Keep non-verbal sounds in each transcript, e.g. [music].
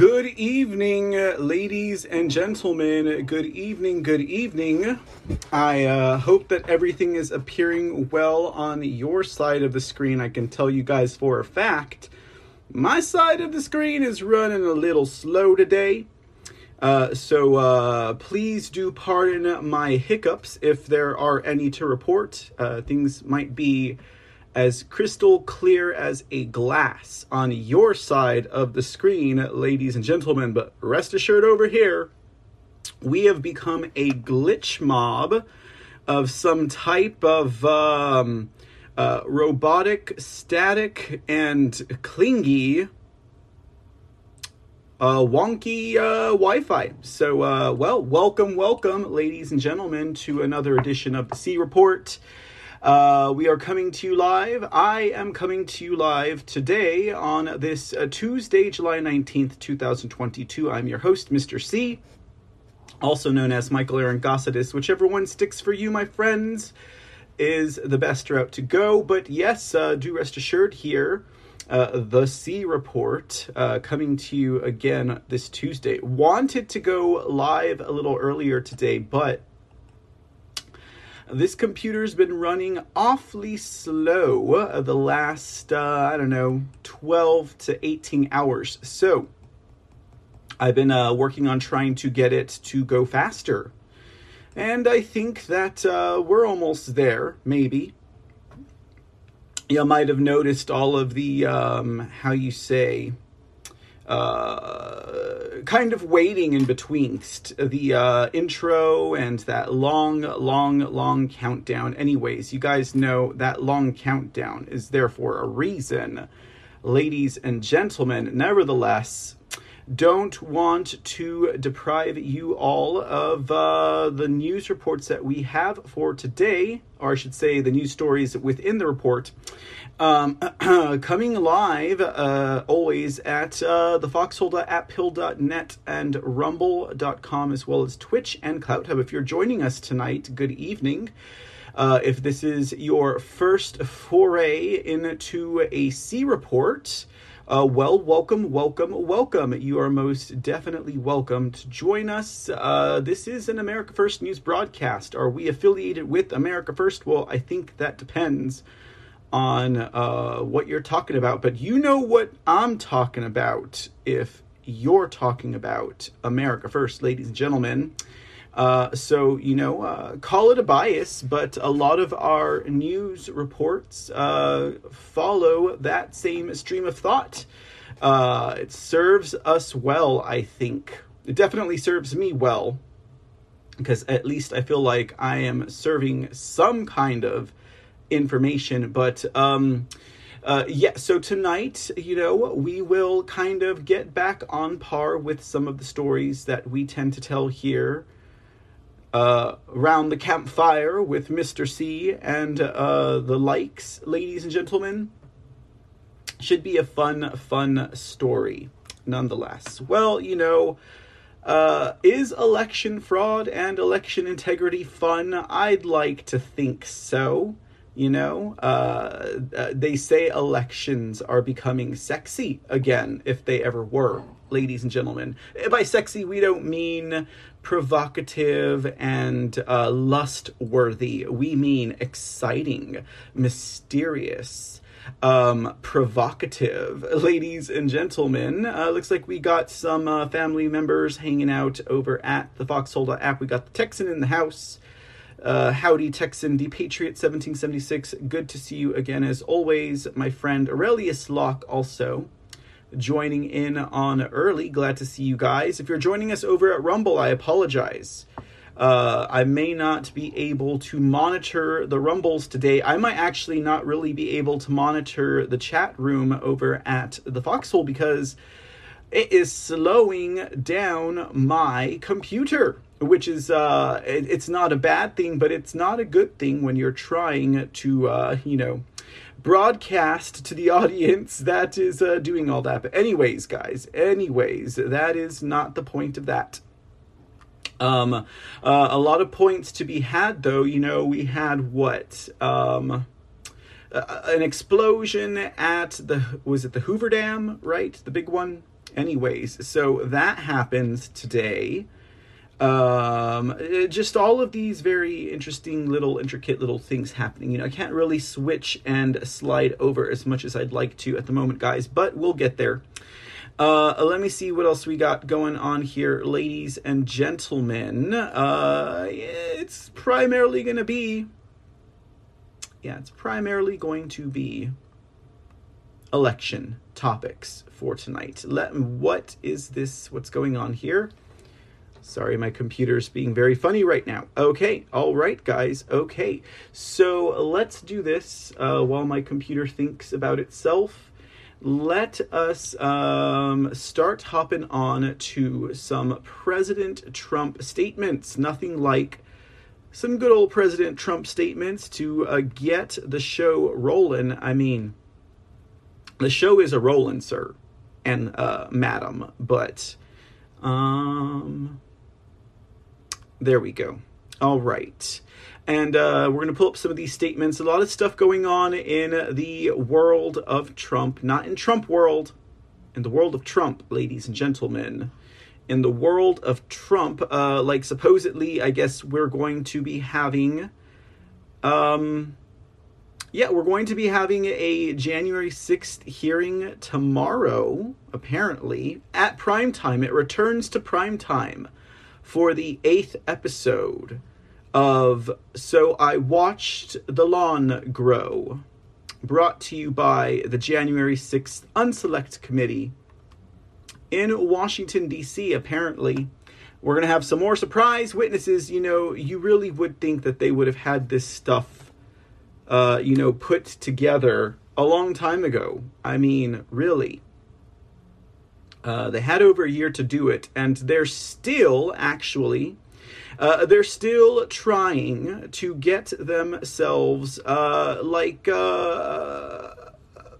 Good evening, ladies and gentlemen. Good evening, good evening. I uh, hope that everything is appearing well on your side of the screen. I can tell you guys for a fact, my side of the screen is running a little slow today. Uh, so uh, please do pardon my hiccups if there are any to report. Uh, things might be as crystal clear as a glass on your side of the screen, ladies and gentlemen. But rest assured, over here, we have become a glitch mob of some type of um, uh, robotic, static, and clingy. Uh, wonky uh, Wi Fi. So, uh, well, welcome, welcome, ladies and gentlemen, to another edition of the C Report. Uh, we are coming to you live. I am coming to you live today on this uh, Tuesday, July 19th, 2022. I'm your host, Mr. C, also known as Michael Aaron Gossidis. Whichever one sticks for you, my friends, is the best route to go. But yes, uh, do rest assured here. Uh, the C report uh, coming to you again this Tuesday. Wanted to go live a little earlier today, but this computer's been running awfully slow uh, the last, uh, I don't know, 12 to 18 hours. So I've been uh, working on trying to get it to go faster. And I think that uh, we're almost there, maybe. You might have noticed all of the, um, how you say, uh, kind of waiting in between the uh, intro and that long, long, long countdown. Anyways, you guys know that long countdown is there for a reason. Ladies and gentlemen, nevertheless, don't want to deprive you all of uh, the news reports that we have for today, or I should say, the news stories within the report. Um, [clears throat] coming live uh, always at uh, the foxhole.appill.net and rumble.com, as well as Twitch and CloutHub. If you're joining us tonight, good evening. Uh, if this is your first foray into a C report, uh, well, welcome, welcome, welcome. You are most definitely welcome to join us. Uh, this is an America First news broadcast. Are we affiliated with America First? Well, I think that depends on uh, what you're talking about, but you know what I'm talking about if you're talking about America First, ladies and gentlemen. Uh, so, you know, uh, call it a bias, but a lot of our news reports uh, follow that same stream of thought. Uh, it serves us well, I think. It definitely serves me well, because at least I feel like I am serving some kind of information. But um, uh, yeah, so tonight, you know, we will kind of get back on par with some of the stories that we tend to tell here uh, around the campfire with Mr. C and uh, the likes, ladies and gentlemen. Should be a fun, fun story, nonetheless. Well, you know, uh, is election fraud and election integrity fun? I'd like to think so. You know, uh, uh, they say elections are becoming sexy again, if they ever were, ladies and gentlemen. By sexy, we don't mean provocative and uh, lust worthy. We mean exciting, mysterious, um, provocative. Ladies and gentlemen, uh, looks like we got some uh, family members hanging out over at the Foxhole app. We got the Texan in the house. Uh, howdy, Texan, the Patriot 1776. Good to see you again, as always. My friend Aurelius Locke also joining in on early. Glad to see you guys. If you're joining us over at Rumble, I apologize. Uh, I may not be able to monitor the rumbles today. I might actually not really be able to monitor the chat room over at the Foxhole because it is slowing down my computer which is uh, it, it's not a bad thing, but it's not a good thing when you're trying to uh, you know broadcast to the [laughs] audience that is uh, doing all that. But anyways, guys, anyways, that is not the point of that. Um, uh, a lot of points to be had, though. You know, we had what um, uh, an explosion at the was it the Hoover Dam, right? The big one Anyways, so that happens today. Um, uh, just all of these very interesting little intricate little things happening. You know, I can't really switch and slide over as much as I'd like to at the moment, guys, but we'll get there. Uh, let me see what else we got going on here, ladies and gentlemen. Uh, it's primarily going to be, yeah, it's primarily going to be election topics for tonight. Let what is this? What's going on here? Sorry, my computer's being very funny right now. Okay, all right, guys. Okay, so let's do this uh, while my computer thinks about itself. Let us um, start hopping on to some President Trump statements. Nothing like some good old President Trump statements to uh, get the show rolling. I mean, the show is a rolling, sir and uh, madam, but um, there we go. All right. And uh, we're going to pull up some of these statements. A lot of stuff going on in the world of Trump, not in Trump world, in the world of Trump, ladies and gentlemen. In the world of Trump, uh, like supposedly, I guess we're going to be having um, yeah, we're going to be having a January 6th hearing tomorrow, apparently, at prime time. It returns to prime time for the eighth episode of So I Watched the Lawn Grow, brought to you by the January 6th Unselect Committee in Washington, D.C., apparently. We're going to have some more surprise witnesses. You know, you really would think that they would have had this stuff uh, you know, put together a long time ago. I mean, really. Uh, they had over a year to do it, and they're still actually. Uh, they're still trying to get themselves uh, like uh,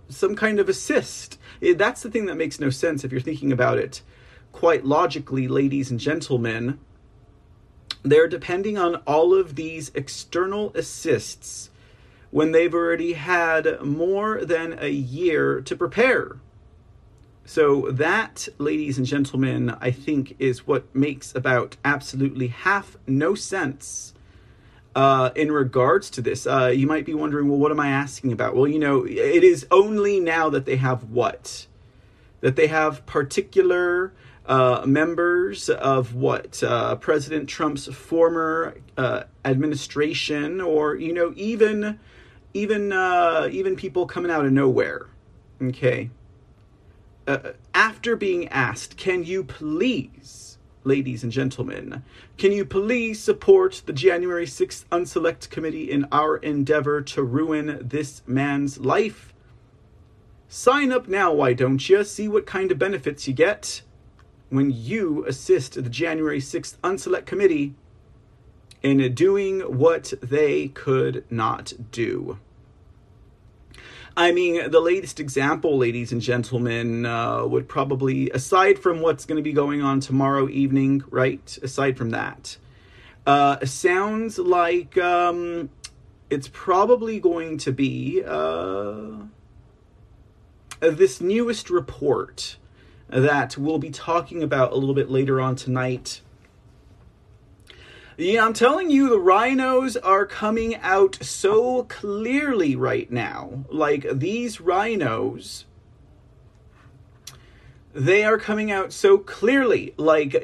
some kind of assist. That's the thing that makes no sense if you're thinking about it quite logically, ladies and gentlemen. They're depending on all of these external assists when they've already had more than a year to prepare. So, that, ladies and gentlemen, I think is what makes about absolutely half no sense uh, in regards to this. Uh, you might be wondering, well, what am I asking about? Well, you know, it is only now that they have what? That they have particular uh, members of what uh, President Trump's former uh, administration, or you know, even even uh, even people coming out of nowhere. Okay. Uh, after being asked, can you please, ladies and gentlemen, can you please support the January 6th Unselect Committee in our endeavor to ruin this man's life? Sign up now, why don't you? See what kind of benefits you get when you assist the January 6th Unselect Committee in doing what they could not do. I mean, the latest example, ladies and gentlemen, uh, would probably, aside from what's going to be going on tomorrow evening, right? Aside from that, uh, sounds like um, it's probably going to be uh, this newest report that we'll be talking about a little bit later on tonight yeah, I'm telling you, the rhinos are coming out so clearly right now. Like, these RINOs, they are coming out so clearly. Like,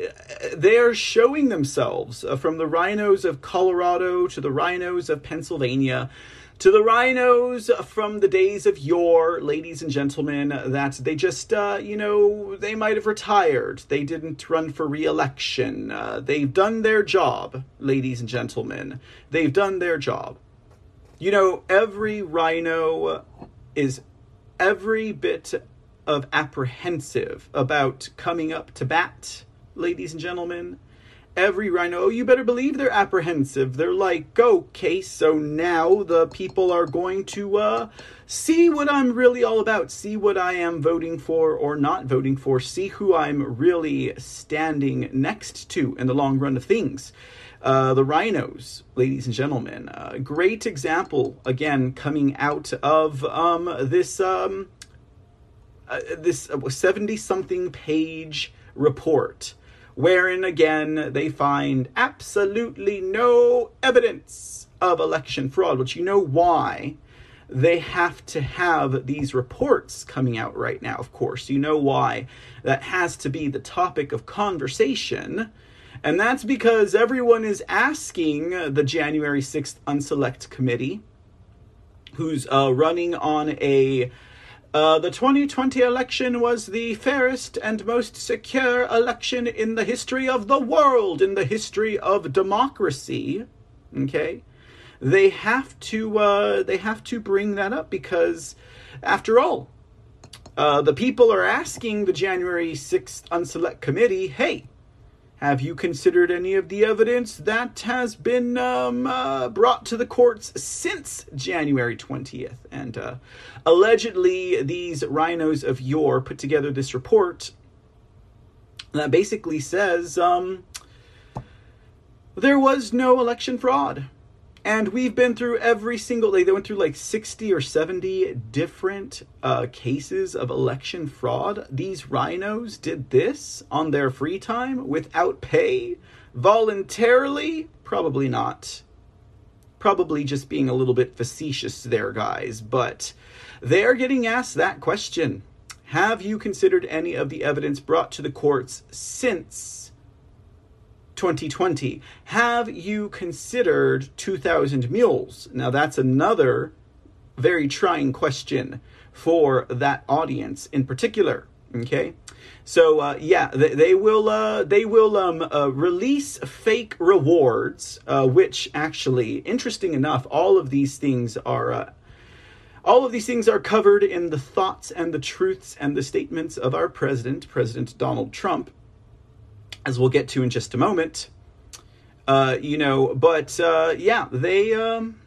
they are showing themselves uh, from the rhinos of Colorado to the rhinos of Pennsylvania to the rhinos from the days of yore, ladies and gentlemen, that they just, uh, you know, they might have retired. They didn't run for re election. Uh, they've done their job, ladies and gentlemen. They've done their job. You know, every rhino is every bit of apprehensive about coming up to bat, ladies and gentlemen every RINO, oh, you better believe they're apprehensive. They're like, okay, so now the people are going to uh, see what I'm really all about, see what I am voting for or not voting for, see who I'm really standing next to in the long run of things. Uh, the rhinos, ladies and gentlemen, uh, great example again coming out of um, this um, uh, this 70 something page report wherein again they find absolutely no evidence of election fraud, which you know why they have to have these reports coming out right now, of course. You know why that has to be the topic of conversation. And that's because everyone is asking the January 6th Unselect Committee, who's uh, running on a uh, the 2020 election was the fairest and most secure election in the history of the world, in the history of democracy. Okay, they have to uh, they have to bring that up because, after all, uh, the people are asking the January 6th Unselect Committee, hey, have you considered any of the evidence that has been um, uh, brought to the courts since January 20th? And uh, allegedly, these rhinos of yore put together this report that basically says um, there was no election fraud. And we've been through every single day. They went through like 60 or 70 different uh, cases of election fraud. These rhinos did this on their free time without pay, voluntarily? Probably not. Probably just being a little bit facetious there, guys. But they're getting asked that question Have you considered any of the evidence brought to the courts since 2020. Have you considered 2,000 mules? Now, that's another very trying question for that audience in particular. Okay. So uh, yeah, they, they will uh, they will um, uh, release fake rewards, uh, which actually, interesting enough, all of these things are uh, all of these things are covered in the thoughts and the truths and the statements of our president, President Donald Trump as we'll get to in just a moment. Uh, you know, but uh, yeah, they um,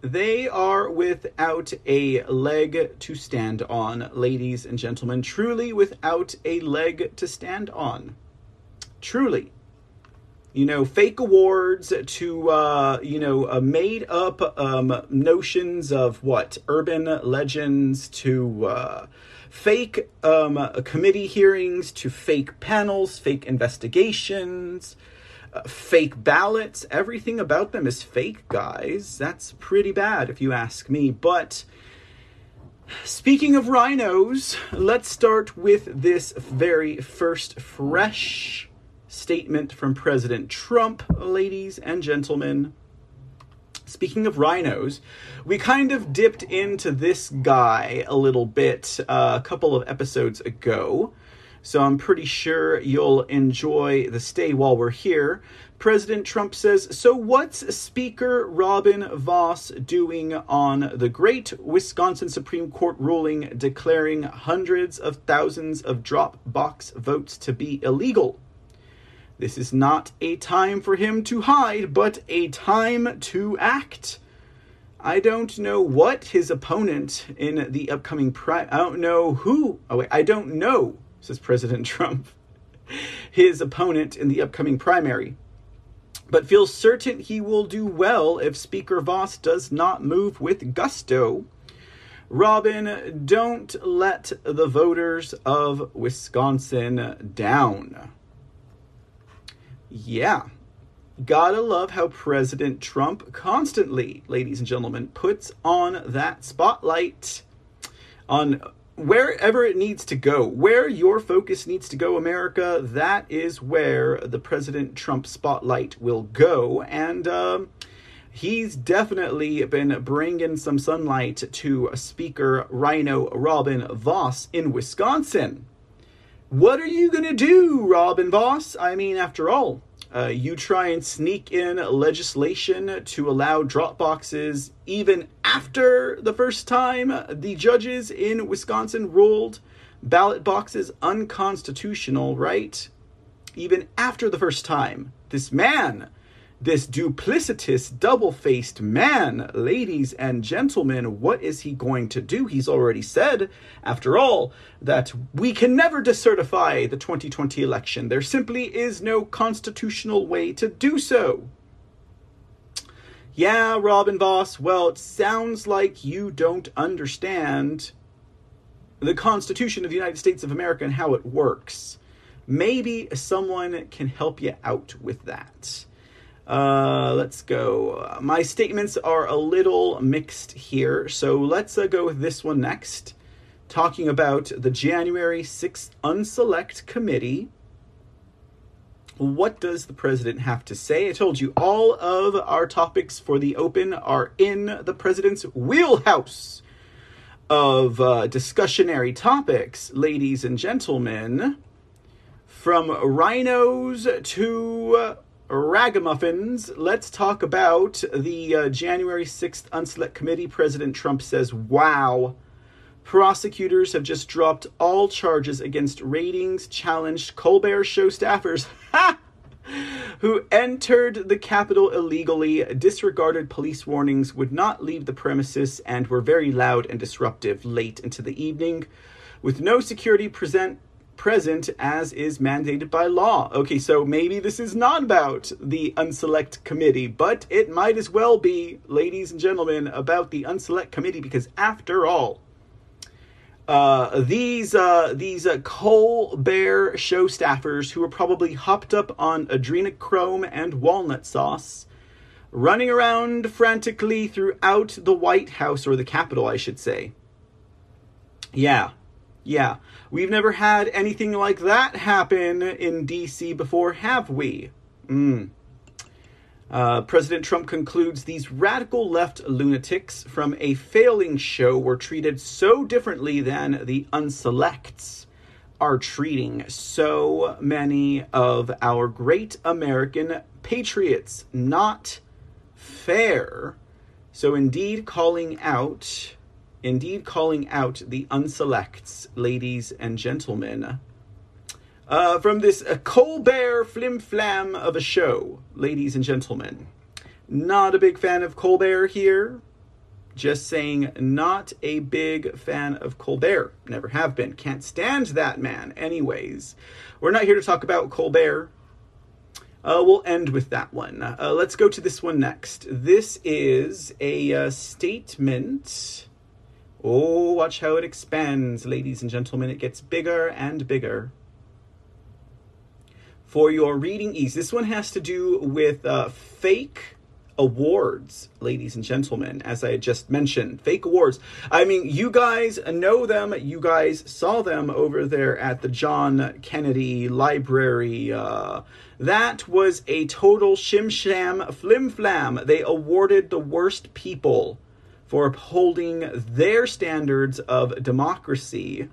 they are without a leg to stand on, ladies and gentlemen. Truly without a leg to stand on. Truly. You know, fake awards to, uh, you know, uh, made up um, notions of what? Urban legends to uh, fake um, committee hearings to fake panels, fake investigations, uh, fake ballots. Everything about them is fake, guys. That's pretty bad if you ask me. But speaking of rhinos, let's start with this very first fresh statement from President Trump, ladies and gentlemen. Speaking of rhinos, we kind of dipped into this guy a little bit uh, a couple of episodes ago. So I'm pretty sure you'll enjoy the stay while we're here. President Trump says, So what's Speaker Robin Vos doing on the great Wisconsin Supreme Court ruling declaring hundreds of thousands of drop box votes to be illegal? This is not a time for him to hide, but a time to act. I don't know what his opponent in the upcoming pri- I don't know who. Oh wait, I don't know, says President [laughs] Trump. His opponent in the upcoming primary, but feels certain he will do well if Speaker Vos does not move with gusto. Robin, don't let the voters of Wisconsin down. Yeah. Gotta love how President Trump constantly, ladies and gentlemen, puts on that spotlight on wherever it needs to go. Where your focus needs to go, America, that is where the President Trump spotlight will go. And um, he's definitely been bringing some sunlight to Speaker Rhino Robin Vos in Wisconsin. What are you going to do, Robin Vos? I mean, after all, uh, you try and sneak in legislation to allow drop boxes even after the first time the judges in Wisconsin ruled ballot boxes unconstitutional, right? Even after the first time. This man this duplicitous, double faced man, ladies and gentlemen, what is he going to do? He's already said, after all, that we can never decertify the 2020 election. There simply is no constitutional way to do so. Yeah, Robin Vos, well, it sounds like you don't understand the Constitution of the United States of America and how it works. Maybe someone can help you out with that. Uh, let's go. My statements are a little mixed here, so let's uh, go with this one next. Talking about the January 6th Unselect Committee. What does the president have to say? I told you all of our topics for the open are in the president's wheelhouse of uh, discussionary topics, ladies and gentlemen. From rhinos to ragamuffins, let's talk about the uh, January 6th Unselect Committee. President Trump says, wow. Prosecutors have just dropped all charges against ratings challenged Colbert show staffers [laughs] who entered the Capitol illegally, disregarded police warnings, would not leave the premises, and were very loud and disruptive late into the evening. With no security present present as is mandated by law. Okay, so maybe this is not about the Unselect Committee, but it might as well be, ladies and gentlemen, about the Unselect Committee because after all, uh, these uh, these uh, Colbert show staffers who are probably hopped up on adrenochrome and walnut sauce, running around frantically throughout the White House or the Capitol, I should say. Yeah, yeah, we've never had anything like that happen in DC before, have we? Mm. Uh, President Trump concludes these radical left lunatics from a failing show were treated so differently than the unselects are treating so many of our great American patriots. Not fair. So, indeed, calling out indeed calling out the unselects, ladies and gentlemen. Uh, from this uh, Colbert flim flam of a show, ladies and gentlemen. Not a big fan of Colbert here. Just saying, not a big fan of Colbert. Never have been. Can't stand that man. Anyways, we're not here to talk about Colbert. Uh, we'll end with that one. Uh, let's go to this one next. This is a uh, statement Oh, watch how it expands, ladies and gentlemen. It gets bigger and bigger. For your reading ease, this one has to do with uh, fake awards, ladies and gentlemen, as I just mentioned. Fake awards. I mean, you guys know them. You guys saw them over there at the John Kennedy Library. Uh, that was a total shim sham flim flam. They awarded the worst people for upholding their standards of democracy.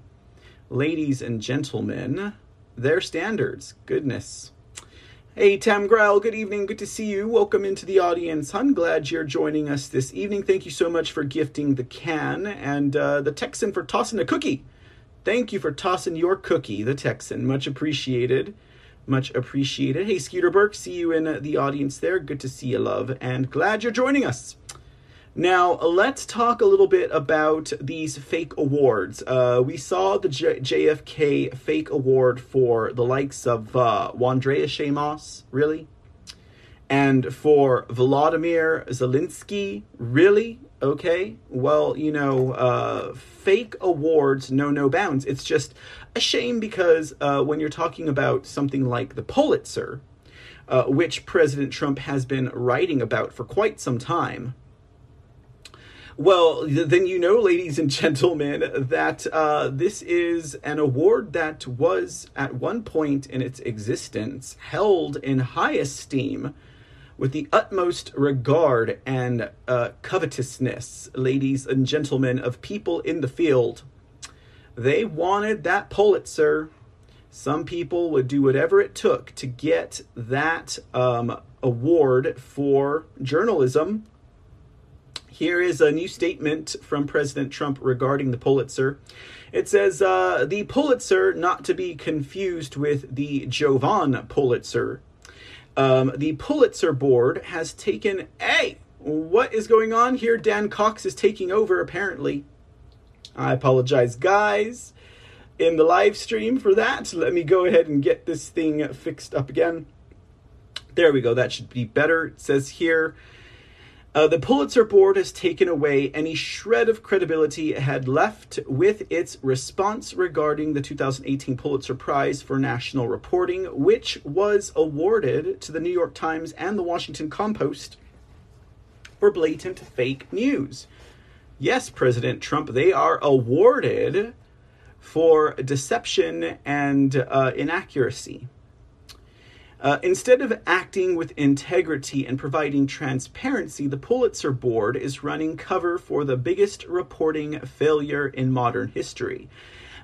Ladies and gentlemen, their standards. Goodness. Hey, Tam Grell, good evening. Good to see you. Welcome into the audience. I'm glad you're joining us this evening. Thank you so much for gifting the can and uh, the Texan for tossing a cookie. Thank you for tossing your cookie, the Texan. Much appreciated. Much appreciated. Hey, Skeeter Burke, see you in the audience there. Good to see you, love, and glad you're joining us. Now, let's talk a little bit about these fake awards. Uh, we saw the J- JFK fake award for the likes of uh, Wandrea Shaye Moss, really? And for Vladimir Zelensky, really? Okay, well, you know, uh, fake awards know no bounds. It's just a shame because uh, when you're talking about something like the Pulitzer, uh, which President Trump has been writing about for quite some time, well, then you know, ladies and gentlemen, that uh, this is an award that was at one point in its existence held in high esteem with the utmost regard and uh, covetousness, ladies and gentlemen, of people in the field. They wanted that Pulitzer. Some people would do whatever it took to get that um, award for journalism here is a new statement from President Trump regarding the Pulitzer. It says uh, the Pulitzer, not to be confused with the Jovan Pulitzer. Um, the Pulitzer board has taken. Hey, what is going on here? Dan Cox is taking over, apparently. I apologize, guys, in the live stream for that. Let me go ahead and get this thing fixed up again. There we go. That should be better. It says here Uh, the Pulitzer Board has taken away any shred of credibility it had left with its response regarding the 2018 Pulitzer Prize for National Reporting, which was awarded to the New York Times and the Washington Compost for blatant fake news. Yes, President Trump, they are awarded for deception and uh, inaccuracy. Uh, instead of acting with integrity and providing transparency, the Pulitzer Board is running cover for the biggest reporting failure in modern history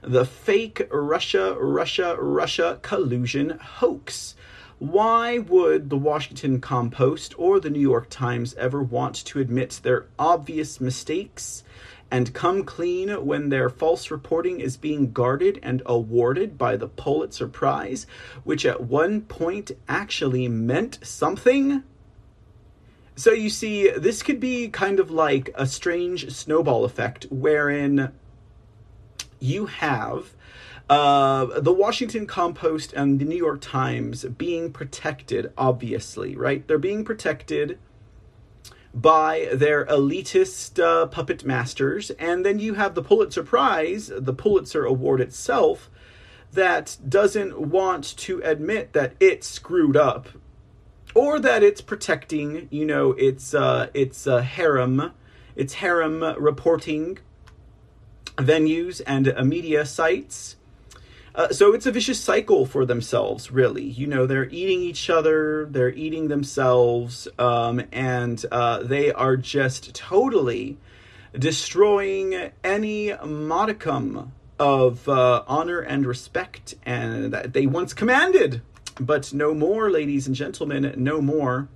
the fake Russia, Russia, Russia collusion hoax. Why would the Washington Compost or the New York Times ever want to admit their obvious mistakes and come clean when their false reporting is being guarded and awarded by the Pulitzer Prize, which at one point actually meant something. So you see, this could be kind of like a strange snowball effect wherein you have uh, the Washington Compost and the New York Times being protected, obviously, right? They're being protected by their elitist uh, puppet masters. And then you have the Pulitzer Prize, the Pulitzer Award itself, that doesn't want to admit that it screwed up or that it's protecting, you know, its uh, its uh, harem, its harem reporting venues and media sites uh, so it's a vicious cycle for themselves, really. You know, they're eating each other, they're eating themselves, um, and uh, they are just totally destroying any modicum of uh, honor and respect and that they once commanded. But no more, ladies and gentlemen, no more.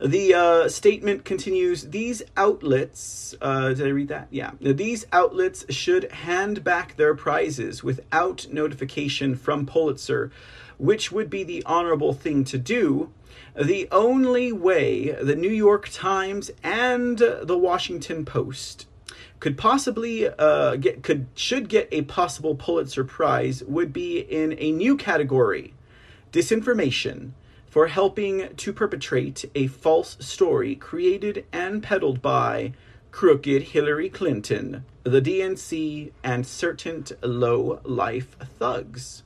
The uh, statement continues These outlets, uh, did I read that? Yeah. These outlets should hand back their prizes without notification from Pulitzer, which would be the honorable thing to do. The only way the New York Times and the Washington Post could possibly uh, get could should get a possible Pulitzer Prize would be in a new category, disinformation for helping to perpetrate a false story created and peddled by crooked Hillary Clinton, the DNC, and certain low life thugs.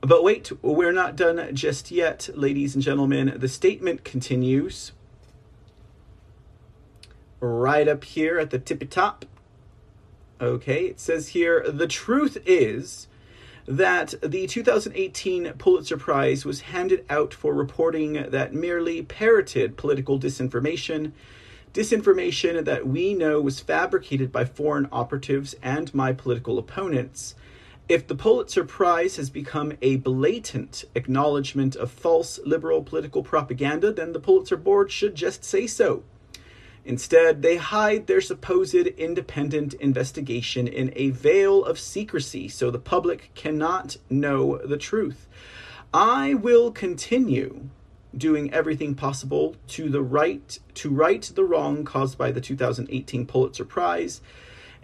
But wait, we're not done just yet, ladies and gentlemen. The statement continues right up here at the tippy top. Okay, it says here the truth is that the 2018 Pulitzer Prize was handed out for reporting that merely parroted political disinformation, disinformation that we know was fabricated by foreign operatives and my political opponents. If the Pulitzer Prize has become a blatant acknowledgement of false liberal political propaganda, then the Pulitzer Board should just say so. Instead, they hide their supposed independent investigation in a veil of secrecy so the public cannot know the truth. I will continue doing everything possible to the right to right the wrong caused by the 2018 Pulitzer Prize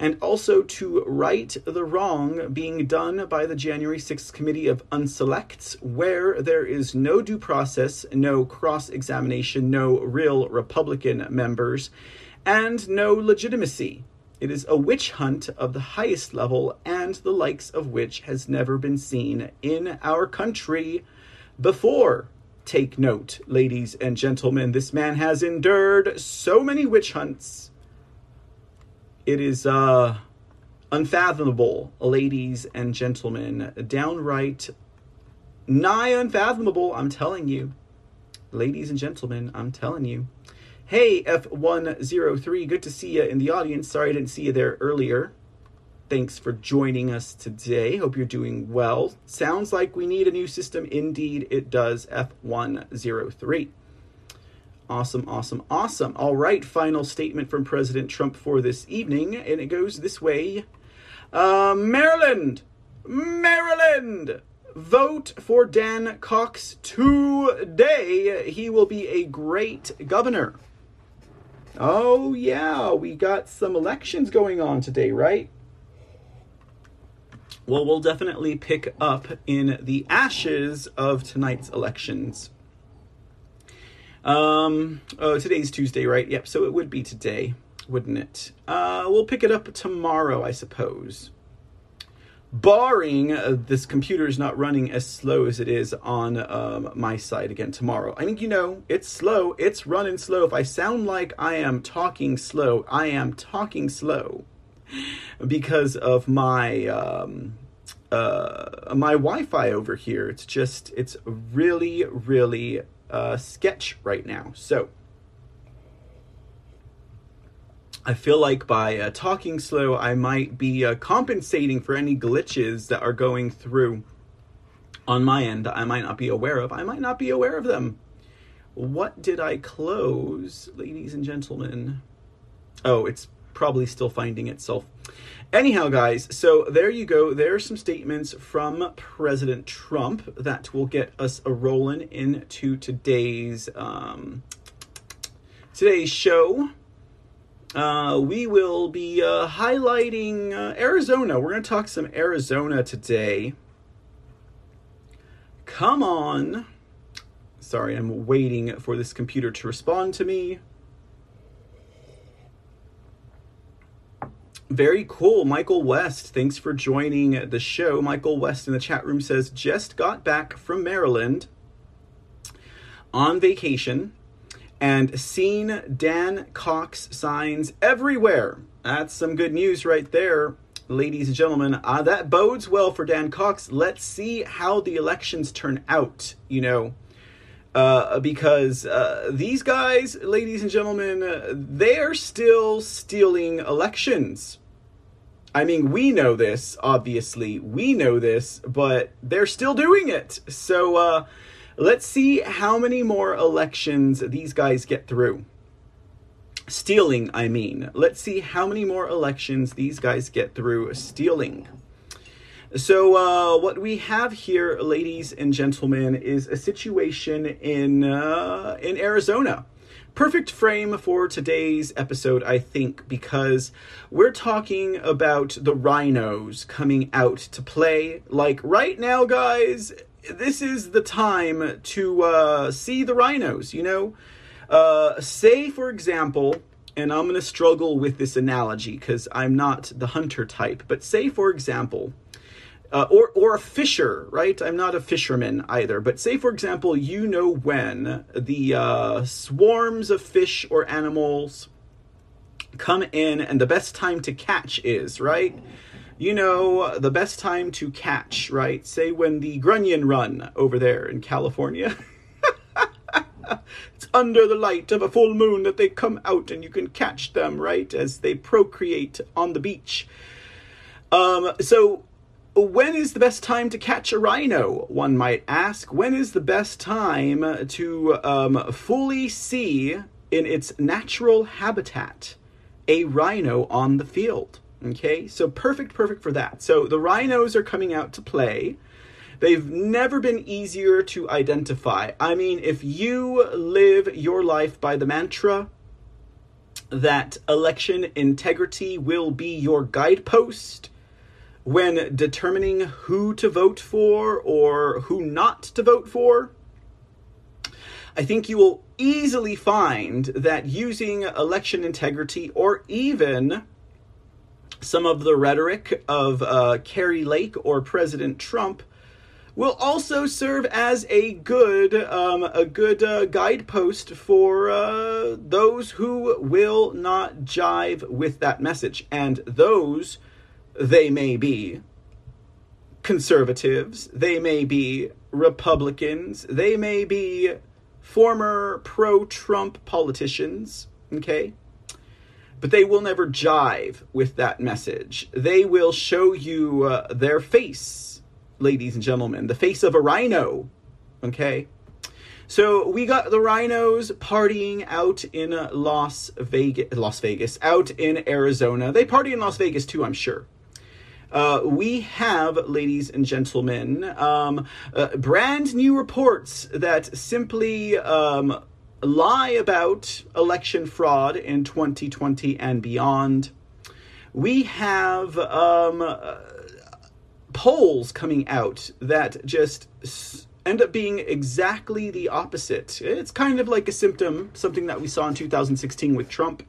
and also to right the wrong being done by the January 6th Committee of Unselects, where there is no due process, no cross examination, no real Republican members, and no legitimacy. It is a witch hunt of the highest level, and the likes of which has never been seen in our country before. Take note, ladies and gentlemen, this man has endured so many witch hunts it is uh, unfathomable, ladies and gentlemen. Downright nigh unfathomable, I'm telling you. Ladies and gentlemen, I'm telling you. Hey, F103, good to see you in the audience. Sorry I didn't see you there earlier. Thanks for joining us today. Hope you're doing well. Sounds like we need a new system. Indeed, it does. F103. Awesome, awesome, awesome. All right, final statement from President Trump for this evening, and it goes this way uh, Maryland, Maryland, vote for Dan Cox today. He will be a great governor. Oh, yeah, we got some elections going on today, right? Well, we'll definitely pick up in the ashes of tonight's elections Um, oh, today's Tuesday, right? Yep, so it would be today, wouldn't it? Uh, we'll pick it up tomorrow, I suppose. Barring uh, this computer is not running as slow as it is on um, my side again tomorrow. I mean, you know, it's slow. It's running slow. If I sound like I am talking slow, I am talking slow because of my um, uh, my Wi-Fi over here. It's just it's really really uh, sketch right now. So I feel like by uh, talking slow, I might be uh, compensating for any glitches that are going through on my end that I might not be aware of. I might not be aware of them. What did I close, ladies and gentlemen? Oh, it's probably still finding itself. Anyhow, guys, so there you go. There are some statements from President Trump that will get us a rolling into today's um, today's show. Uh, we will be uh, highlighting uh, Arizona. We're going to talk some Arizona today. Come on. Sorry, I'm waiting for this computer to respond to me. Very cool. Michael West, thanks for joining the show. Michael West in the chat room says, just got back from Maryland on vacation and seen Dan Cox signs everywhere. That's some good news right there, ladies and gentlemen. Uh, that bodes well for Dan Cox. Let's see how the elections turn out, you know. Uh, because uh, these guys, ladies and gentlemen, uh, they're still stealing elections. I mean, we know this, obviously. We know this, but they're still doing it. So uh, let's see how many more elections these guys get through. Stealing, I mean. Let's see how many more elections these guys get through stealing. So, uh, what we have here, ladies and gentlemen, is a situation in uh, in Arizona perfect frame for today's episode, I think, because we're talking about the rhinos coming out to play. Like right now, guys, this is the time to uh, see the rhinos, you know? Uh, say, for example, and I'm going to struggle with this analogy because I'm not the hunter type, but say, for example, uh, or or a fisher, right? I'm not a fisherman either, but say for example, you know when the uh, swarms of fish or animals come in, and the best time to catch is right. You know the best time to catch, right? Say when the grunion run over there in California. [laughs] it's under the light of a full moon that they come out and you can catch them, right? As they procreate on the beach. Um, so when is the best time to catch a rhino? One might ask. When is the best time to um, fully see in its natural habitat a rhino on the field? Okay, so perfect, perfect for that. So the rhinos are coming out to play. They've never been easier to identify. I mean, if you live your life by the mantra that election integrity will be your guidepost, when determining who to vote for or who not to vote for, I think you will easily find that using election integrity or even some of the rhetoric of uh, Kari Lake or President Trump will also serve as a good um, a good uh, guidepost for uh, those who will not jive with that message. And those they may be conservatives, they may be Republicans, they may be former pro Trump politicians, okay? But they will never jive with that message. They will show you uh, their face, ladies and gentlemen, the face of a rhino, okay? So we got the rhinos partying out in Las Vegas, Las Vegas, out in Arizona. They party in Las Vegas too, I'm sure. Uh, we have, ladies and gentlemen, um, uh, brand new reports that simply um, lie about election fraud in 2020 and beyond. We have um, uh, polls coming out that just end up being exactly the opposite. It's kind of like a symptom, something that we saw in 2016 with Trump.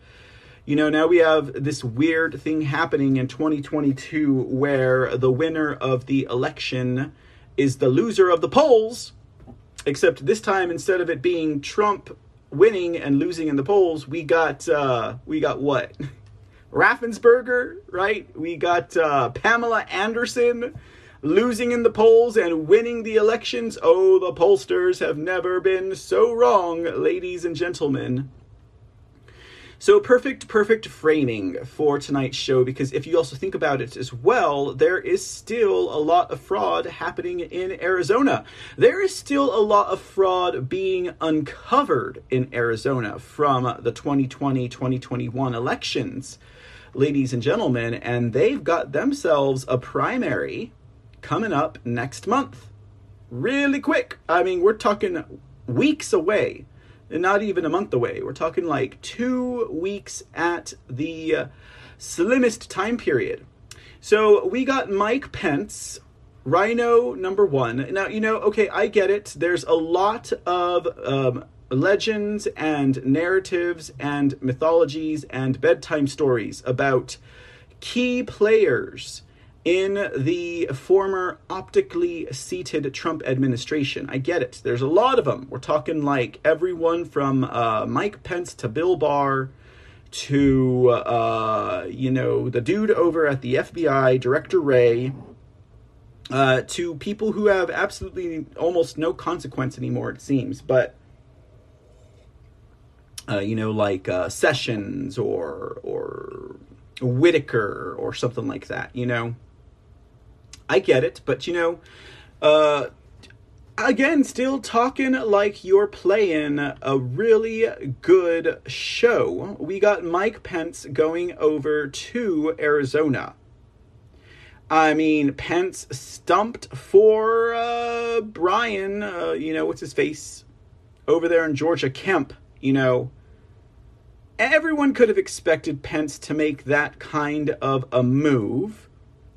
You know, now we have this weird thing happening in 2022 where the winner of the election is the loser of the polls, except this time instead of it being Trump winning and losing in the polls, we got uh we got what? [laughs] Raffensperger, right? We got uh Pamela Anderson losing in the polls and winning the elections. Oh, the pollsters have never been so wrong, ladies and gentlemen. So, perfect, perfect framing for tonight's show because if you also think about it as well, there is still a lot of fraud happening in Arizona. There is still a lot of fraud being uncovered in Arizona from the 2020 2021 elections, ladies and gentlemen, and they've got themselves a primary coming up next month. Really quick. I mean, we're talking weeks away not even a month away. We're talking like two weeks at the slimmest time period. So we got Mike Pence, Rhino number one. Now, you know, okay, I get it. There's a lot of um, legends and narratives and mythologies and bedtime stories about key players in the former optically seated Trump administration. I get it. There's a lot of them. We're talking like everyone from uh, Mike Pence to Bill Barr to, uh, you know, the dude over at the FBI, Director Wray, Uh, to people who have absolutely almost no consequence anymore, it seems. But uh, you know, like uh, Sessions or or Whitaker or something like that. You know, I get it, but you know, uh, again, still talking like you're playing a really good show. We got Mike Pence going over to Arizona. I mean, Pence stumped for uh, Brian, uh, you know, what's his face, over there in Georgia, Kemp, you know. Everyone could have expected Pence to make that kind of a move.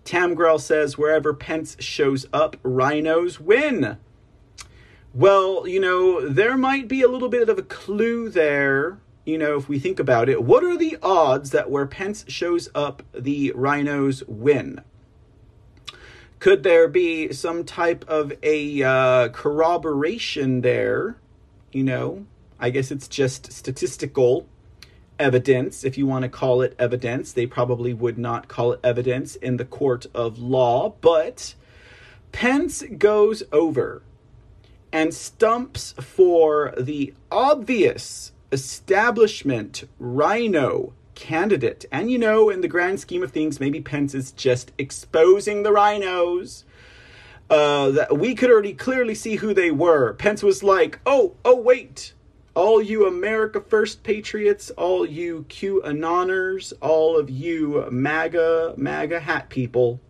Tamgrel says wherever Pence shows up, rhinos win. Well, you know, there might be a little bit of a clue there, you know, if we think about it. What are the odds that where Pence shows up, the rhinos win? Could there be some type of a uh, corroboration there? You know, I guess it's just statistical evidence, if you want to call it evidence. They probably would not call it evidence in the court of law, but Pence goes over and stumps for the obvious establishment rhino candidate. And you know, in the grand scheme of things, maybe Pence is just exposing the rhinos. Uh, that we could already clearly see who they were. Pence was like, "Oh, oh, wait, all you America First patriots, all you QAnoners, all of you MAGA, MAGA hat people,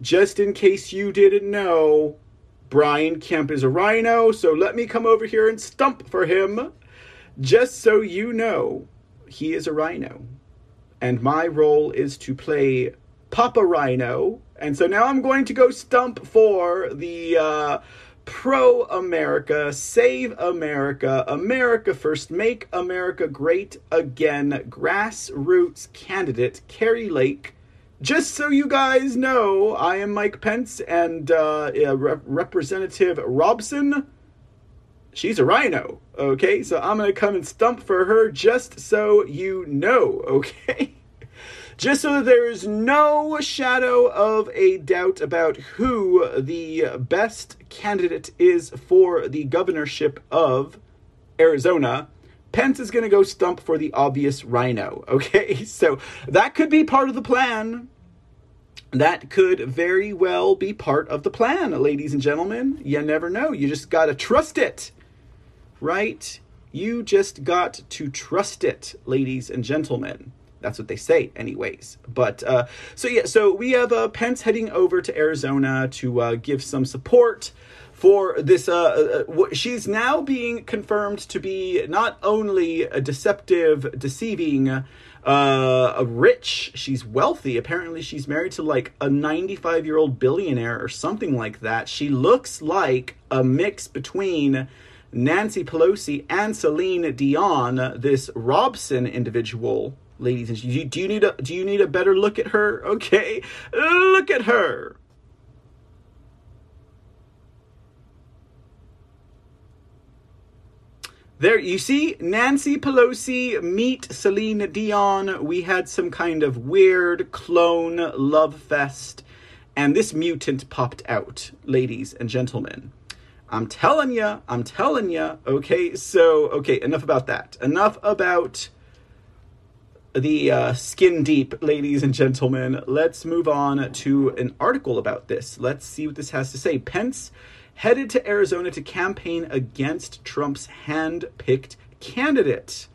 just in case you didn't know, Brian Kemp is a rhino, so let me come over here and stump for him. Just so you know, he is a rhino. And my role is to play Papa Rhino. And so now I'm going to go stump for the uh, pro America, save America, America first, make America great again, grassroots candidate Kari Lake. Just so you guys know, I am Mike Pence and uh, Rep- Representative Robson. She's a rhino, okay? So I'm gonna come and stump for her just so you know, okay? [laughs] just so there is no shadow of a doubt about who the best candidate is for the governorship of Arizona. Pence is going to go stump for the obvious rhino. [laughs] Okay, so that could be part of the plan. That could very well be part of the plan, ladies and gentlemen. You never know. You just got to trust it, right? You just got to trust it, ladies and gentlemen. That's what they say, anyways. But uh, so yeah, so we have uh, Pence heading over to Arizona to uh, give some support for this. Uh, uh, she's now being confirmed to be not only a deceptive, deceiving, uh, rich. She's wealthy. Apparently, she's married to like a 95 year old billionaire or something like that. She looks like a mix between Nancy Pelosi and Celine Dion, this Robson individual. Ladies and gentlemen, do you need a do you need a better look at her? [laughs] Okay, look at her. There, you see, Nancy Pelosi meet Celine Dion. We had some kind of weird clone love fest, and this mutant popped out, ladies and gentlemen. I'm telling ya, I'm telling ya. Okay, so, okay, enough about that. Enough about the uh, skin deep, ladies and gentlemen. Let's move on to an article about this. Let's see what this has to say. Pence headed to Arizona to campaign against Trump's hand picked candidate.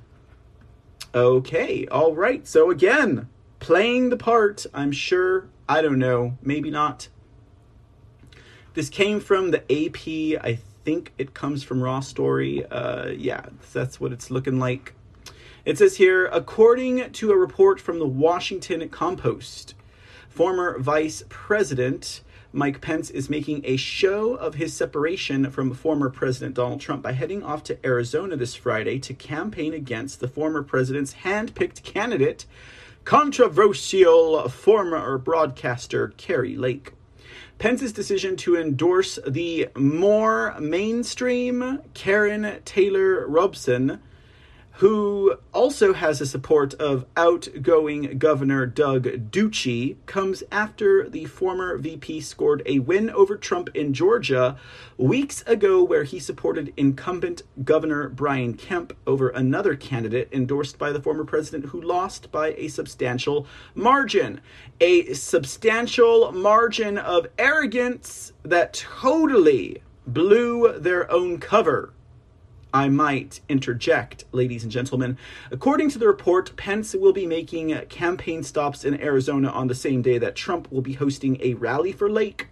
Okay, all right. So, again, playing the part, I'm sure. I don't know, maybe not. This came from the AP. I think it comes from Raw Story. Uh, yeah, that's what it's looking like. It says here according to a report from the Washington Compost, former vice president Mike Pence is making a show of his separation from former President Donald Trump by heading off to Arizona this Friday to campaign against the former president's hand picked candidate, controversial former broadcaster Kari Lake. Pence's decision to endorse the more mainstream Karrin Taylor Robson who also has the support of outgoing Governor Doug Ducey, comes after the former VP scored a win over Trump in Georgia weeks ago, where he supported incumbent Governor Brian Kemp over another candidate endorsed by the former president who lost by a substantial margin. A substantial margin of arrogance that totally blew their own cover I might interject, ladies and gentlemen. According to the report, Pence will be making campaign stops in Arizona on the same day that Trump will be hosting a rally for Lake,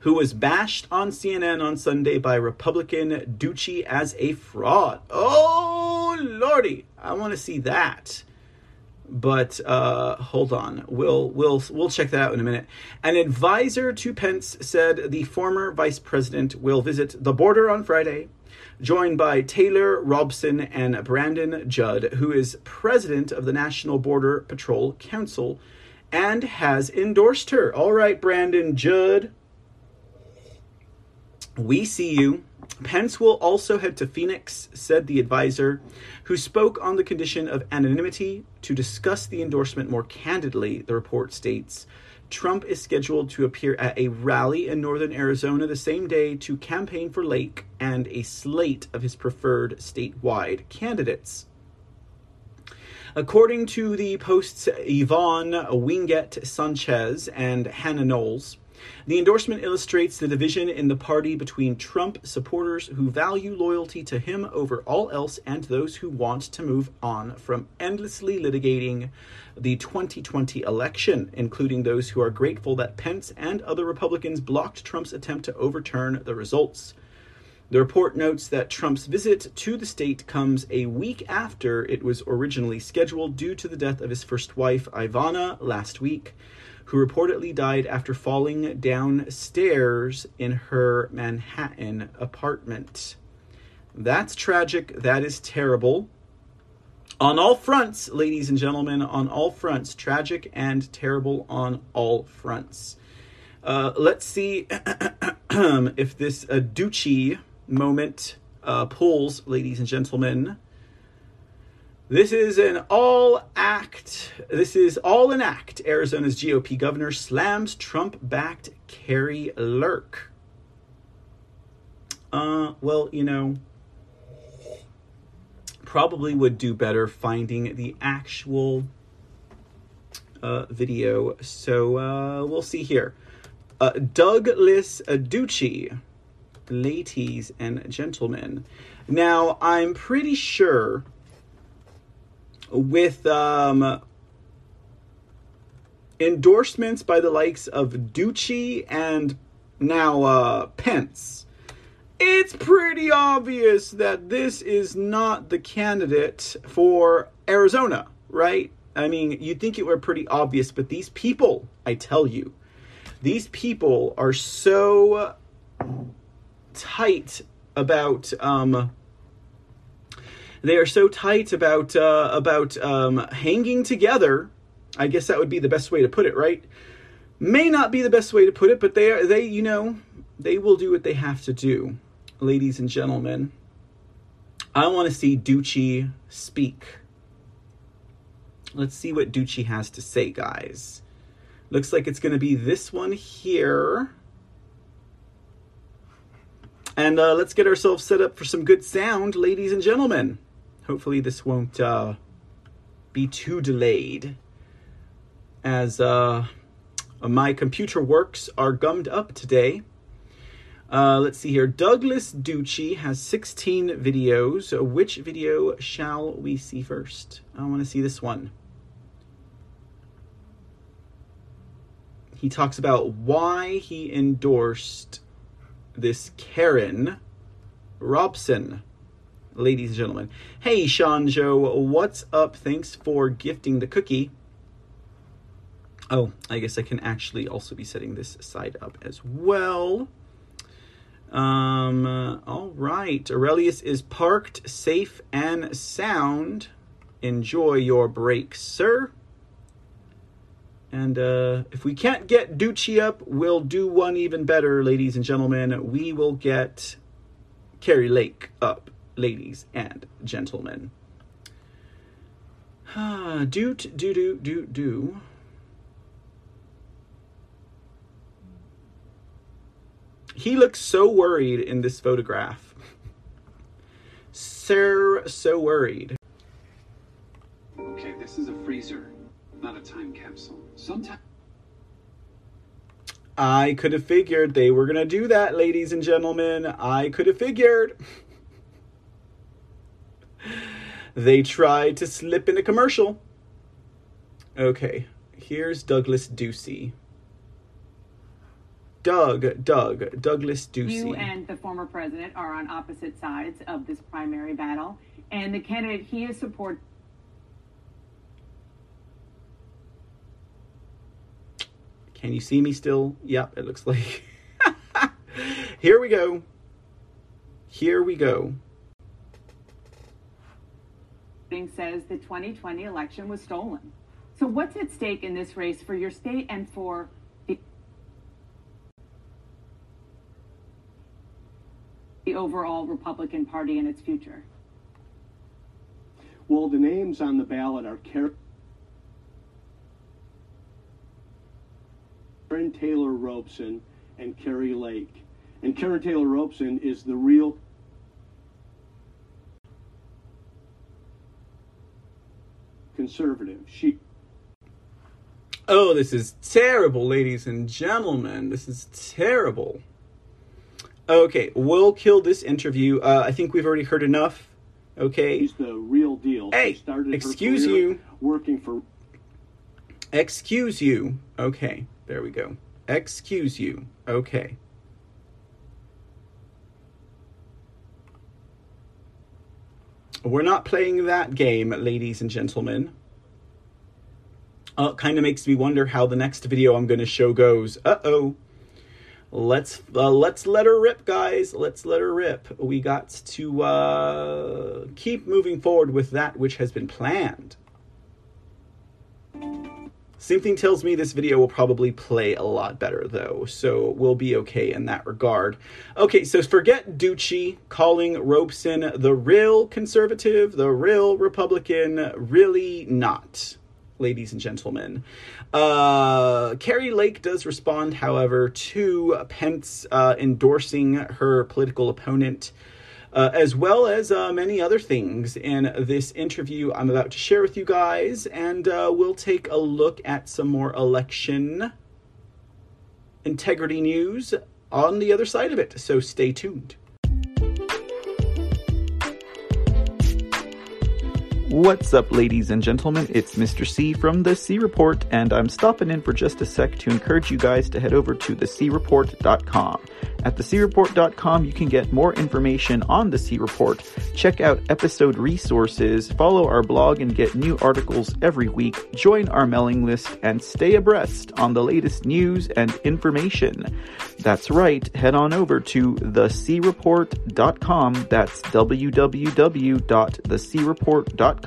who was bashed on CNN on Sunday by Republican Ducey as a fraud. Oh, lordy, I want to see that. But uh, hold on, we'll we'll we'll check that out in a minute. An advisor to Pence said the former vice president will visit the border on Friday joined by Taylor Robson and Brandon Judd, who is president of the National Border Patrol Council and has endorsed her. All right, Brandon Judd. We see you. Pence will also head to Phoenix, said the advisor, who spoke on the condition of anonymity to discuss the endorsement more candidly, the report states. Trump is scheduled to appear at a rally in northern Arizona the same day to campaign for Lake and a slate of his preferred statewide candidates. According to the Post's Yvonne Wingett Sanchez and Hannah Knowles, the endorsement illustrates the division in the party between Trump supporters who value loyalty to him over all else and those who want to move on from endlessly litigating the 2020 election, including those who are grateful that Pence and other Republicans blocked Trump's attempt to overturn the results. The report notes that Trump's visit to the state comes a week after it was originally scheduled due to the death of his first wife, Ivana, last week, who reportedly died after falling downstairs in her Manhattan apartment. That's tragic. That is terrible on all fronts, ladies and gentlemen, on all fronts, tragic and terrible on all fronts. Uh, let's see [clears throat] if this uh, moment uh, pulls, ladies and gentlemen. This is an all act. This is all an act. Arizona's GOP governor slams Trump backed Kari Lurk. Uh, well, you know, probably would do better finding the actual uh, video. So uh, we'll see here. Uh, Douglas Ducey, ladies and gentlemen. Now, I'm pretty sure with um, endorsements by the likes of Ducey and Now, uh, Pence. It's pretty obvious that this is not the candidate for Arizona, right? I mean, you'd think it were pretty obvious, but these people, I tell you, these people are so tight about um they are so tight about uh, about um, hanging together. I guess that would be the best way to put it, right? May not be the best way to put it, but they are they you know they will do what they have to do, ladies and gentlemen. I want to see Ducey speak. Let's see what Ducey has to say, guys. Looks like it's going to be this one here. And uh, let's get ourselves set up for some good sound, ladies and gentlemen. Hopefully, this won't uh, be too delayed, as uh, my computer works are gummed up today. Uh, let's see here. Douglas Ducey has 16 videos. Which video shall we see first? I want to see this one. He talks about why he endorsed this Karrin Robson ladies and gentlemen. Hey, Sean Joe, what's up? Thanks for gifting the cookie. Oh, I guess I can actually also be setting this side up as well. Um, uh, all right. Aurelius is parked, safe, and sound. Enjoy your break, sir. And uh, if we can't get Ducey up, we'll do one even better, ladies and gentlemen. We will get Kari Lake up ladies and gentlemen. Ah, doot, do, do, do, do. He looks so worried in this photograph. Sir, so worried. Okay, this is a freezer, not a time capsule. Sometimes. I could have figured they were going to do that, ladies and gentlemen. I could have figured. [laughs] they tried to slip in a commercial. Okay, here's Douglas Ducey. Doug, Doug, Douglas Ducey. You and the former president are on opposite sides of this primary battle, and the candidate he is support. Can you see me still? Yep, it looks like. [laughs] Here we go. Here we go says the 2020 election was stolen. So, what's at stake in this race for your state and for the, the overall Republican Party and its future? Well, the names on the ballot are Karrin Taylor Robson and Kari Lake. And Karrin Taylor Robson is the real conservative. She. Oh, this is terrible, ladies and gentlemen. This is terrible. Okay, we'll kill this interview. Uh, I think we've already heard enough. Okay. She's the real deal. Hey, excuse you. Working for. Excuse you. Okay, there we go. Excuse you. Okay. We're not playing that game, ladies and gentlemen. Uh, kind of makes me wonder how the next video I'm going to show goes. Uh-oh. Let's uh, let's let her rip, guys. Let's let her rip. We got to uh, keep moving forward with that which has been planned. Something tells me this video will probably play a lot better, though, so we'll be okay in that regard. Okay, so forget Ducey calling Robson the real conservative, the real Republican, really not, ladies and gentlemen. Uh, Kari Lake does respond, however, to Pence uh, endorsing her political opponent uh, as well as uh, many other things in this interview I'm about to share with you guys. And uh, we'll take a look at some more election integrity news on the other side of it. So stay tuned. What's up, ladies and gentlemen? It's Mr. C from The C Report, and I'm stopping in for just a sec to encourage you guys to head over to thecreport.com. At thecreport.com, you can get more information on The C Report, check out episode resources, follow our blog and get new articles every week, join our mailing list, and stay abreast on the latest news and information. That's right, head on over to thecreport.com. That's www.thecreport.com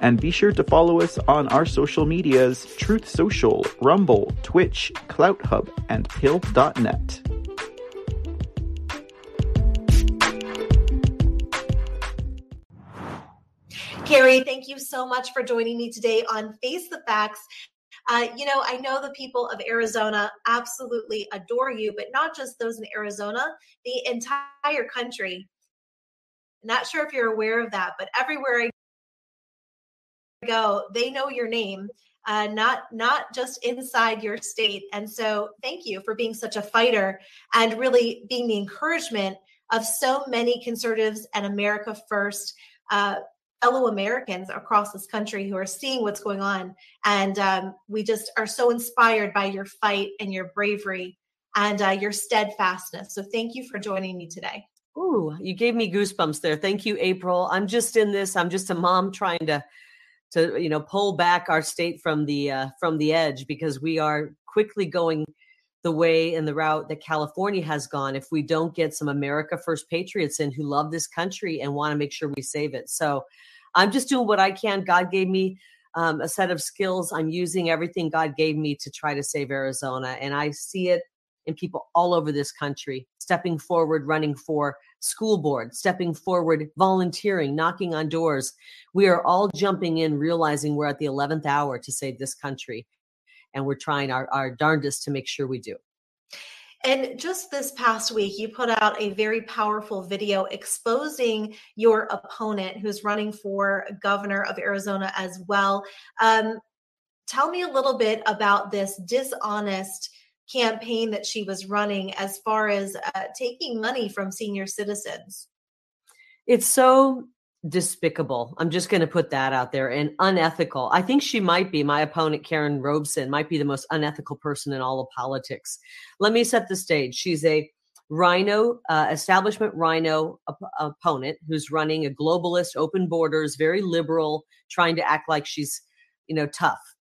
and be sure to follow us on our social medias Truth Social, Rumble, Twitch, CloutHub, and Pilled.net. Kari, thank you so much for joining me today on Face the Facts. Uh, you know, I know the people of Arizona absolutely adore you, but not just those in Arizona, the entire country. Not sure if you're aware of that, but everywhere I go, they know your name. Uh, not not just inside your state. And so, thank you for being such a fighter and really being the encouragement of so many conservatives and America First uh, fellow Americans across this country who are seeing what's going on. And um, we just are so inspired by your fight and your bravery and uh, your steadfastness. So, thank you for joining me today. Ooh, you gave me goosebumps there. Thank you, April. I'm just in this. I'm just a mom trying to to you know pull back our state from the uh, from the edge because we are quickly going the way and the route that California has gone if we don't get some America First patriots in who love this country and want to make sure we save it. So I'm just doing what I can. God gave me um, a set of skills. I'm using everything God gave me to try to save Arizona. And I see it in people all over this country stepping forward, running for school board, stepping forward, volunteering, knocking on doors. We are all jumping in, realizing we're at the 11th hour to save this country. And we're trying our, our darndest to make sure we do. And just this past week, you put out a very powerful video exposing your opponent who's running for governor of Arizona as well. Um, tell me a little bit about this dishonest campaign that she was running as far as uh, taking money from senior citizens. It's so despicable. I'm just going to put that out there and unethical. I think she might be my opponent, Karrin Robeson, might be the most unethical person in all of politics. Let me set the stage. She's a Rhino, uh, establishment Rhino op- opponent who's running a globalist, open borders, very liberal, trying to act like she's, you know, tough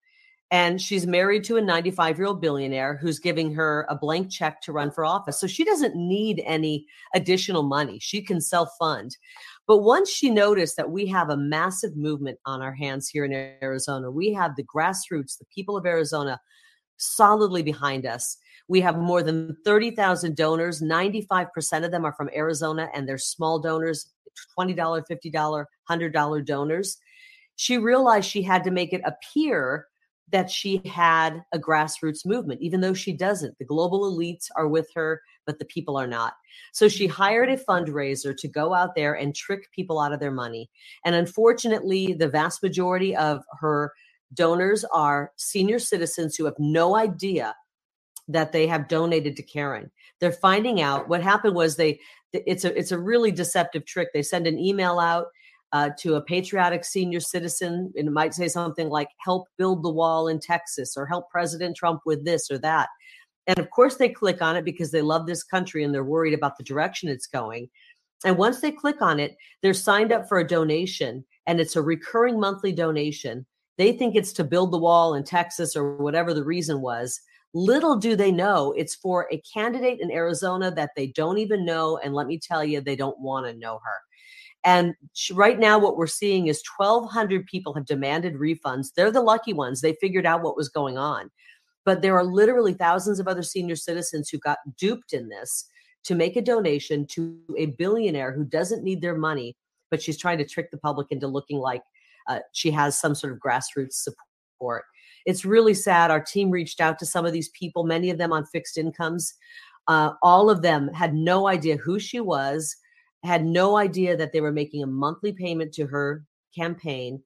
and she's married to a 95 year old billionaire who's giving her a blank check to run for office. So she doesn't need any additional money. She can self fund. But once she noticed that we have a massive movement on our hands here in Arizona, we have the grassroots, the people of Arizona solidly behind us. We have more than 30,000 donors. 95% of them are from Arizona and they're small donors, $20, $50, $100 donors. She realized she had to make it appear that she had a grassroots movement, even though she doesn't. The global elites are with her, but the people are not. So she hired a fundraiser to go out there and trick people out of their money. And unfortunately, the vast majority of her donors are senior citizens who have no idea that they have donated to Karen. They're finding out what happened was they it's a it's a really deceptive trick. They send an email out uh, to a patriotic senior citizen. And it might say something like, help build the wall in Texas or help President Trump with this or that. And of course, they click on it because they love this country and they're worried about the direction it's going. And once they click on it, they're signed up for a donation and it's a recurring monthly donation. They think it's to build the wall in Texas or whatever the reason was. Little do they know it's for a candidate in Arizona that they don't even know. And let me tell you, they don't want to know her. And right now, what we're seeing is 1,200 people have demanded refunds. They're the lucky ones. They figured out what was going on. But there are literally thousands of other senior citizens who got duped in this to make a donation to a billionaire who doesn't need their money, but she's trying to trick the public into looking like uh, she has some sort of grassroots support. It's really sad. Our team reached out to some of these people, many of them on fixed incomes. Uh, all of them had no idea who she was had no idea that they were making a monthly payment to her campaign.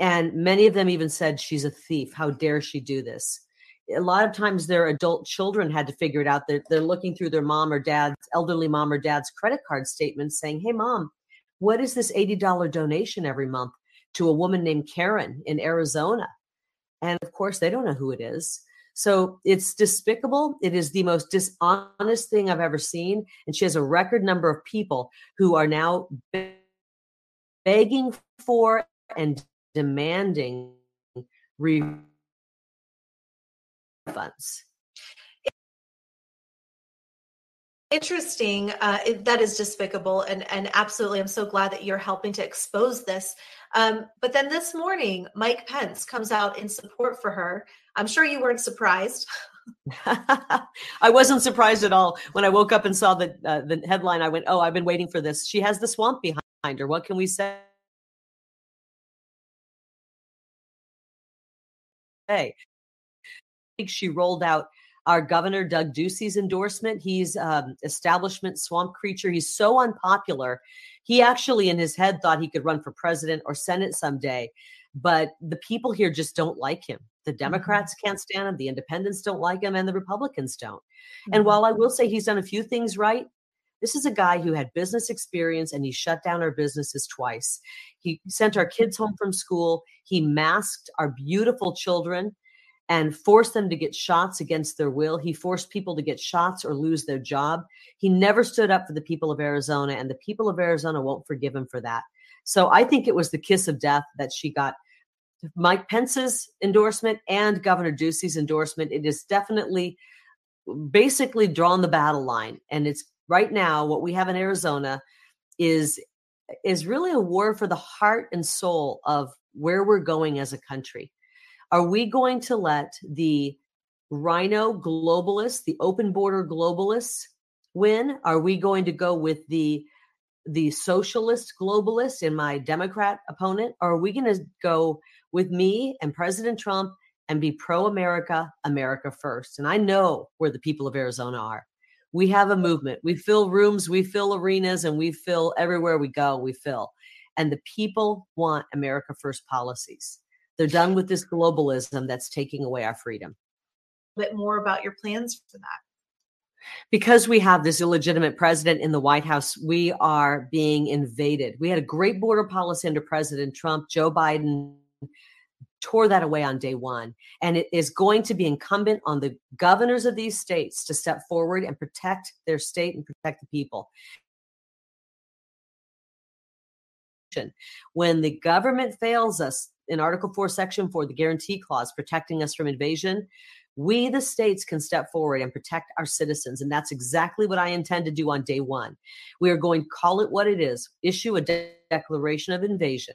And many of them even said she's a thief. How dare she do this? A lot of times their adult children had to figure it out. They're, they're looking through their mom or dad's, elderly mom or dad's credit card statements saying, Hey, mom, what is this $80 donation every month? to a woman named Karen in Arizona. And of course, they don't know who it is. So it's despicable. It is the most dishonest thing I've ever seen. And she has a record number of people who are now begging for and demanding refunds. Interesting. Uh, that is despicable, and and absolutely, I'm so glad that you're helping to expose this. Um, but then this morning, Mike Pence comes out in support for her. I'm sure you weren't surprised. [laughs] I wasn't surprised at all when I woke up and saw the uh, the headline. I went, "Oh, I've been waiting for this." She has the swamp behind her. What can we say? Hey, she rolled out our governor Doug Ducey's endorsement. He's um, establishment swamp creature. He's so unpopular. He actually, in his head, thought he could run for president or senate someday. But the people here just don't like him. The mm-hmm. Democrats can't stand him. The independents don't like him, and the Republicans don't. Mm-hmm. And while I will say he's done a few things right, this is a guy who had business experience and he shut down our businesses twice. He sent our kids home from school. He masked our beautiful children and forced them to get shots against their will. He forced people to get shots or lose their job. He never stood up for the people of Arizona, and the people of Arizona won't forgive him for that. So I think it was the kiss of death that she got Mike Pence's endorsement and Governor Ducey's endorsement. It is definitely basically drawn the battle line. And it's right now what we have in Arizona is is really a war for the heart and soul of where we're going as a country. Are we going to let the rhino globalists, the open border globalists win? Are we going to go with the the socialist globalists in my Democrat opponent? Or are we going to go with me and President Trump and be pro America, America first? And I know where the people of Arizona are. We have a movement. We fill rooms, we fill arenas, and we fill everywhere we go, we fill. And the people want America first policies. They're done with this globalism that's taking away our freedom. A bit more about your plans for that. Because we have this illegitimate president in the White House, we are being invaded. We had a great border policy under President Trump. Joe Biden tore that away on day one. And it is going to be incumbent on the governors of these states to step forward and protect their state and protect the people. When the government fails us, in Article 4, Section 4, the guarantee clause protecting us from invasion, we, the states, can step forward and protect our citizens. And that's exactly what I intend to do on day one. We are going to call it what it is issue a de- declaration of invasion.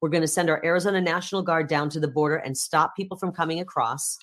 We're going to send our Arizona National Guard down to the border and stop people from coming across.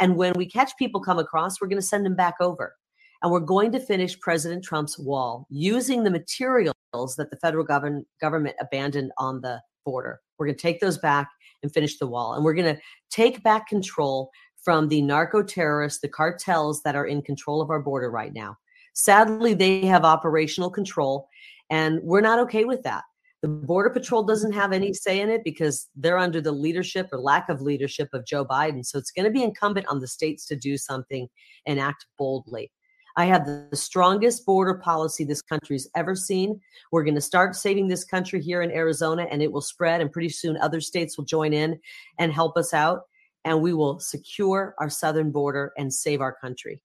And when we catch people come across, we're going to send them back over. And we're going to finish President Trump's wall using the materials that the federal govern- government abandoned on the border. We're going to take those back and finish the wall. And we're going to take back control from the narco terrorists, the cartels that are in control of our border right now. Sadly, they have operational control, and we're not okay with that. The Border Patrol doesn't have any say in it because they're under the leadership or lack of leadership of Joe Biden. So it's going to be incumbent on the states to do something and act boldly. I have the strongest border policy this country's ever seen. We're going to start saving this country here in Arizona, and it will spread. And pretty soon, other states will join in and help us out. And we will secure our southern border and save our country.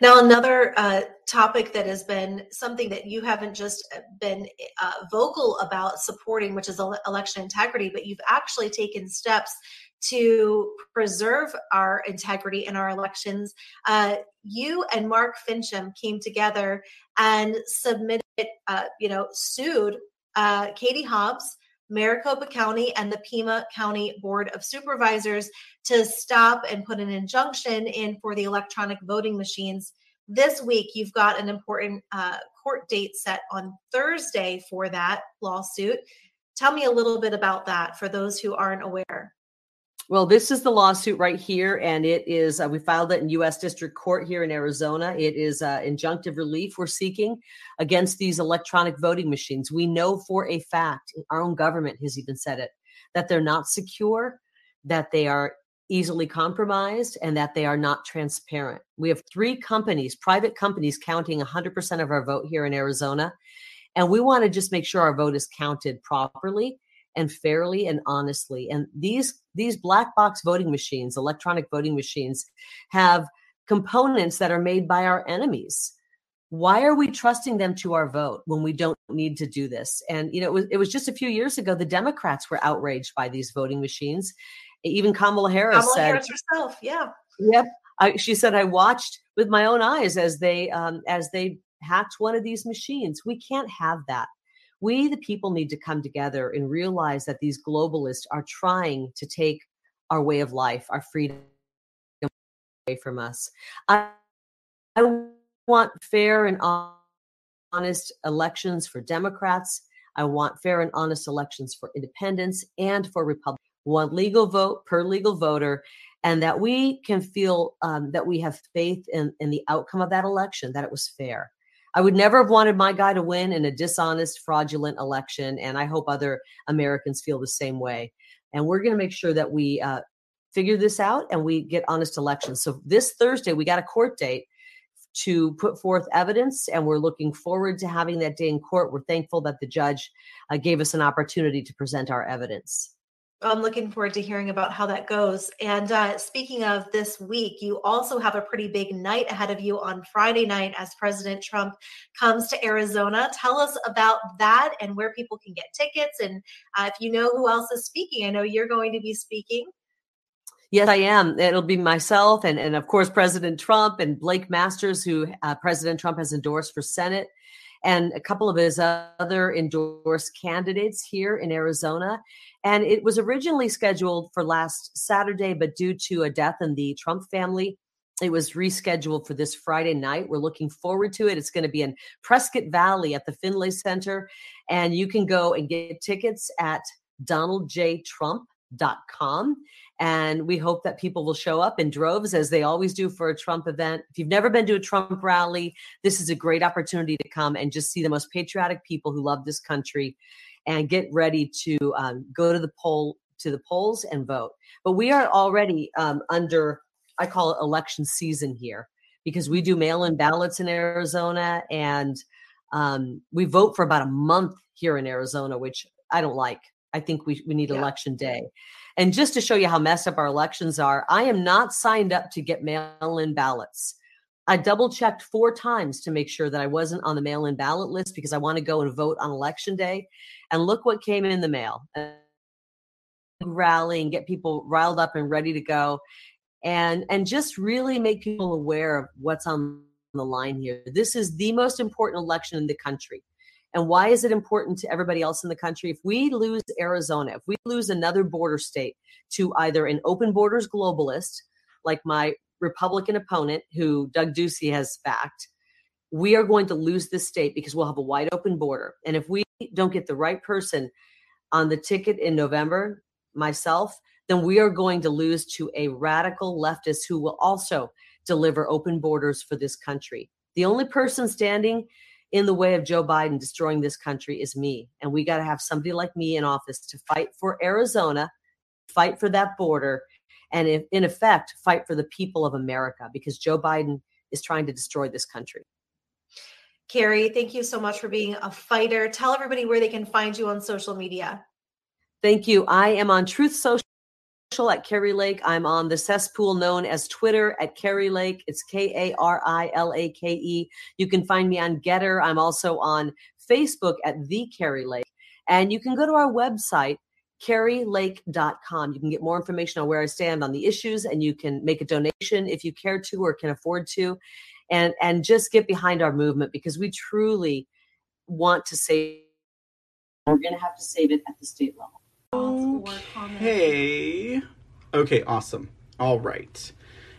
Now, another uh, topic that has been something that you haven't just uh, been uh, vocal about supporting, which is election integrity, but you've actually taken steps to preserve our integrity in our elections. Uh, you and Mark Finchem came together and submitted, uh, you know, sued uh, Katie Hobbs, Maricopa County, and the Pima County Board of Supervisors to stop and put an injunction in for the electronic voting machines. This week, you've got an important uh, court date set on Thursday for that lawsuit. Tell me a little bit about that for those who aren't aware. Well, this is the lawsuit right here, and it is, uh, we filed it in U.S. District Court here in Arizona. It is uh, injunctive relief we're seeking against these electronic voting machines. We know for a fact, our own government has even said it, that they're not secure, that they are easily compromised, and that they are not transparent. We have three companies, private companies, counting 100% of our vote here in Arizona. And we want to just make sure our vote is counted properly and fairly and honestly. And these these black box voting machines, electronic voting machines, have components that are made by our enemies. Why are we trusting them to our vote when we don't need to do this? And you know, it was, it was just a few years ago the Democrats were outraged by these voting machines. Even Kamala Harris Kamala said, Harris herself, yeah. Yep. I, she said, I watched with my own eyes as they um, as they hacked one of these machines. We can't have that. We, the people, need to come together and realize that these globalists are trying to take our way of life, our freedom away from us. I, I want fair and honest elections for Democrats. I want fair and honest elections for independents and for Republicans. One legal vote per legal voter, and that we can feel um, that we have faith in, in the outcome of that election, that it was fair. I would never have wanted my guy to win in a dishonest, fraudulent election, and I hope other Americans feel the same way. And we're going to make sure that we uh, figure this out and we get honest elections. So this Thursday, we got a court date to put forth evidence, and we're looking forward to having that day in court. We're thankful that the judge uh, gave us an opportunity to present our evidence. I'm looking forward to hearing about how that goes. And uh, speaking of this week, you also have a pretty big night ahead of you on Friday night as President Trump comes to Arizona. Tell us about that and where people can get tickets. And uh, if you know who else is speaking, I know you're going to be speaking. Yes, I am. It'll be myself and, and of course, President Trump and Blake Masters, who uh, President Trump has endorsed for Senate, and a couple of his other endorsed candidates here in Arizona. And it was originally scheduled for last Saturday, but due to a death in the Trump family, it was rescheduled for this Friday night. We're looking forward to it. It's going to be in Prescott Valley at the Findlay Center. And you can go and get tickets at donaldjtrump.com. And we hope that people will show up in droves as they always do for a Trump event. If you've never been to a Trump rally, this is a great opportunity to come and just see the most patriotic people who love this country and get ready to um, go to the poll to the polls and vote. But we are already um, under, I call it election season here because we do mail-in ballots in Arizona and um, we vote for about a month here in Arizona, which I don't like. I think we, we need yeah. election day. And just to show you how messed up our elections are, I am not signed up to get mail in ballots. I double checked four times to make sure that I wasn't on the mail in ballot list because I want to go and vote on election day. And look what came in the mail rally and get people riled up and ready to go and and just really make people aware of what's on the line here this is the most important election in the country and why is it important to everybody else in the country? If we lose Arizona, if we lose another border state to either an open borders globalist, like my Republican opponent, who Doug Ducey has backed, we are going to lose this state because we'll have a wide open border. And if we don't get the right person on the ticket in November, myself, then we are going to lose to a radical leftist who will also deliver open borders for this country. The only person standing in the way of Joe Biden destroying this country is me. And we got to have somebody like me in office to fight for Arizona, fight for that border, and if, in effect, fight for the people of America because Joe Biden is trying to destroy this country. Kari, thank you so much for being a fighter. Tell everybody where they can find you on social media. Thank you. I am on Truth Social at Kari Lake. I'm on the cesspool known as Twitter at Kari Lake. It's K A R I L A K E. You can find me on Gettr. I'm also on Facebook at The Kari Lake. And you can go to our website, karilake.com. You can get more information on where I stand on the issues and you can make a donation if you care to or can afford to. And, and just get behind our movement because we truly want to save. We're going to have to save it at the state level. Okay. Okay, awesome. All right.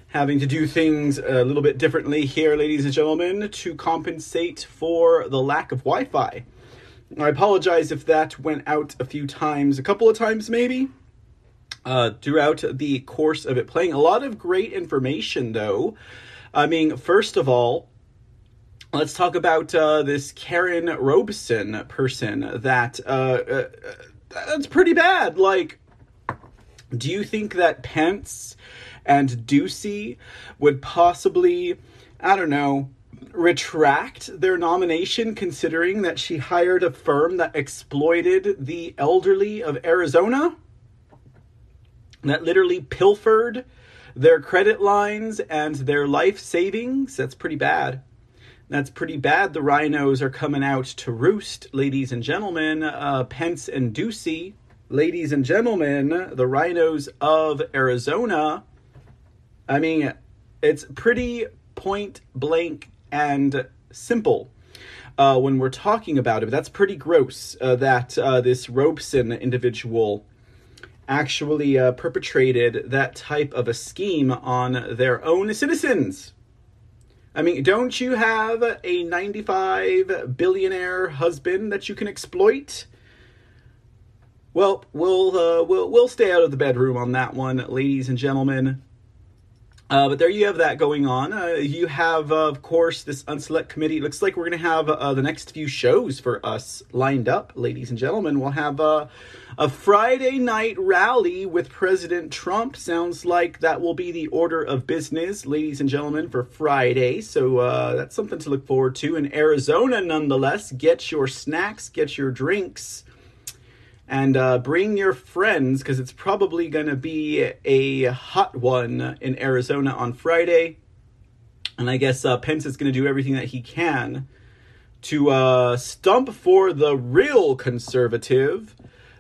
Having to do things a little bit differently here, ladies and gentlemen, to compensate for the lack of Wi Fi. I apologize if that went out a few times, a couple of times maybe, uh, throughout the course of it playing. A lot of great information, though. I mean, first of all, let's talk about uh, this Karrin Robeson person that uh, uh that's pretty bad. Like, do you think that Pence and Ducey would possibly, I don't know, retract their nomination considering that she hired a firm that exploited the elderly of Arizona, that literally pilfered their credit lines and their life savings. That's pretty bad. That's pretty bad. The rhinos are coming out to roost, ladies and gentlemen. Uh, Pence and Ducey, ladies and gentlemen, the rhinos of Arizona. I mean, it's pretty point blank and simple uh, when we're talking about it. That's pretty gross uh, that uh, this Robeson individual actually uh, perpetrated that type of a scheme on their own citizens. I mean, don't you have a 95 billionaire husband that you can exploit? Well, we'll uh, we'll we'll stay out of the bedroom on that one, ladies and gentlemen. Uh, but there you have that going on. Uh, you have, uh, of course, this unselect committee. It looks like we're going to have uh, the next few shows for us lined up, ladies and gentlemen. We'll have uh, a Friday night rally with President Trump. Sounds like that will be the order of business, ladies and gentlemen, for Friday. So uh, that's something to look forward to. In Arizona, nonetheless, get your snacks, get your drinks and uh, bring your friends because it's probably going to be a hot one in Arizona on Friday. And I guess uh, Pence is going to do everything that he can to uh, stump for the real conservative,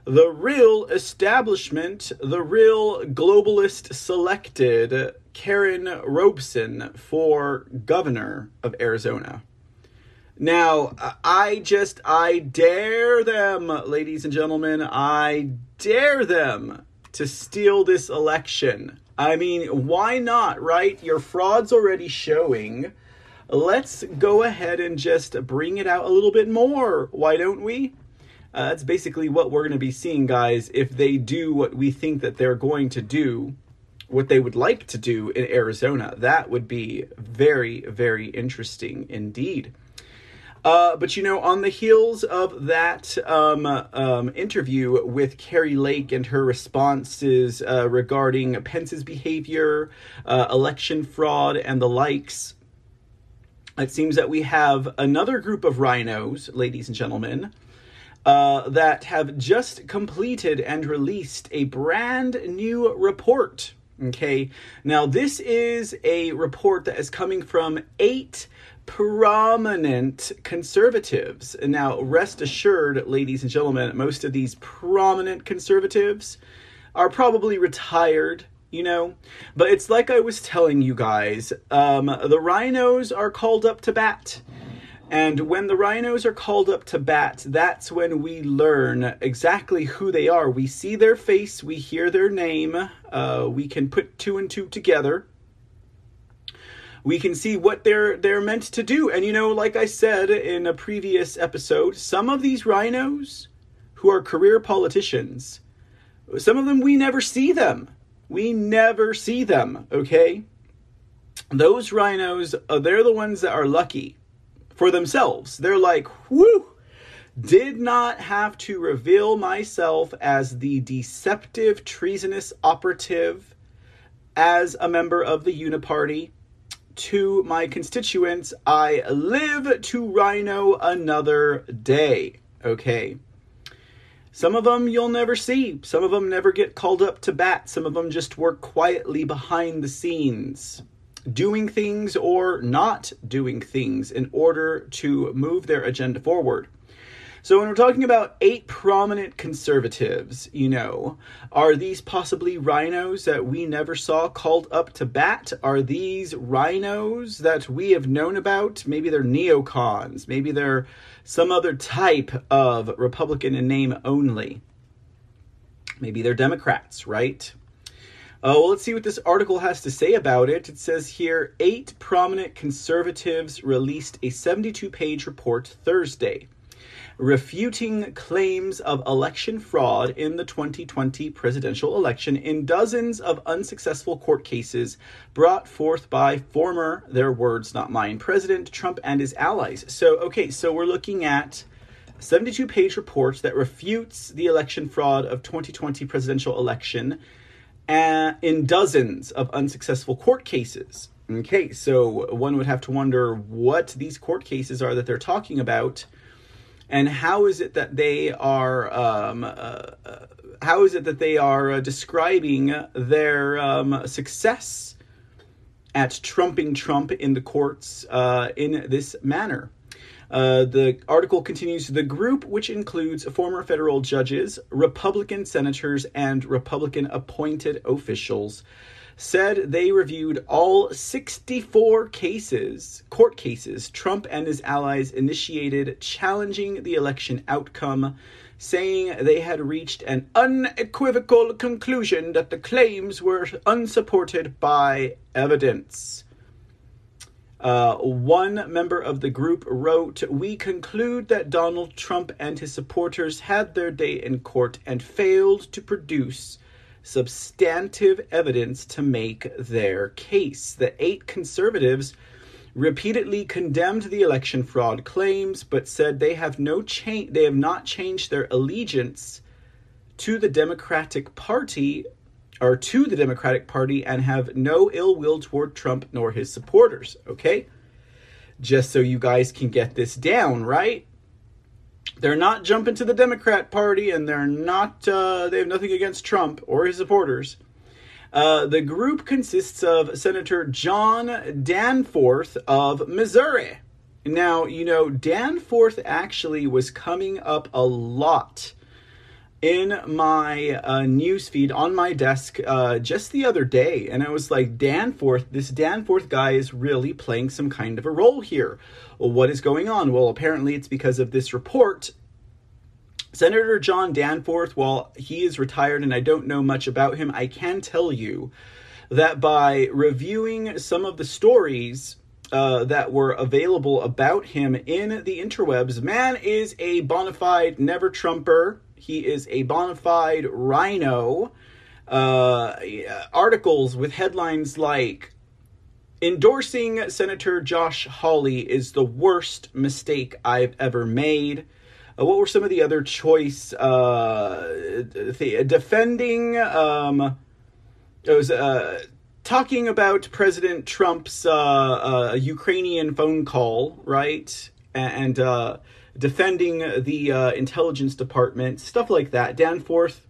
the real establishment, the real globalist selected Karrin Robeson for governor of Arizona. Now, I just, I dare them, ladies and gentlemen, I dare them to steal this election. I mean, why not, right? Your fraud's already showing. Let's go ahead and just bring it out a little bit more. Why don't we? Uh, that's basically what we're going to be seeing, guys, if they do what we think that they're going to do, what they would like to do in Arizona. That would be very, very interesting indeed. Uh, but you know, on the heels of that um, um, interview with Kari Lake and her responses uh, regarding Pence's behavior, uh, election fraud, and the likes, it seems that we have another group of rhinos, ladies and gentlemen, uh, that have just completed and released a brand new report. Okay, now this is a report that is coming from eight prominent conservatives. And now, rest assured, ladies and gentlemen, most of these prominent conservatives are probably retired, you know. But it's like I was telling you guys um, the rhinos are called up to bat. And when the rhinos are called up to bat, that's when we learn exactly who they are. We see their face, we hear their name, uh, we can put two and two together we can see what they're they're meant to do. And you know, like I said in a previous episode, some of these rhinos who are career politicians, some of them we never see them. We never see them, okay? Those rhinos, uh, they're the ones that are lucky for themselves. They're like, whoo, did not have to reveal myself as the deceptive, treasonous operative as a member of the Uniparty to my constituents, I live to rhino another day. Okay. Some of them you'll never see. Some of them never get called up to bat. Some of them just work quietly behind the scenes, doing things or not doing things in order to move their agenda forward. So when we're talking about eight prominent conservatives, you know, are these possibly rhinos that we never saw called up to bat? Are these rhinos that we have known about? Maybe they're neocons. Maybe they're some other type of Republican in name only. Maybe they're Democrats, right? Uh, well, let's see what this article has to say about it. It says here eight prominent conservatives released a 72 page report Thursday refuting claims of election fraud in the 2020 presidential election in dozens of unsuccessful court cases brought forth by former, their words, not mine, President Trump and his allies. So, okay, so we're looking at 72 page report that refutes the election fraud of 2020 presidential election uh, in dozens of unsuccessful court cases. Okay, so one would have to wonder what these court cases are that they're talking about, and how is it that they are um, uh, uh, how is it that they are uh, describing their um, success at trumping Trump in the courts uh, in this manner? Uh, the article continues the group, which includes former federal judges, Republican senators, and Republican appointed officials, said they reviewed all 64 cases, court cases, Trump and his allies initiated challenging the election outcome, saying they had reached an unequivocal conclusion that the claims were unsupported by evidence. Uh, one member of the group wrote, We conclude that Donald Trump and his supporters had their day in court and failed to produce substantive evidence to make their case. The eight conservatives repeatedly condemned the election fraud claims, but said they have no change they have not changed their allegiance to the Democratic Party or to the Democratic Party and have no ill will toward Trump nor his supporters. Okay? Just so you guys can get this down, right? They're not jumping to the Democrat Party and they're not, uh, they have nothing against Trump or his supporters. Uh, the group consists of Senator John Danforth of Missouri. Now, you know, Danforth actually was coming up a lot in my uh, newsfeed on my desk uh, just the other day, and I was like, Danforth, this Danforth guy is really playing some kind of a role here. Well, what is going on? Well, apparently it's because of this report. Senator John Danforth, while he is retired and I don't know much about him, I can tell you that by reviewing some of the stories uh, that were available about him in the interwebs, man is a bona fide never Trumper he is a bona fide rhino. Uh, articles with headlines like Endorsing Senator Josh Hawley is the worst mistake I've ever made. Uh, what were some of the other choice? Uh, th- defending. Um, it was uh, talking about President Trump's uh, uh, Ukrainian phone call, right? And uh, defending the uh, intelligence department, stuff like that. Danforth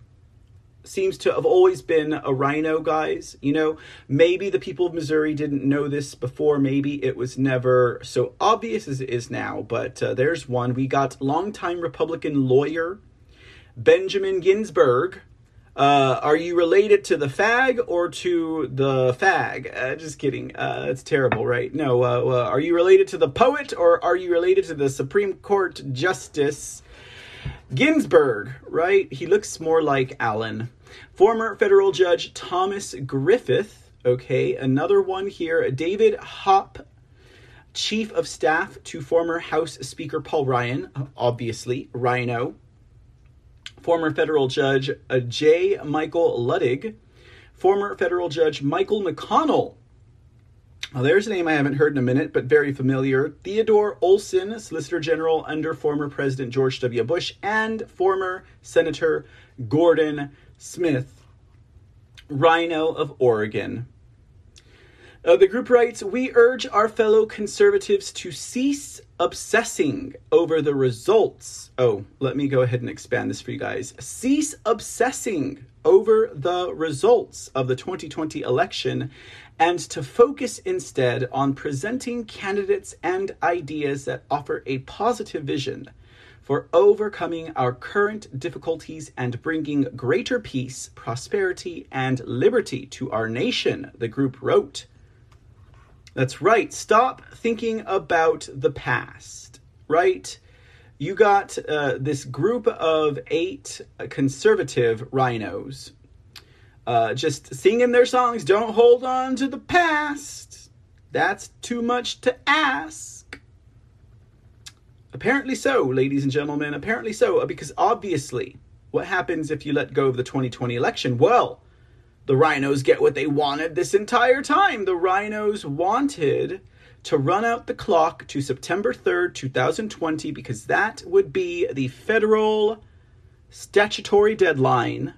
seems to have always been a rhino, guys. You know, maybe the people of Missouri didn't know this before. Maybe it was never so obvious as it is now. But uh, there's one. We got longtime Republican lawyer Benjamin Ginsburg uh, are you related to the fag or to the fag? Uh, just kidding. Uh, that's terrible, right? No. Uh, uh, are you related to the poet or are you related to the Supreme Court Justice Ginsburg? Right? He looks more like Allen. Former federal judge Thomas Griffith. Okay, another one here. David Hoppe, chief of staff to former House Speaker Paul Ryan. Obviously, Rhino former federal judge uh, J. Michael Luttig, former federal judge Michael McConnell. Well, there's a name I haven't heard in a minute, but very familiar. Theodore Olson, Solicitor General under former President George W. Bush, and former Senator Gordon Smith, Rhino of Oregon. Uh, the group writes We urge our fellow conservatives to cease obsessing over the results. Oh, let me go ahead and expand this for you guys. Cease obsessing over the results of the 2020 election and to focus instead on presenting candidates and ideas that offer a positive vision for overcoming our current difficulties and bringing greater peace, prosperity, and liberty to our nation, the group wrote. That's right. Stop thinking about the past, right? You got uh, this group of eight conservative rhinos uh, just singing their songs. Don't hold on to the past. That's too much to ask. Apparently so, ladies and gentlemen. Apparently so, uh, because obviously, what happens if you let go of the 2020 election? Well, the rhinos get what they wanted this entire time. The rhinos wanted to run out the clock to September 3rd, 2020, because that would be the federal statutory deadline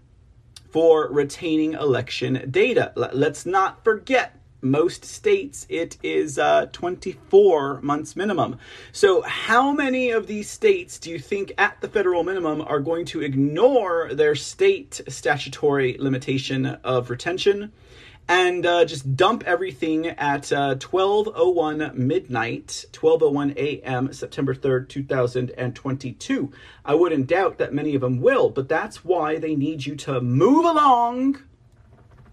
for retaining election data. Let's not forget, most states it is uh, 24 months minimum. So, how many of these states do you think at the federal minimum are going to ignore their state statutory limitation of retention? and uh, just dump everything at uh, 12:01 midnight, 12:01 a.m. September 3rd, 2022. I wouldn't doubt that many of them will, but that's why they need you to move along.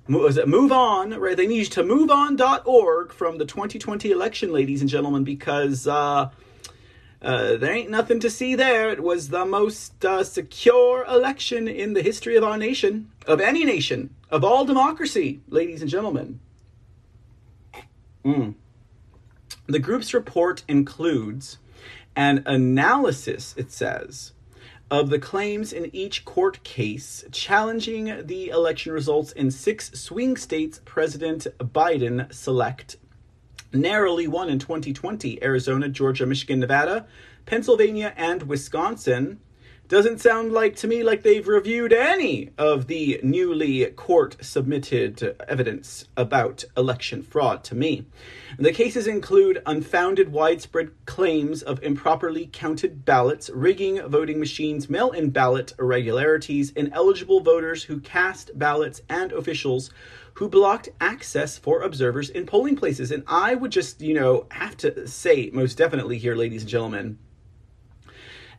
Was it move on? Right? They need you to move on.org from the 2020 election, ladies and gentlemen, because uh, uh, there ain't nothing to see there. It was the most uh, secure election in the history of our nation, of any nation, of all democracy, ladies and gentlemen. Mm. The group's report includes an analysis, it says, of the claims in each court case challenging the election results in six swing states President Biden select narrowly won in 2020 Arizona, Georgia, Michigan, Nevada, Pennsylvania, and Wisconsin. Doesn't sound like to me like they've reviewed any of the newly court submitted evidence about election fraud to me. The cases include unfounded widespread claims of improperly counted ballots, rigging voting machines, mail in ballot irregularities, ineligible voters who cast ballots, and officials who blocked access for observers in polling places. And I would just, you know, have to say most definitely here, ladies and gentlemen,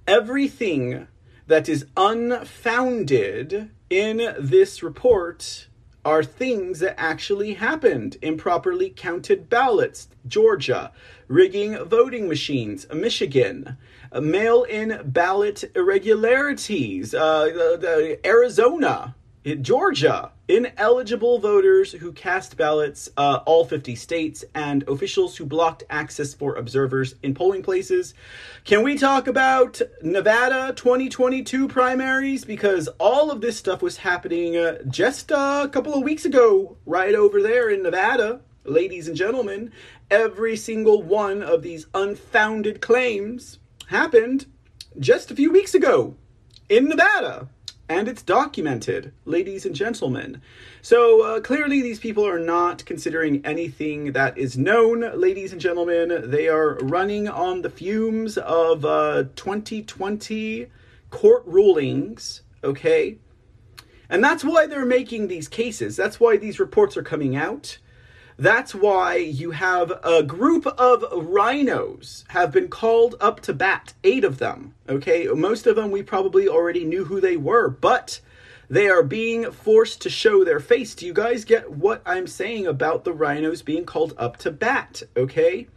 everything that is unfounded in this report are things that actually happened. Improperly counted ballots georgia rigging voting machines michigan mail in ballot irregularities uh, arizona Georgia, ineligible voters who cast ballots, uh, all 50 states, and officials who blocked access for observers in polling places. Can we talk about Nevada 2022 primaries? Because all of this stuff was happening uh, just a couple of weeks ago, right over there in Nevada. Ladies and gentlemen, every single one of these unfounded claims happened just a few weeks ago in Nevada and it's documented, ladies and gentlemen. So uh, clearly, these people are not considering anything that is known, ladies and gentlemen. They are running on the fumes of uh, 2020 court rulings, okay? And that's why they're making these cases. That's why these reports are coming out. That's why you have a group of rhinos have been called up to bat, eight of them. Okay, most of them we probably already knew who they were, but they are being forced to show their face. Do you guys get what I'm saying about the rhinos being called up to bat? Okay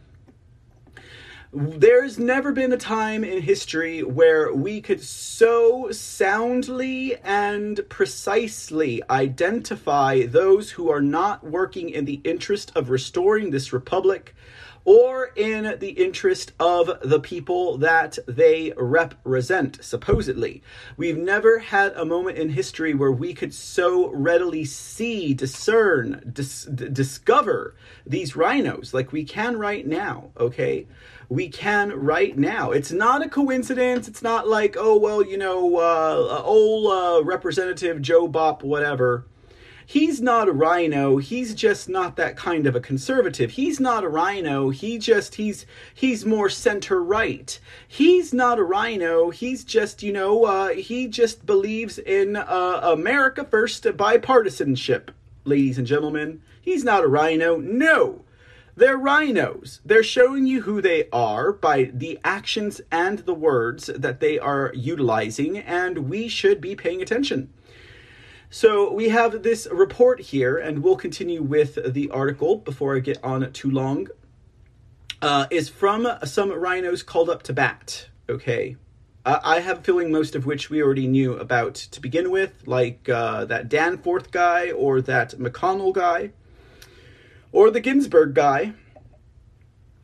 there's never been a time in history where we could so soundly and precisely identify those who are not working in the interest of restoring this republic or in the interest of the people that they represent, supposedly. We've never had a moment in history where we could so readily see, discern, dis- discover these rhinos like we can right now, okay? We can right now. It's not a coincidence. It's not like, oh, well, you know, uh, old uh, Representative Joe Bop, whatever. He's not a RINO. He's just not that kind of a conservative. He's not a rhino. He just he's he's more center right. He's not a rhino. He's just you know uh, he just believes in uh, America first bipartisanship, ladies and gentlemen. He's not a rhino. No, they're rhinos. They're showing you who they are by the actions and the words that they are utilizing, and we should be paying attention. So we have this report here, and we'll continue with the article before I get on too long. Uh, is from some rhinos called up to bat. Okay. Uh, I have a feeling most of which we already knew about to begin with, like uh, that Danforth guy or that McConnell guy or the Ginsberg guy.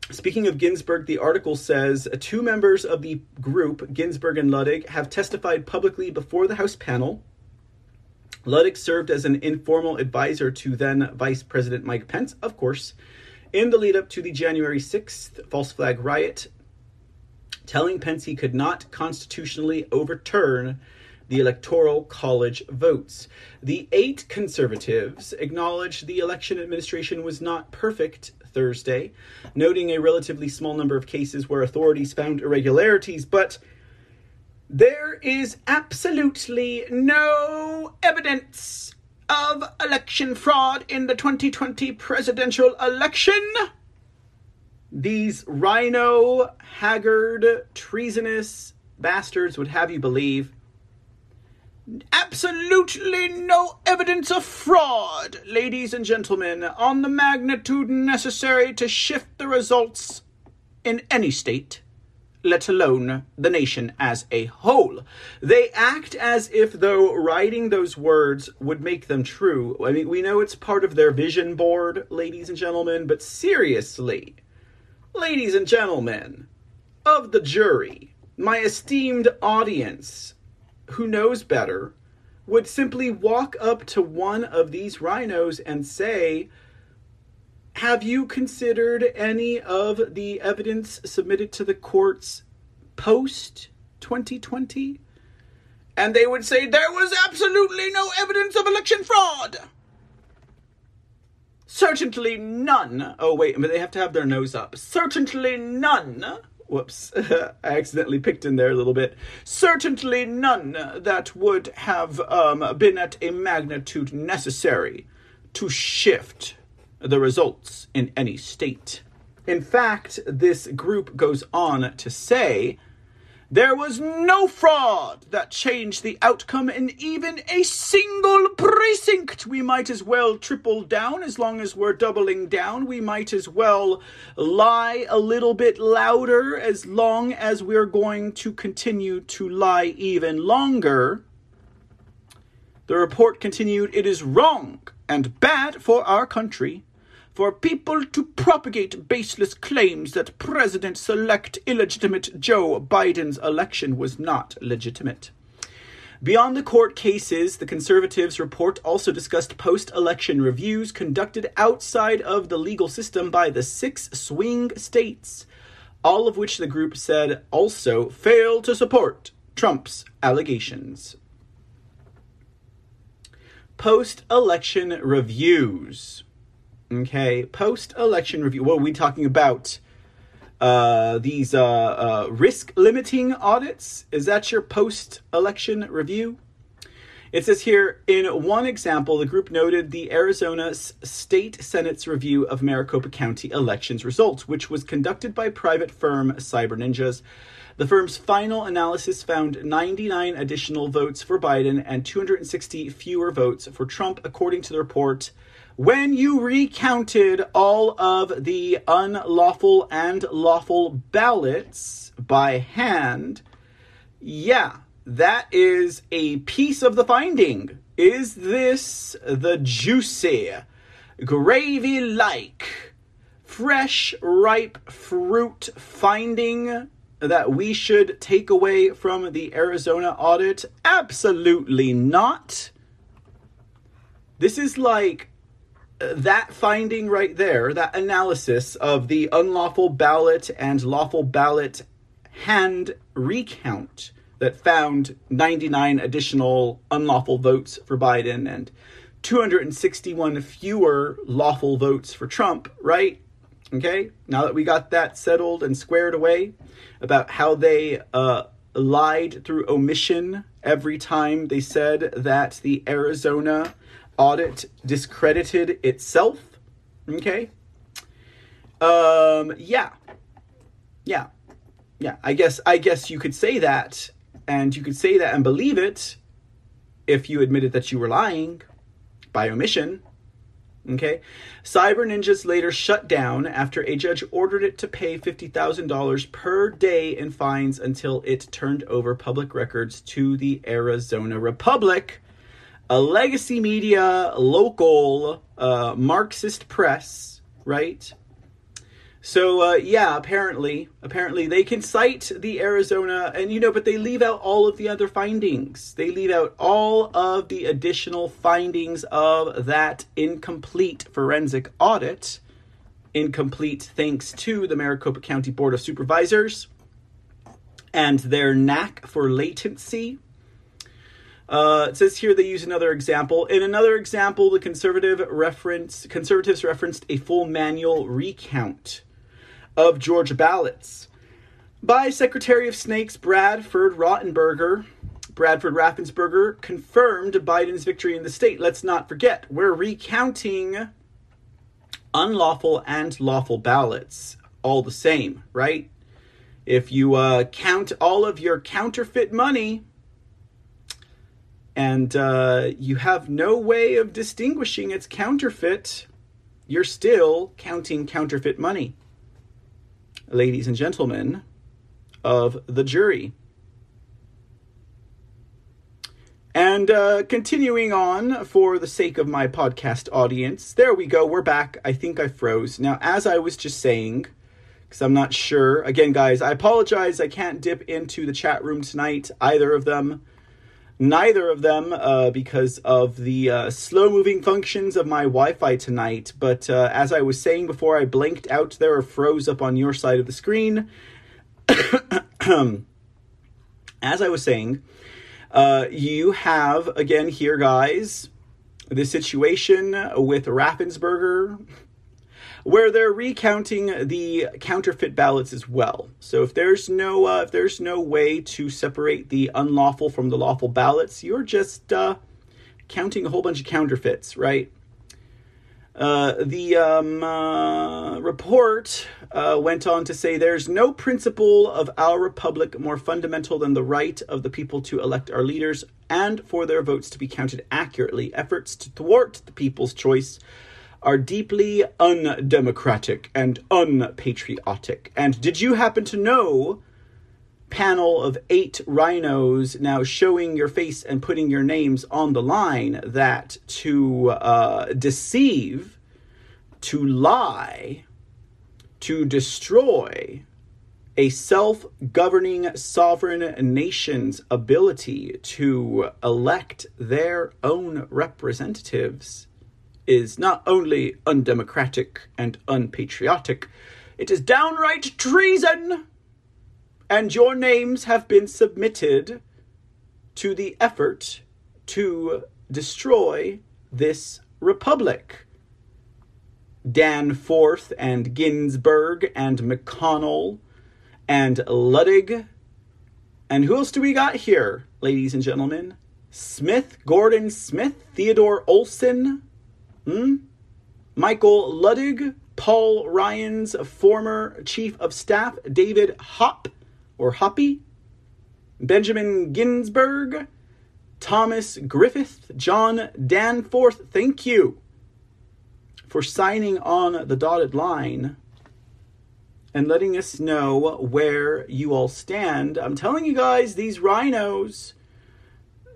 Speaking of Ginsberg, the article says uh, two members of the group, Ginsberg and Luttig, have testified publicly before the House panel. Luttig served as an informal advisor to then Vice President Mike Pence, of course, in the lead up to the January 6th false flag riot, telling Pence he could not constitutionally overturn the Electoral College votes. The eight conservatives acknowledged the election administration was not perfect Thursday, noting a relatively small number of cases where authorities found irregularities, but there is absolutely no evidence of election fraud in the 2020 presidential election. These rhino, haggard, treasonous bastards would have you believe. Absolutely no evidence of fraud, ladies and gentlemen, on the magnitude necessary to shift the results in any state, let alone the nation as a whole. They act as if though writing those words would make them true. I mean, we know it's part of their vision board, ladies and gentlemen, but seriously, ladies and gentlemen of the jury, my esteemed audience, who knows better would simply walk up to one of these rhinos and say, Have you considered any of the evidence submitted to the courts post 2020? And they would say, There was absolutely no evidence of election fraud. Certainly none. Oh, wait, but they have to have their nose up. Certainly none whoops, [laughs] I accidentally picked in there a little bit. Certainly none that would have um, been at a magnitude necessary to shift the results in any state. In fact, this group goes on to say there was no fraud that changed the outcome in even a single precinct. We might as well triple down as long as we're doubling down. We might as well lie a little bit louder as long as we're going to continue to lie even longer. The report continued It is wrong and bad for our country for people to propagate baseless claims that President select illegitimate Joe Biden's election was not legitimate. Beyond the court cases, the Conservatives' report also discussed post election reviews conducted outside of the legal system by the six swing states, all of which the group said also fail to support Trump's allegations. Post election reviews. Okay, post election review. What are we talking about? Uh, these uh, uh, risk limiting audits. Is that your post election review? It says here in one example, the group noted the Arizona State Senate's review of Maricopa County elections results, which was conducted by private firm Cyber Ninjas. The firm's final analysis found 99 additional votes for Biden and 260 fewer votes for Trump, according to the report when you recounted all of the unlawful and lawful ballots by hand, yeah, that is a piece of the finding. Is this the juicy, gravy like, fresh, ripe fruit finding that we should take away from the Arizona audit? Absolutely not. This is like that finding right there, that analysis of the unlawful ballot and lawful ballot hand recount that found 99 additional unlawful votes for Biden and 261 fewer lawful votes for Trump, right? Okay, now that we got that settled and squared away about how they uh, lied through omission every time they said that the Arizona audit discredited itself. Okay. Um, yeah. Yeah. Yeah. I guess I guess you could say that and you could say that and believe it if you admitted that you were lying by omission. Okay. Cyber Ninjas later shut down after a judge ordered it to pay $50,000 per day in fines until it turned over public records to the Arizona Republic a legacy media, local uh, Marxist press, right? So uh, yeah, apparently, apparently they can cite the Arizona, and you know, but they leave out all of the other findings. They leave out all of the additional findings of that incomplete forensic audit. Incomplete thanks to the Maricopa County Board of Supervisors and their knack for latency Uh, it says here they use another example. In another example, the conservative reference conservatives referenced a full manual recount of Georgia ballots by Secretary of Snakes Bradford Rottenberger. Bradford Raffensperger confirmed Biden's victory in the state. Let's not forget, we're recounting unlawful and lawful ballots all the same, right? If you uh, count all of your counterfeit money and uh, you have no way of distinguishing its counterfeit, you're still counting counterfeit money. Ladies and gentlemen of the jury. And uh, continuing on for the sake of my podcast audience, there we go. We're back. I think I froze. Now, as I was just saying, because I'm not sure, again, guys, I apologize. I can't dip into the chat room tonight, either of them. Neither of them uh, because of the uh, slow moving functions of my Wi Fi tonight. But uh, as I was saying before, I blinked out there or froze up on your side of the screen. [coughs] as I was saying, uh, you have, again, here, guys, the situation with Raffensperger, where they're recounting the counterfeit ballots as well. So if there's no uh, if there's no way to separate the unlawful from the lawful ballots, you're just uh, counting a whole bunch of counterfeits, right? Uh, the um, uh, report uh, went on to say there's no principle of our republic more fundamental than the right of the people to elect our leaders and for their votes to be counted accurately. Efforts to thwart the people's choice are deeply undemocratic and unpatriotic. And did you happen to know? panel of eight rhinos now showing your face and putting your names on the line that to uh, deceive, to lie, to destroy a self governing sovereign nation's ability to elect their own representatives is not only undemocratic and unpatriotic, it is downright treason and your names have been submitted to the effort to destroy this republic. Danforth and Ginsberg and McConnell and Luttig. And who else do we got here, ladies and gentlemen? Smith, Gordon Smith, Theodore Olson, hmm? Michael Luttig, Paul Ryan's former chief of staff, David Hopp, or Hoppy, Benjamin Ginsberg, Thomas Griffith, John Danforth, thank you for signing on the dotted line and letting us know where you all stand. I'm telling you guys, these rhinos,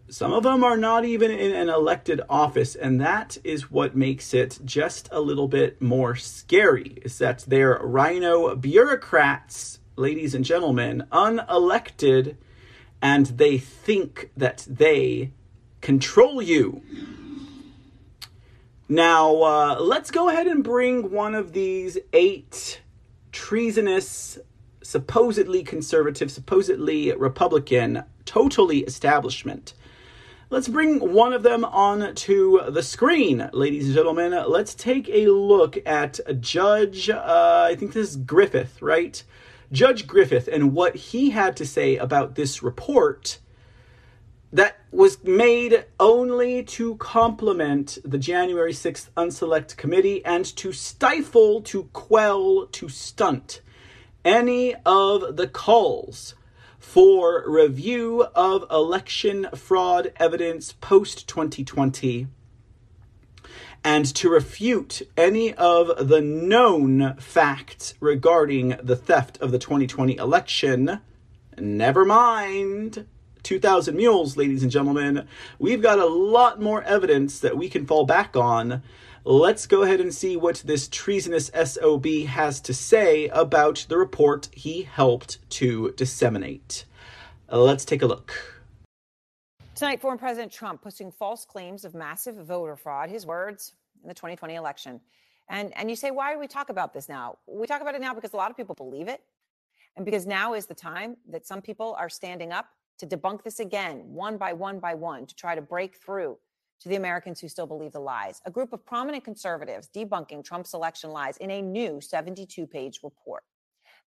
some of them are not even in an elected office, and that is what makes it just a little bit more scary. Is that they're rhino bureaucrats ladies and gentlemen, unelected, and they think that they control you. Now, uh, let's go ahead and bring one of these eight treasonous, supposedly conservative, supposedly Republican, totally establishment. Let's bring one of them on to the screen, ladies and gentlemen. Let's take a look at Judge, uh, I think this is Griffith, right? Judge Griffith and what he had to say about this report that was made only to complement the January 6th Unselect Committee and to stifle, to quell, to stunt any of the calls for review of election fraud evidence post 2020 and to refute any of the known facts regarding the theft of the 2020 election. Never mind 2,000 mules, ladies and gentlemen. We've got a lot more evidence that we can fall back on. Let's go ahead and see what this treasonous SOB has to say about the report he helped to disseminate. Let's take a look. Tonight, former President Trump posting false claims of massive voter fraud, his words in the 2020 election. And, and you say, why do we talk about this now? We talk about it now because a lot of people believe it. And because now is the time that some people are standing up to debunk this again, one by one by one, to try to break through to the Americans who still believe the lies. A group of prominent conservatives debunking Trump's election lies in a new 72 page report.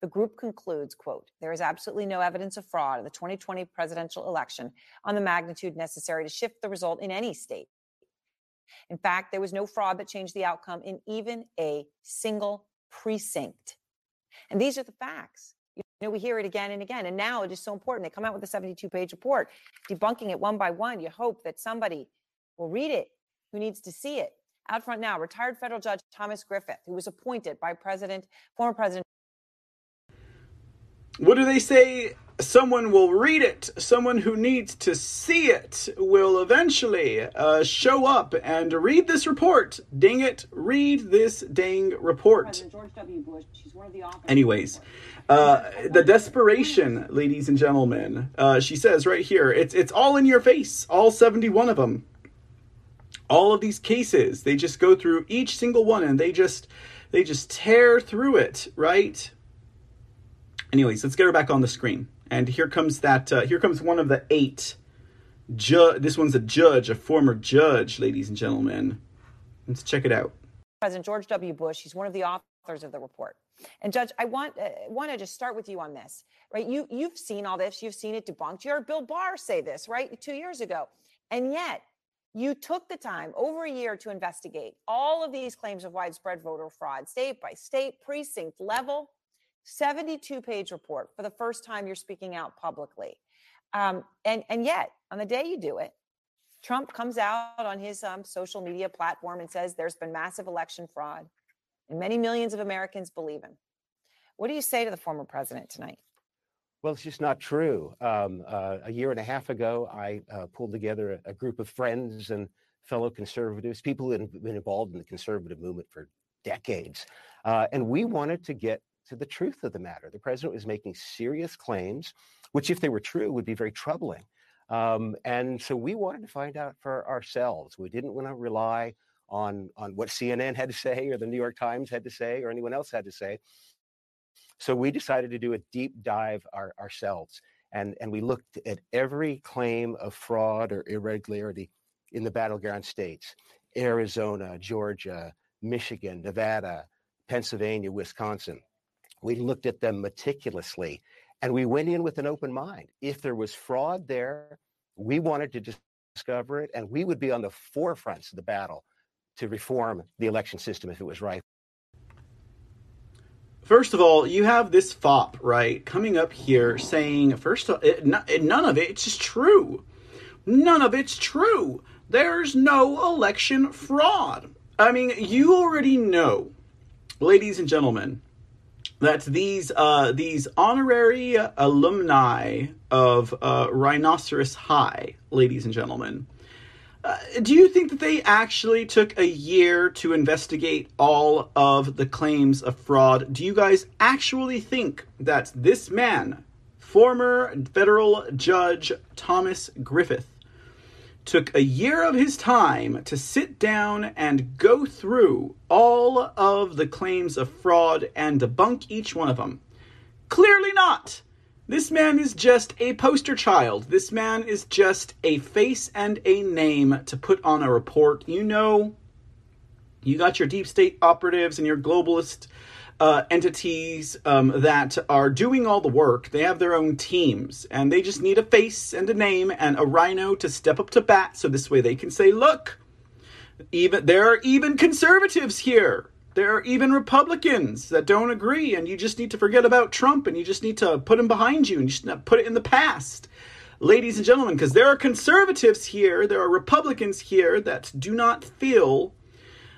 The group concludes, quote, there is absolutely no evidence of fraud in the 2020 presidential election on the magnitude necessary to shift the result in any state. In fact, there was no fraud that changed the outcome in even a single precinct. And these are the facts. You know, we hear it again and again. And now it is so important. They come out with a 72 page report, debunking it one by one. You hope that somebody will read it who needs to see it. Out front now, retired federal judge Thomas Griffith, who was appointed by President, former President. What do they say? Someone will read it. Someone who needs to see it will eventually uh, show up and read this report. Dang it, read this dang report. Bush, Anyways, uh, the desperation, ladies and gentlemen. Uh, she says right here, it's it's all in your face, all seventy-one of them all of these cases. They just go through each single one and they just they just tear through it right? Anyways let's get her back on the screen. And here comes that uh, here comes one of the eight ju- this one's a judge a former judge ladies and gentlemen. Let's check it out. President george w. Bush he's one of the authors of the report. And judge i want uh, want to just start with you on this right? You you've seen all this. You've seen it debunked. You heard bill barr say this right two years ago. And yet you took the time over a year to investigate all of these claims of widespread voter fraud, state by state, precinct level. 72 page report for the first time you're speaking out publicly. Um, and, and yet, on the day you do it, Trump comes out on his um, social media platform and says there's been massive election fraud, and many millions of Americans believe him. What do you say to the former president tonight? Well, it's just not true. Um, uh, a year and a half ago, I uh, pulled together a, a, group of friends and fellow conservatives, people who had been involved in the conservative movement for decades. Uh, and we wanted to get to the truth of the matter. The president was making serious claims, which, if they were true, would be very troubling. Um, and so we wanted to find out for ourselves. We didn't want to rely on, on what CNN had to say or the New York Times had to say or anyone else had to say. So we decided to do a deep dive our, ourselves. And, and we looked at every claim of fraud or irregularity in the battleground states Arizona, Georgia, Michigan, Nevada, Pennsylvania, Wisconsin. We looked at them meticulously and we went in with an open mind. If there was fraud there, we wanted to discover it and we would be on the forefronts of the battle to reform the election system if it was right. First of all, you have this fop, right, coming up here saying, first of none of it's true. None of it's true. There's no election fraud. I mean, you already know, ladies and gentlemen, that these uh, these honorary alumni of uh, Rhinoceros High, ladies and gentlemen, uh, do you think that they actually took a year to investigate all of the claims of fraud? Do you guys actually think that this man, former federal judge Thomas Griffith, took a year of his time to sit down and go through all of the claims of fraud and debunk each one of them? Clearly not. This man is just a poster child. This man is just a face and a name to put on a report. You know, you got your deep state operatives and your globalist uh, entities um, that are doing all the work. They have their own teams, and they just need a face and a name and a rhino to step up to bat so this way they can say, look, even there are even conservatives here there are even Republicans that don't agree, and you just need to forget about Trump and you just need to put him behind you and you just put it in the past. Ladies and gentlemen, because there are conservatives here, there are Republicans here that do not feel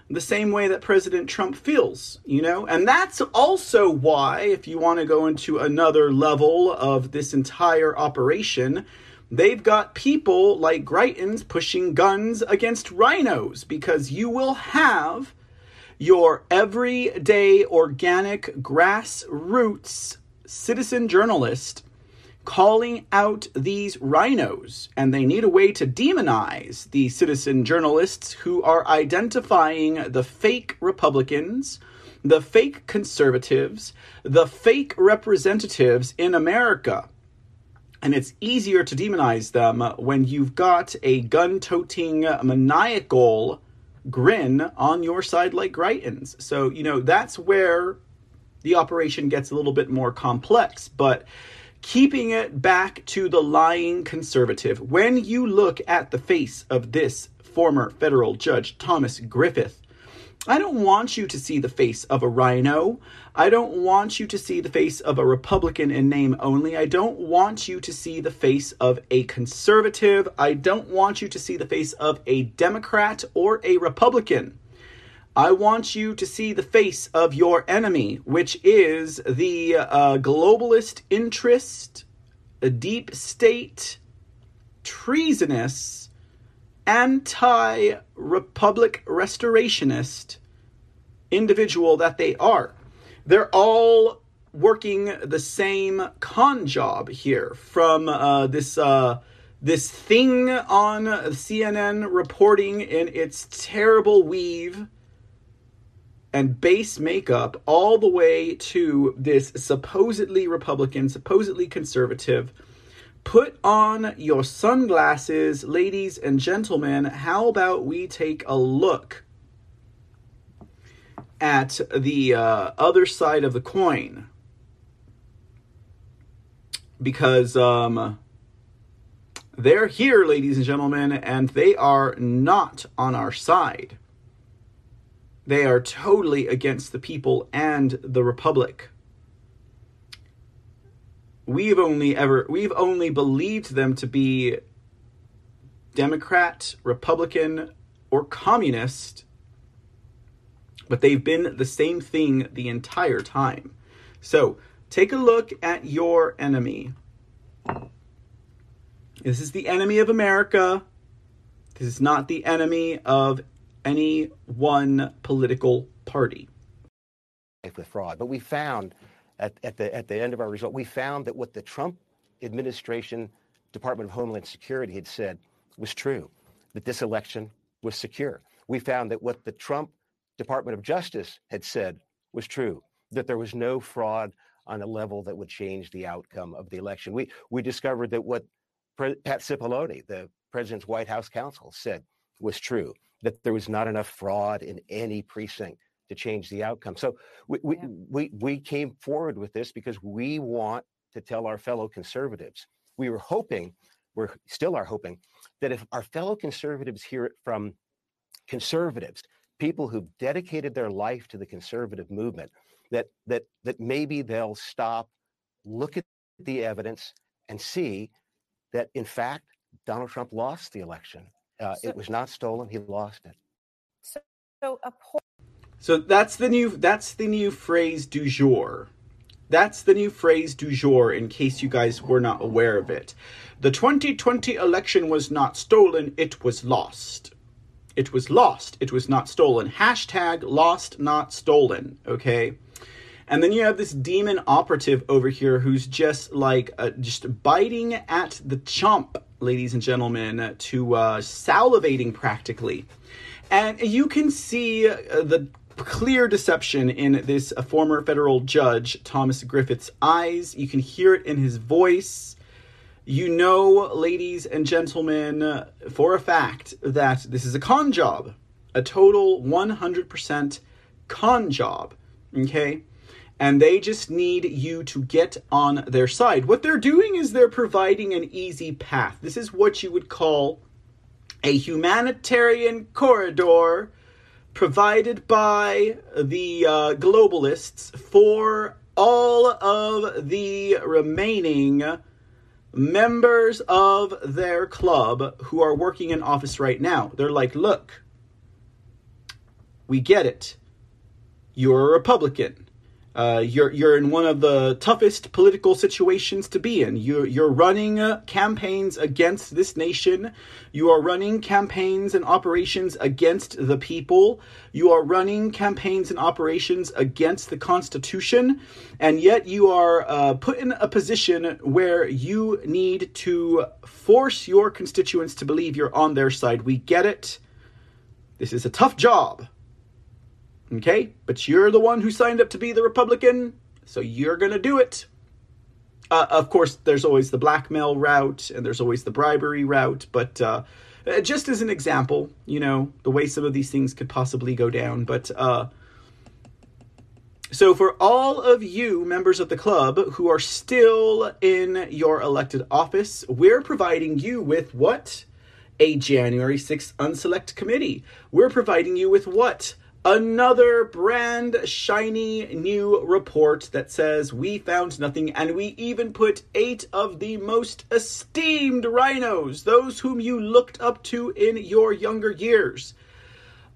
the same way that President Trump feels, you know? And that's also why, if you want to go into another level of this entire operation, they've got people like Greitens pushing guns against rhinos because you will have your everyday organic grassroots citizen journalist calling out these rhinos, and they need a way to demonize the citizen journalists who are identifying the fake Republicans, the fake conservatives, the fake representatives in America. And it's easier to demonize them when you've got a gun toting, maniacal grin on your side like Greitens. So, you know, that's where the operation gets a little bit more complex. But keeping it back to the lying conservative, when you look at the face of this former federal judge, Thomas Griffith, I don't want you to see the face of a rhino. I don't want you to see the face of a Republican in name only. I don't want you to see the face of a conservative. I don't want you to see the face of a Democrat or a Republican. I want you to see the face of your enemy, which is the uh, globalist interest, a deep state, treasonous, anti republic restorationist individual that they are. They're all working the same con job here from uh, this uh, this thing on CNN reporting in its terrible weave and base makeup all the way to this supposedly Republican, supposedly conservative Put on your sunglasses, ladies and gentlemen. How about we take a look at the uh, other side of the coin? Because um, they're here, ladies and gentlemen, and they are not on our side. They are totally against the people and the Republic we've only ever we've only believed them to be Democrat, Republican, or communist, but they've been the same thing the entire time. So take a look at your enemy. This is the enemy of America. This is not the enemy of any one political party. With fraud, but we found at, at, the, at the end of our result, we found that what the Trump administration, Department of Homeland Security had said was true, that this election was secure. We found that what the Trump Department of Justice had said was true, that there was no fraud on a level that would change the outcome of the election. We, we discovered that what Pre- Pat Cipollone, the president's White House counsel, said was true, that there was not enough fraud in any precinct to change the outcome. So we, we, yeah. we, we came forward with this because we want to tell our fellow conservatives. We were hoping, we're still are hoping, that if our fellow conservatives hear it from conservatives, people who've dedicated their life to the conservative movement, that that that maybe they'll stop, look at the evidence, and see that in fact Donald Trump lost the election. Uh, so, it was not stolen; he lost it. So, so a poll so that's the new that's the new phrase du jour. That's the new phrase du jour in case you guys were not aware of it. The 2020 election was not stolen, it was lost. It was lost, it was not stolen. Hashtag lost, not stolen, okay? And then you have this demon operative over here who's just like uh, just biting at the chomp, ladies and gentlemen, to uh, salivating practically. And you can see uh, the clear deception in this former federal judge, Thomas Griffith's eyes. You can hear it in his voice. You know, ladies and gentlemen, for a fact that this is a con job, a total 100% con job. Okay? And they just need you to get on their side. What they're doing is they're providing an easy path. This is what you would call a humanitarian corridor provided by the uh, globalists for all of the remaining members of their club who are working in office right now. They're like, look, we get it. You're a Republican. Uh, you're you're in one of the toughest political situations to be in. You're you're running uh, campaigns against this nation. You are running campaigns and operations against the people. You are running campaigns and operations against the Constitution, and yet you are uh, put in a position where you need to force your constituents to believe you're on their side. We get it. This is a tough job. Okay? But you're the one who signed up to be the Republican, so you're going to do it. Uh, of course, there's always the blackmail route and there's always the bribery route, but uh, uh, just as an example, you know, the way some of these things could possibly go down. But uh, so, for all of you members of the club who are still in your elected office, we're providing you with what? A January 6th Unselect Committee. We're providing you with what? Another brand shiny new report that says we found nothing and we even put eight of the most esteemed rhinos, those whom you looked up to in your younger years.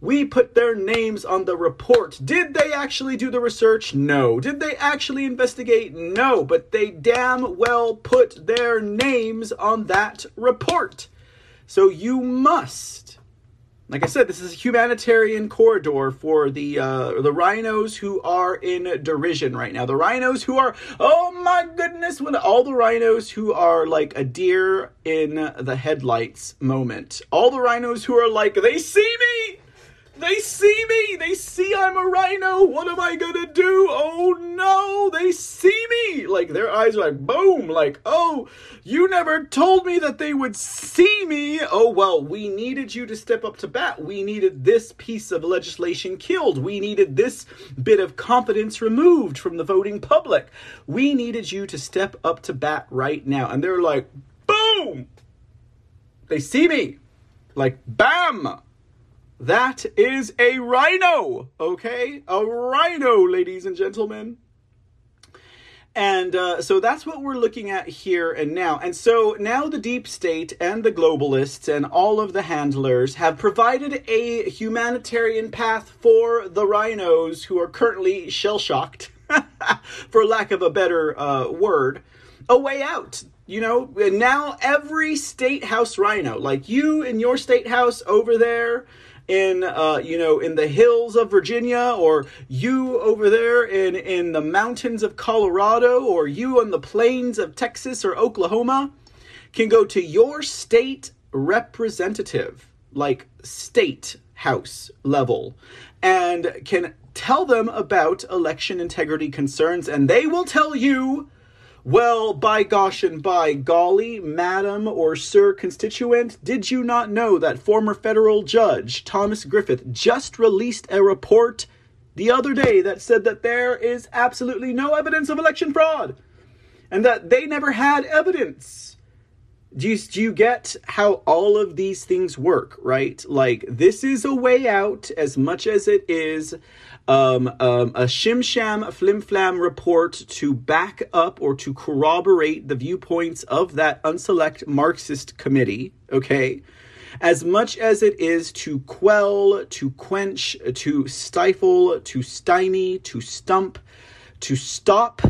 We put their names on the report. Did they actually do the research? No. Did they actually investigate? No. But they damn well put their names on that report. So you must like I said, this is a humanitarian corridor for the uh, the rhinos who are in derision right now. The rhinos who are, oh my goodness, when all the rhinos who are like a deer in the headlights moment. All the rhinos who are like, they see me, they see they see I'm a rhino. What am I gonna do? Oh no, they see me. Like their eyes are like boom, like oh you never told me that they would see me. Oh, well, we needed you to step up to bat. We needed this piece of legislation killed. We needed this bit of confidence removed from the voting public. We needed you to step up to bat right now. And they're like, boom! They see me. Like, bam! That is a rhino, okay? A rhino, ladies and gentlemen. And uh, so that's what we're looking at here and now. And so now the deep state and the globalists and all of the handlers have provided a humanitarian path for the rhinos who are currently shell shocked, [laughs] for lack of a better uh, word, a way out. You know, now every state house rhino, like you in your state house over there, in uh, you know in the hills of Virginia, or you over there in in the mountains of Colorado, or you on the plains of Texas or Oklahoma, can go to your state representative, like state house level, and can tell them about election integrity concerns, and they will tell you well, by gosh and by golly, madam or sir constituent, did you not know that former federal judge Thomas Griffith just released a report the other day that said that there is absolutely no evidence of election fraud and that they never had evidence? Do you, do you get how all of these things work, right? Like, this is a way out as much as it is um, um, a shim sham flim flam report to back up or to corroborate the viewpoints of that unselect Marxist committee, okay? As much as it is to quell, to quench, to stifle, to stymie, to stump, to stop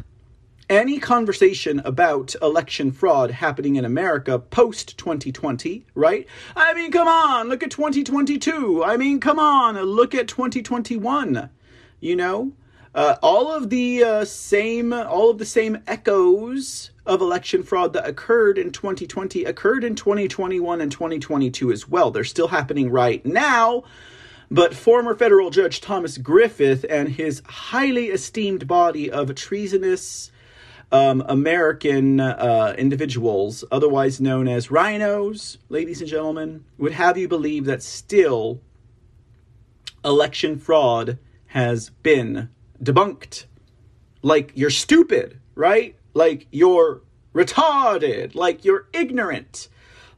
any conversation about election fraud happening in America post 2020, right? I mean, come on, look at 2022. I mean, come on, look at 2021 you know? Uh, all of the uh, same all of the same echoes of election fraud that occurred in 2020 occurred in 2021 and 2022 as well. They're still happening right now but former federal judge Thomas Griffith and his highly esteemed body of treasonous um, American uh, individuals, otherwise known as rhinos, ladies and gentlemen, would have you believe that still election fraud has been debunked. Like you're stupid, right? Like you're retarded, like you're ignorant,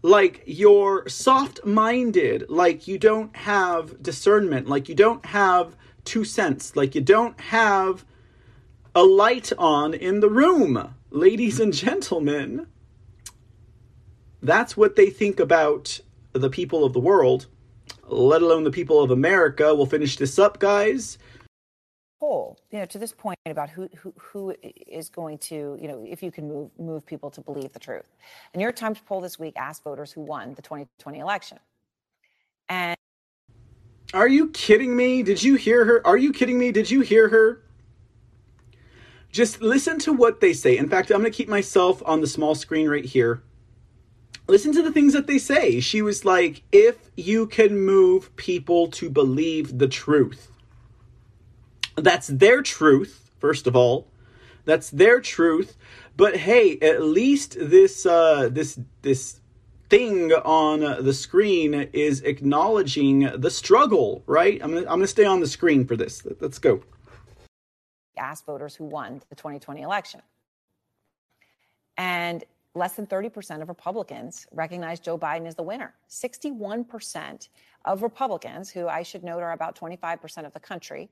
like you're soft minded, like you don't have discernment, like you don't have two cents, like you don't have a light on in the room. Ladies and gentlemen, that's what they think about the people of the world, let alone the people of America. We'll finish this up, guys poll, you know, to this point about who, who, who is going to, you know, if you can move, move people to believe the truth. The New York Times poll this week asked voters who won the 2020 election. And are you kidding me? Did you hear her? Are you kidding me? Did you hear her? Just listen to what they say. In fact, I'm going to keep myself on the small screen right here. Listen to the things that they say. She was like, if you can move people to believe the truth that's their truth, first of all. That's their truth. But hey, at least this uh, this this thing on the screen is acknowledging the struggle, right? I'm gonna I'm gonna stay on the screen for this. Let's go. Ask voters who won the 2020 election. And less than 30% of Republicans recognize Joe Biden as the winner. 61% of Republicans, who I should note are about 25% of the country,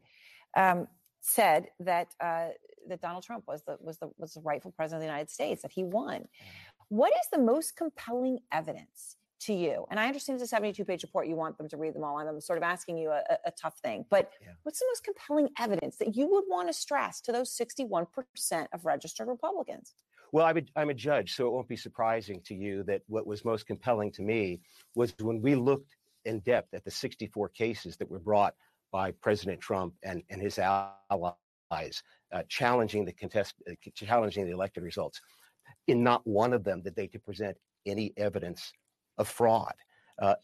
um, said that uh, that Donald Trump was the was the was the rightful president of the United States, that he won. What is the most compelling evidence to you? And I understand it's a 72 page report. You want them to read them all. I'm sort of asking you a, a tough thing, but yeah. what's the most compelling evidence that you would want to stress to those 61% of registered Republicans? Well, I'm a, I'm a judge, so it won't be surprising to you that what was most compelling to me was when we looked in depth at the 64 cases that were brought by President Trump and, and his allies, uh, challenging the contest, uh, challenging the elected results. In not one of them did they to present any evidence of fraud. Uh,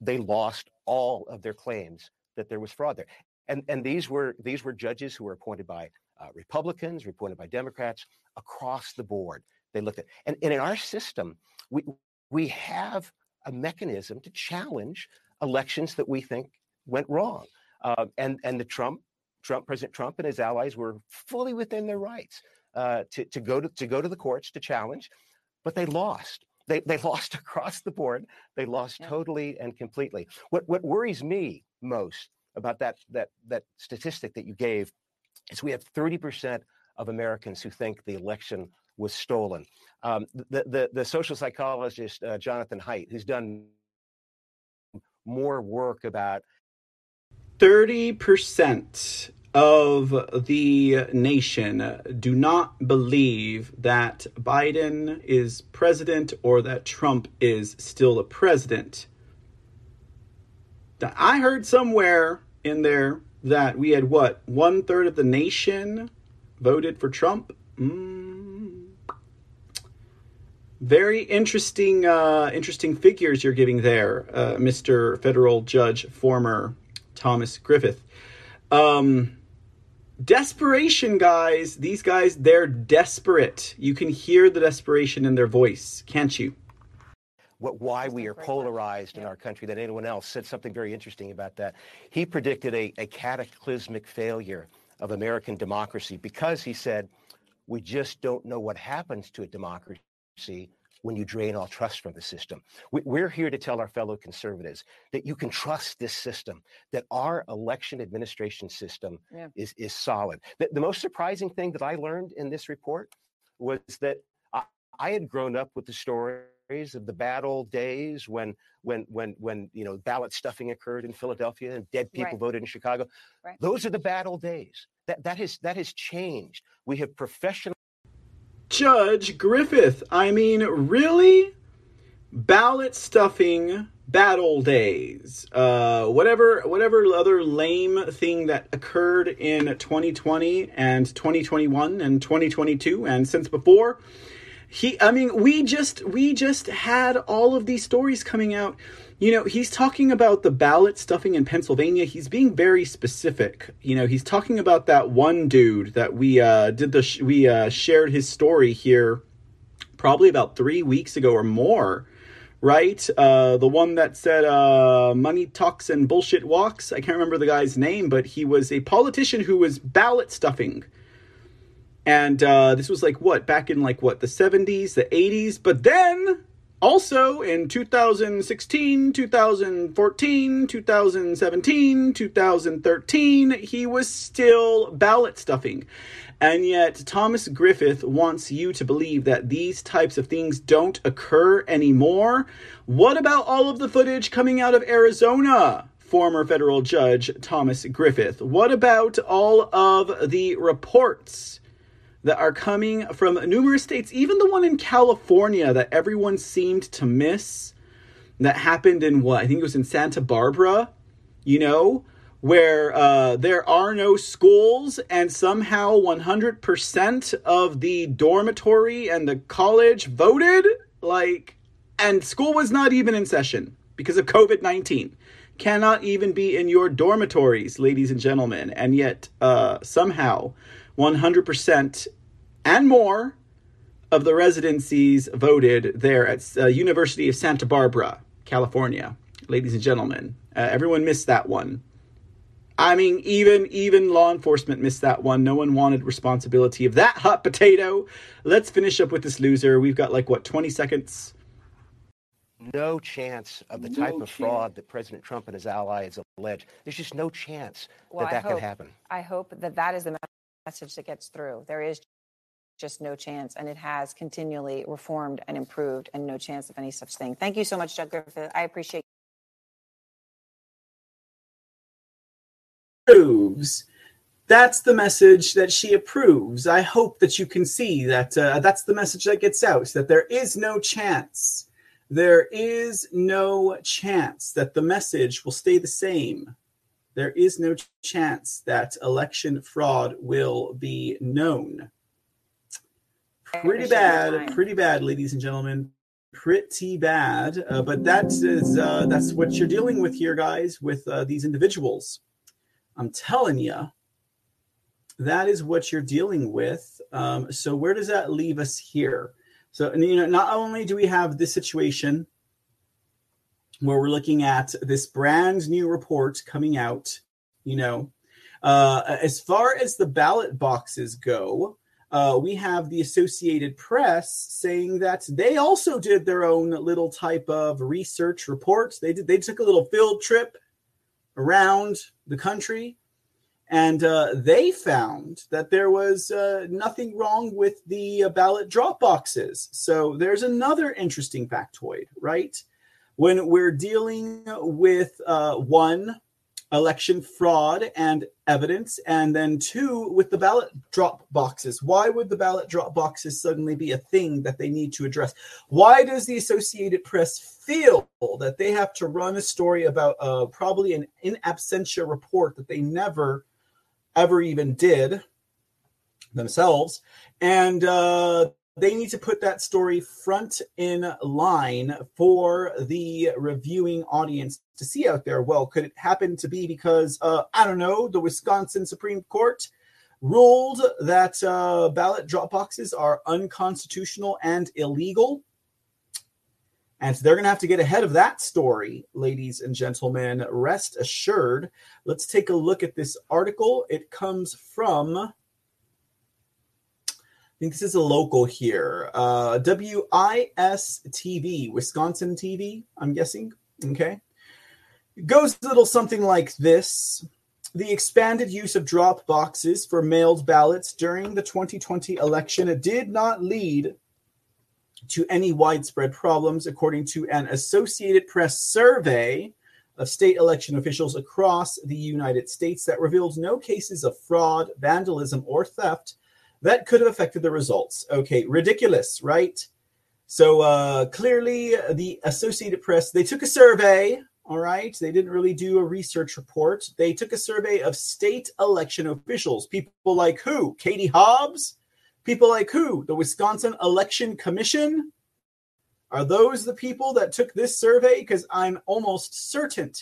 they lost all of their claims that there was fraud there. And, and these were these were judges who were appointed by uh, Republicans, appointed by Democrats across the board. They looked at and, and in our system, we we have a mechanism to challenge elections that we think went wrong. Uh, and and the Trump Trump President Trump and his allies were fully within their rights uh, to to go to to go to the courts to challenge, but they lost. They they [laughs] lost across the board. They lost yeah. totally and completely. What what worries me most about that that that statistic that you gave is we have 30% of Americans who think the election was stolen. Um, the, the, the social psychologist uh, Jonathan Haidt, who's done more work about 30% of the nation do not believe that Biden is president or that Trump is still the president. I heard somewhere in there that we had what one third of the nation voted for Trump. Mm. Very interesting, uh, interesting figures you're giving there, uh, Mr. Federal Judge, former Thomas Griffith. Um, desperation, guys. These guys, they're desperate. You can hear the desperation in their voice, can't you? What, why we are polarized in our country than anyone else, said something very interesting about that. He predicted a, a cataclysmic failure of American democracy because he said, we just don't know what happens to a democracy when you drain all trust from the system. We're here to tell our fellow conservatives that you can trust this system, that our election administration system yeah. is, is solid. The, the, most surprising thing that I learned in this report was that I, I had grown up with the story of the bad old days when when when when you know ballot stuffing occurred in Philadelphia and dead people right. voted in Chicago. Right. Those are the bad old days. That that has that has changed. We have professional Judge Griffith. I mean, really? Ballot stuffing bad old days. Uh, whatever whatever other lame thing that occurred in 2020 and 2021 and 2022 and since before he i mean we just we just had all of these stories coming out. You know he's talking about the ballot stuffing in pennsylvania. He's being very specific. You know he's talking about that one dude that we uh did the sh- we uh shared his story here probably about three weeks ago or more right? Uh the one that said uh money talks and bullshit walks. I can't remember the guy's name but he was a politician who was ballot stuffing and uh, this was like what back in like what the 70s the 80s but then also in 2016 2014 2017 2013 he was still ballot stuffing. And yet thomas griffith wants you to believe that these types of things don't occur anymore. What about all of the footage coming out of arizona? Former federal judge thomas griffith. What about all of the reports that are coming from numerous states, even the one in California that everyone seemed to miss that happened in what? I think it was in Santa Barbara, you know, where uh, there are no schools and somehow 100% of the dormitory and the college voted. Like, and school was not even in session because of COVID 19. Cannot even be in your dormitories, ladies and gentlemen. And yet, uh, somehow, 100% and more of the residencies voted there at uh, University of Santa Barbara, California. Ladies and gentlemen, uh, everyone missed that one. I mean, even even law enforcement missed that one. No one wanted responsibility of that hot potato. Let's finish up with this loser. We've got like what twenty seconds. No chance of the type of fraud that President Trump and his allies allege. There's just no chance Well, that I that hope- could happen. I hope that that is the message that gets through. There is just no chance, and it has continually reformed and improved, and no chance of any such thing. Thank you so much, Judge Griffith. I appreciate. approves. That's the message that she approves. I hope that you can see that uh, that's the message that gets out that there is no chance. There is no chance that the message will stay the same. There is no chance that election fraud will be known. Pretty bad, pretty bad, ladies and gentlemen. Pretty bad. Uh, but that is uh, that's what you're dealing with here, guys, with uh, these individuals. I'm telling you, that is what you're dealing with. Um, so where does that leave us here? So and, you know, not only do we have this situation where we're looking at this brand new report coming out, you know, uh, as far as the ballot boxes go, uh, we have the Associated Press saying that they also did their own little type of research report. They did. They took a little field trip around the country, and uh, they found that there was uh, nothing wrong with the uh, ballot drop boxes. So there's another interesting factoid, right? When we're dealing with uh, one election fraud and evidence, and then two with the ballot drop boxes. Why would the ballot drop boxes suddenly be a thing that they need to address? Why does the Associated Press feel that they have to run a story about uh, probably an in absentia report that they never ever even did themselves? And uh, they need to put that story front in line for the reviewing audience to see out there. Well, could it happen to be because, uh, I don't know, the Wisconsin Supreme Court ruled that uh, ballot drop boxes are unconstitutional and illegal? And so they're going to have to get ahead of that story, ladies and gentlemen. Rest assured. Let's take a look at this article. It comes from I think this is a local here. Uh, WIS TV, Wisconsin TV, I'm guessing. Okay. Goes a little something like this The expanded use of drop boxes for mailed ballots during the 2020 election did not lead to any widespread problems, according to an Associated Press survey of state election officials across the United States that revealed no cases of fraud, vandalism, or theft that could have affected the results. Okay, ridiculous, right? So uh, clearly, the Associated Press they took a survey. All right, they didn't really do a research report. They took a survey of state election officials, people like who? Katie Hobbs, people like who? The Wisconsin Election Commission. Are those the people that took this survey? Because I'm almost certain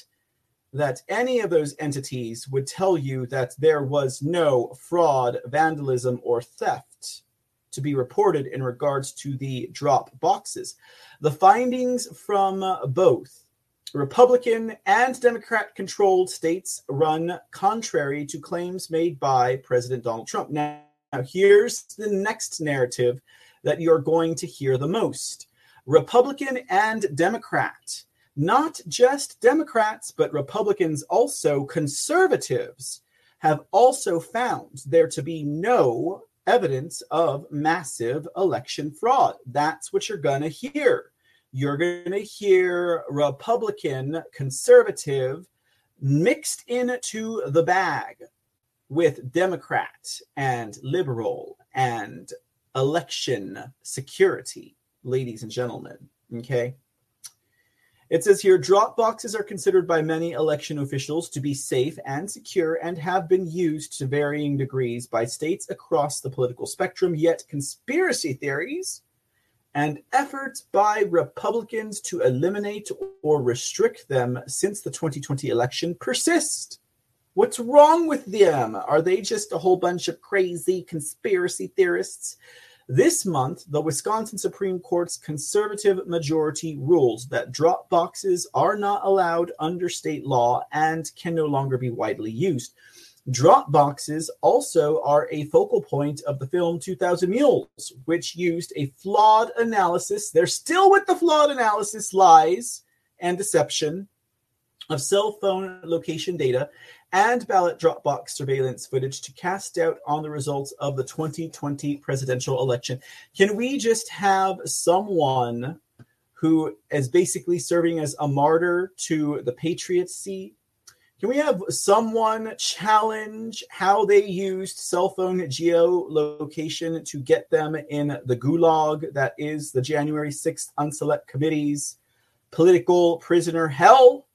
that any of those entities would tell you that there was no fraud, vandalism, or theft to be reported in regards to the drop boxes. The findings from both Republican and Democrat controlled states run contrary to claims made by President Donald Trump. Now, here's the next narrative that you're going to hear the most Republican and Democrat not just Democrats, but Republicans also, conservatives, have also found there to be no evidence of massive election fraud. That's what you're going to hear. You're going to hear Republican, conservative mixed into the bag with Democrat and liberal and election security, ladies and gentlemen. Okay. It says here drop boxes are considered by many election officials to be safe and secure and have been used to varying degrees by states across the political spectrum. Yet, conspiracy theories and efforts by Republicans to eliminate or restrict them since the 2020 election persist. What's wrong with them? Are they just a whole bunch of crazy conspiracy theorists? This month, the Wisconsin Supreme Court's conservative majority rules that drop boxes are not allowed under state law and can no longer be widely used. Drop boxes also are a focal point of the film 2000 Mules, which used a flawed analysis. They're still with the flawed analysis, lies, and deception of cell phone location data and ballot Dropbox surveillance footage to cast doubt on the results of the 2020 presidential election. Can we just have someone who is basically serving as a martyr to the patriocy? Can we have someone challenge how they used cell phone geolocation to get them in the gulag that is the January 6th Unselect Committee's political prisoner hell?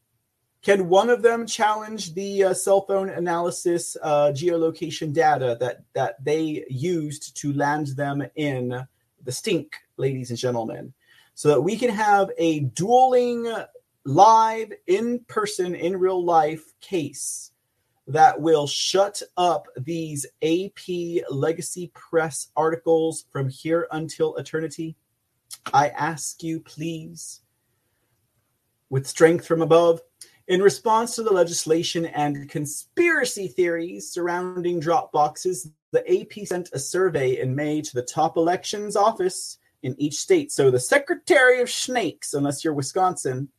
Can one of them challenge the uh, cell phone analysis uh, geolocation data that that they used to land them in the stink, ladies and gentlemen, so that we can have a dueling, live, in person, in real life case that will shut up these AP Legacy Press articles from here until eternity? I ask you, please, with strength from above in response to the legislation and conspiracy theories surrounding drop boxes, the AP sent a survey in May to the top elections office in each state. So the Secretary of Snakes, unless you're Wisconsin,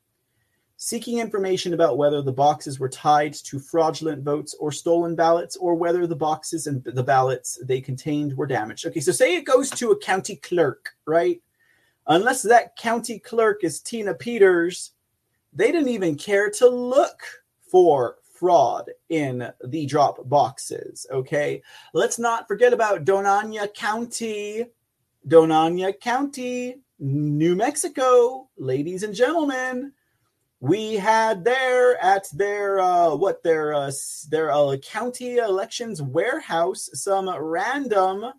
seeking information about whether the boxes were tied to fraudulent votes or stolen ballots, or whether the boxes and the ballots they contained were damaged. Okay, so say it goes to a county clerk, right? Unless that county clerk is Tina Peters they didn't even care to look for fraud in the drop boxes. Okay. Let's not forget about Doña Ana County, Doña Ana County, New Mexico, ladies and gentlemen. We had there at their uh, what their uh, their uh, county elections warehouse some random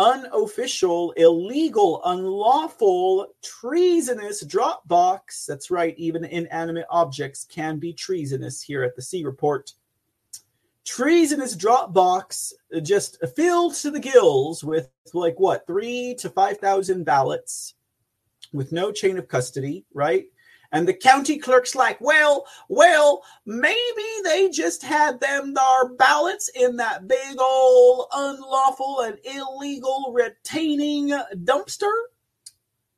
unofficial, illegal, unlawful, treasonous Dropbox. That's right, even inanimate objects can be treasonous here at the C Report. Treasonous Dropbox uh, just filled to the gills with like what, three to 5,000 ballots with no chain of custody, right? And the county clerk's like, well, well, maybe they just had them their ballots in that big old unlawful and illegal retaining dumpster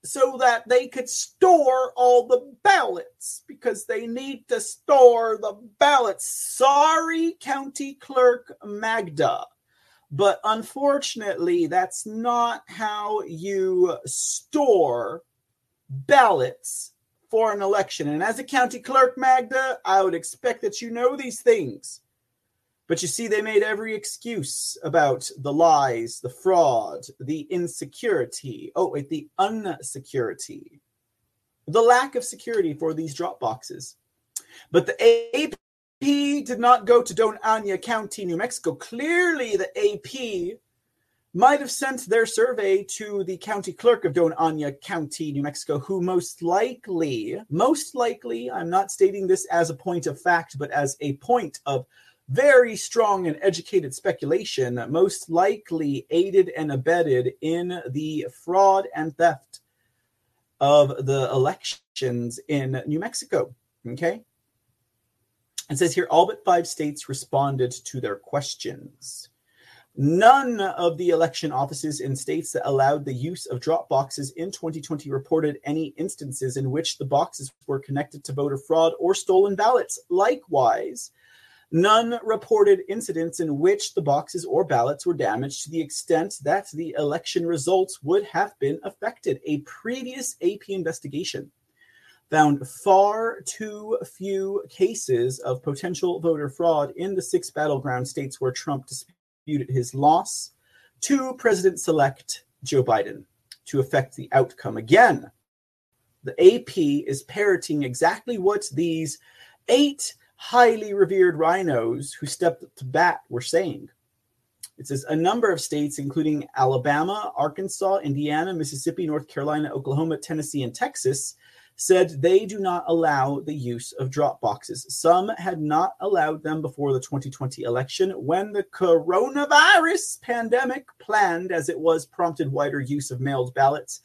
so that they could store all the ballots because they need to store the ballots. Sorry, County Clerk Magda. But unfortunately, that's not how you store ballots for an election. And as a county clerk, Magda, I would expect that you know these things. But you see, they made every excuse about the lies, the fraud, the insecurity. Oh, wait, the unsecurity, the lack of security for these drop boxes. But the AP did not go to Doña Ana County, New Mexico. Clearly, the AP might have sent their survey to the county clerk of Doña Ana County, New Mexico, who most likely, most likely, I'm not stating this as a point of fact, but as a point of very strong and educated speculation, most likely aided and abetted in the fraud and theft of the elections in New Mexico. Okay. It says here all but five states responded to their questions. None of the election offices in states that allowed the use of drop boxes in 2020 reported any instances in which the boxes were connected to voter fraud or stolen ballots. Likewise, none reported incidents in which the boxes or ballots were damaged to the extent that the election results would have been affected. A previous AP investigation found far too few cases of potential voter fraud in the six battleground states where Trump disputed disputed his loss to President select Joe Biden to affect the outcome. Again, the AP is parroting exactly what these eight highly revered rhinos who stepped to bat were saying. It says a number of states, including Alabama, Arkansas, Indiana, Mississippi, North Carolina, Oklahoma, Tennessee, and Texas, said they do not allow the use of drop boxes. Some had not allowed them before the 2020 election when the coronavirus pandemic, planned as it was, prompted wider use of mailed ballots.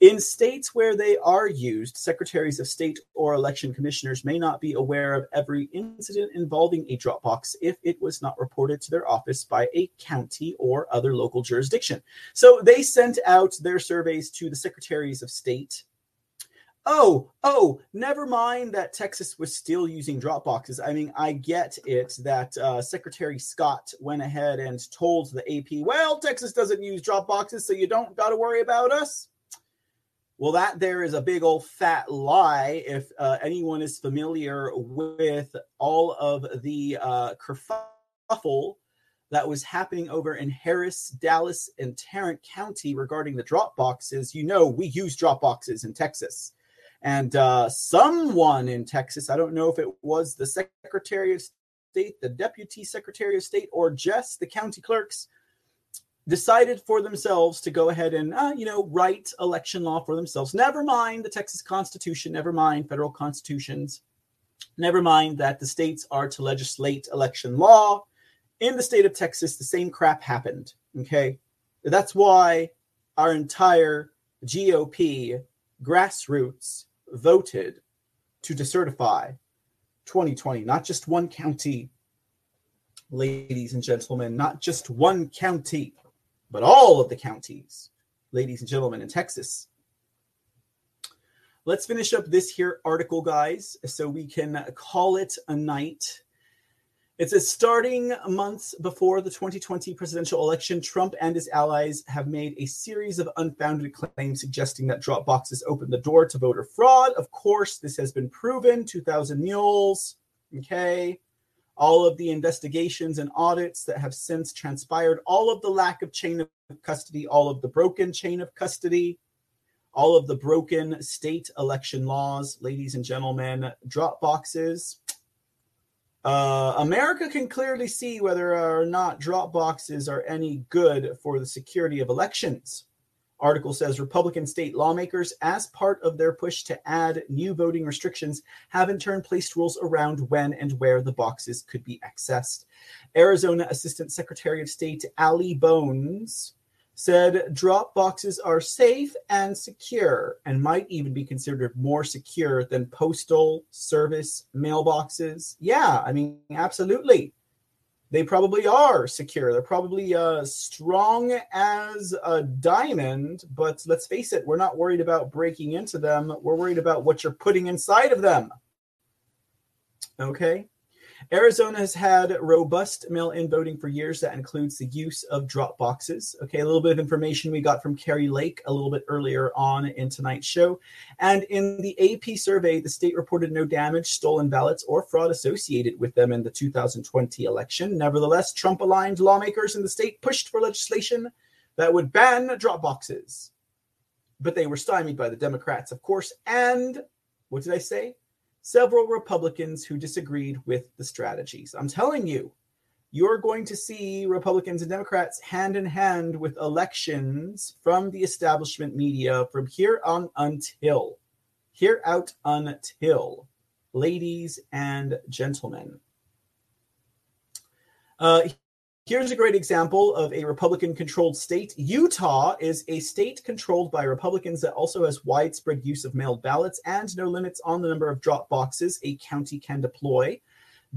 In states where they are used, secretaries of state or election commissioners may not be aware of every incident involving a drop box if it was not reported to their office by a county or other local jurisdiction. So they sent out their surveys to the secretaries of state oh, oh, never mind that Texas was still using drop boxes. I mean, I get it that uh, Secretary Scott went ahead and told the AP, well, Texas doesn't use drop boxes, so you don't got to worry about us. Well, that there is a big old fat lie. If uh, anyone is familiar with all of the uh, kerfuffle that was happening over in Harris, Dallas, and Tarrant County regarding the drop boxes, you know we use drop boxes in Texas. And uh, someone in Texas, I don't know if it was the Secretary of State, the Deputy Secretary of State, or just the county clerks, decided for themselves to go ahead and, uh, you know, write election law for themselves. Never mind the Texas Constitution, never mind federal constitutions, never mind that the states are to legislate election law. In the state of Texas, the same crap happened. Okay. That's why our entire GOP grassroots voted to decertify 2020, not just one county, ladies and gentlemen, not just one county, but all of the counties, ladies and gentlemen, in Texas. Let's finish up this here article, guys, so we can call it a night. It says starting months before the 2020 presidential election, Trump and his allies have made a series of unfounded claims suggesting that drop boxes open the door to voter fraud. Of course, this has been proven 2,000 mules. Okay. All of the investigations and audits that have since transpired, all of the lack of chain of custody, all of the broken chain of custody, all of the broken state election laws, ladies and gentlemen, drop boxes uh, America can clearly see whether or not drop boxes are any good for the security of elections. Article says Republican state lawmakers, as part of their push to add new voting restrictions, have in turn placed rules around when and where the boxes could be accessed. Arizona Assistant Secretary of State Allie Bones said drop boxes are safe and secure and might even be considered more secure than postal service mailboxes. Yeah, I mean, absolutely. They probably are secure. They're probably uh, strong as a diamond, but let's face it, we're not worried about breaking into them. We're worried about what you're putting inside of them. Okay. Arizona has had robust mail in voting for years. That includes the use of drop boxes. Okay, a little bit of information we got from Kari Lake a little bit earlier on in tonight's show. And in the AP survey, the state reported no damage, stolen ballots, or fraud associated with them in the 2020 election. Nevertheless, Trump aligned lawmakers in the state pushed for legislation that would ban drop boxes. But they were stymied by the Democrats, of course. And what did I say? Several Republicans who disagreed with the strategies. I'm telling you, you're going to see Republicans and Democrats hand in hand with elections from the establishment media from here on until, here out until, ladies and gentlemen. Uh, Here's a great example of a Republican controlled state. Utah is a state controlled by Republicans that also has widespread use of mailed ballots and no limits on the number of drop boxes a county can deploy.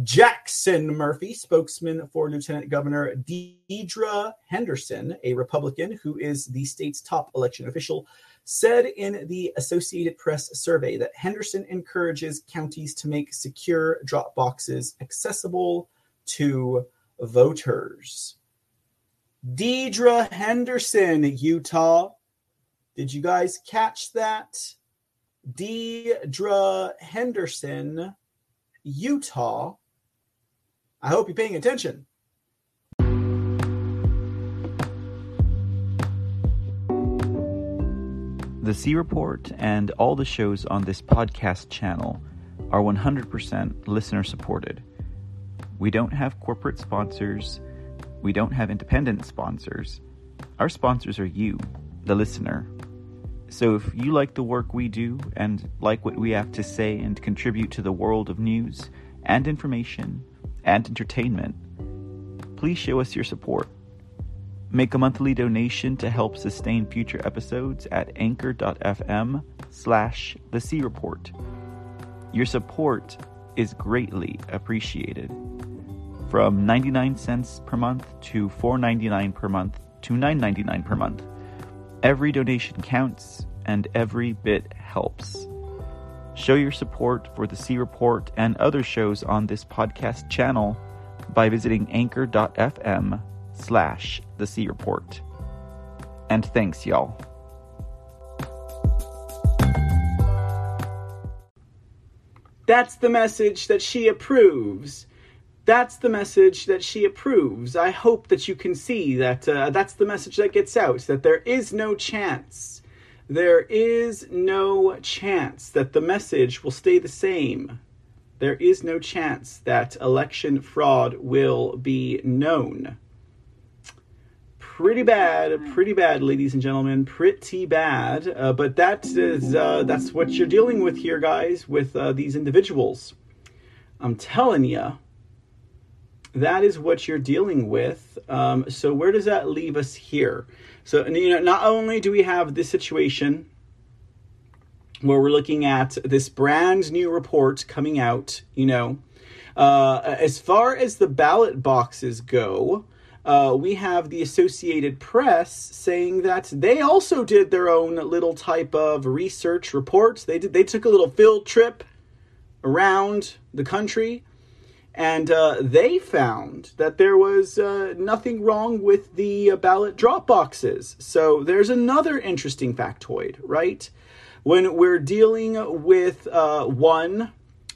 Jackson Murphy, spokesman for Lieutenant Governor Deidre Henderson, a Republican who is the state's top election official, said in the Associated Press survey that Henderson encourages counties to make secure drop boxes accessible to voters. Deidre Henderson, Utah. Did you guys catch that? Deidre Henderson, Utah. I hope you're paying attention. The C Report and all the shows on this podcast channel are 100% listener supported. We don't have corporate sponsors. We don't have independent sponsors. Our sponsors are you, the listener. So if you like the work we do and like what we have to say and contribute to the world of news and information and entertainment, please show us your support. Make a monthly donation to help sustain future episodes at anchor.fm slash the C Report. Your support is greatly appreciated. From 99 cents per month to 4.99 per month to 9.99 per month. Every donation counts and every bit helps. Show your support for the C Report and other shows on this podcast channel by visiting anchor.fm slash the C Report. And thanks, y'all. That's the message that she approves. That's the message that she approves. I hope that you can see that uh, that's the message that gets out that there is no chance. There is no chance that the message will stay the same. There is no chance that election fraud will be known. Pretty bad, pretty bad, ladies and gentlemen, pretty bad. Uh, but that is uh, that's what you're dealing with here, guys, with uh, these individuals. I'm telling you, that is what you're dealing with. Um, so where does that leave us here? So you know, not only do we have this situation where we're looking at this brand new report coming out, you know, uh, as far as the ballot boxes go. Uh, we have the Associated Press saying that they also did their own little type of research report. They did. They took a little field trip around the country and uh, they found that there was uh, nothing wrong with the uh, ballot drop boxes. So there's another interesting factoid, right? When we're dealing with uh, one,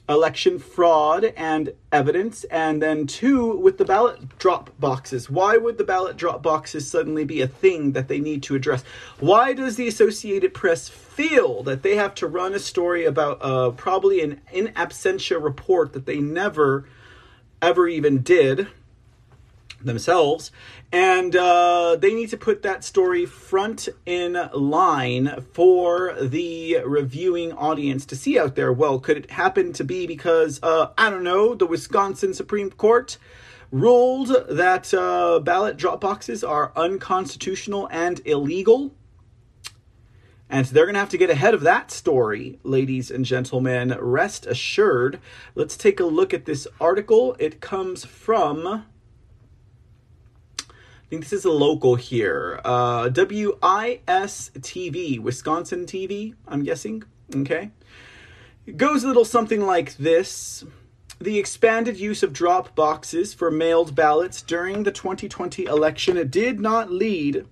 election fraud and evidence, and then two, with the ballot drop boxes. Why would the ballot drop boxes suddenly be a thing that they need to address? Why does the Associated Press feel that they have to run a story about uh, probably an in absentia report that they never ever even did themselves. And uh, they need to put that story front in line for the reviewing audience to see out there. Well could it happen to be because uh, i don't know the wisconsin supreme court ruled that uh, ballot drop boxes are unconstitutional and illegal and so they're going to have to get ahead of that story, ladies and gentlemen. Rest assured. Let's take a look at this article. It comes from, I think this is a local here, uh, WIS TV, Wisconsin TV, I'm guessing. Okay. It goes a little something like this. The expanded use of drop boxes for mailed ballots during the 2020 election did not lead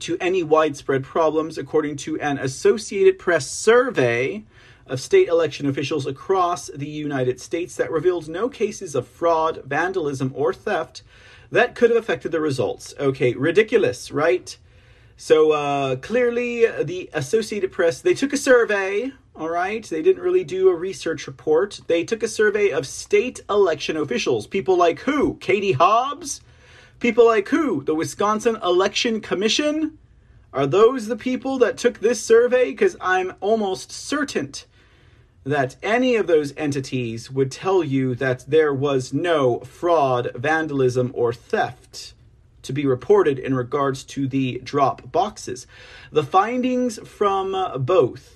to any widespread problems, according to an Associated Press survey of state election officials across the United States that revealed no cases of fraud, vandalism, or theft that could have affected the results. Okay, ridiculous, right? So uh, clearly, the Associated Press they took a survey. All right, they didn't really do a research report. They took a survey of state election officials, people like who? Katie Hobbs, People like who? The Wisconsin Election Commission? Are those the people that took this survey? Because I'm almost certain that any of those entities would tell you that there was no fraud, vandalism, or theft to be reported in regards to the drop boxes. The findings from both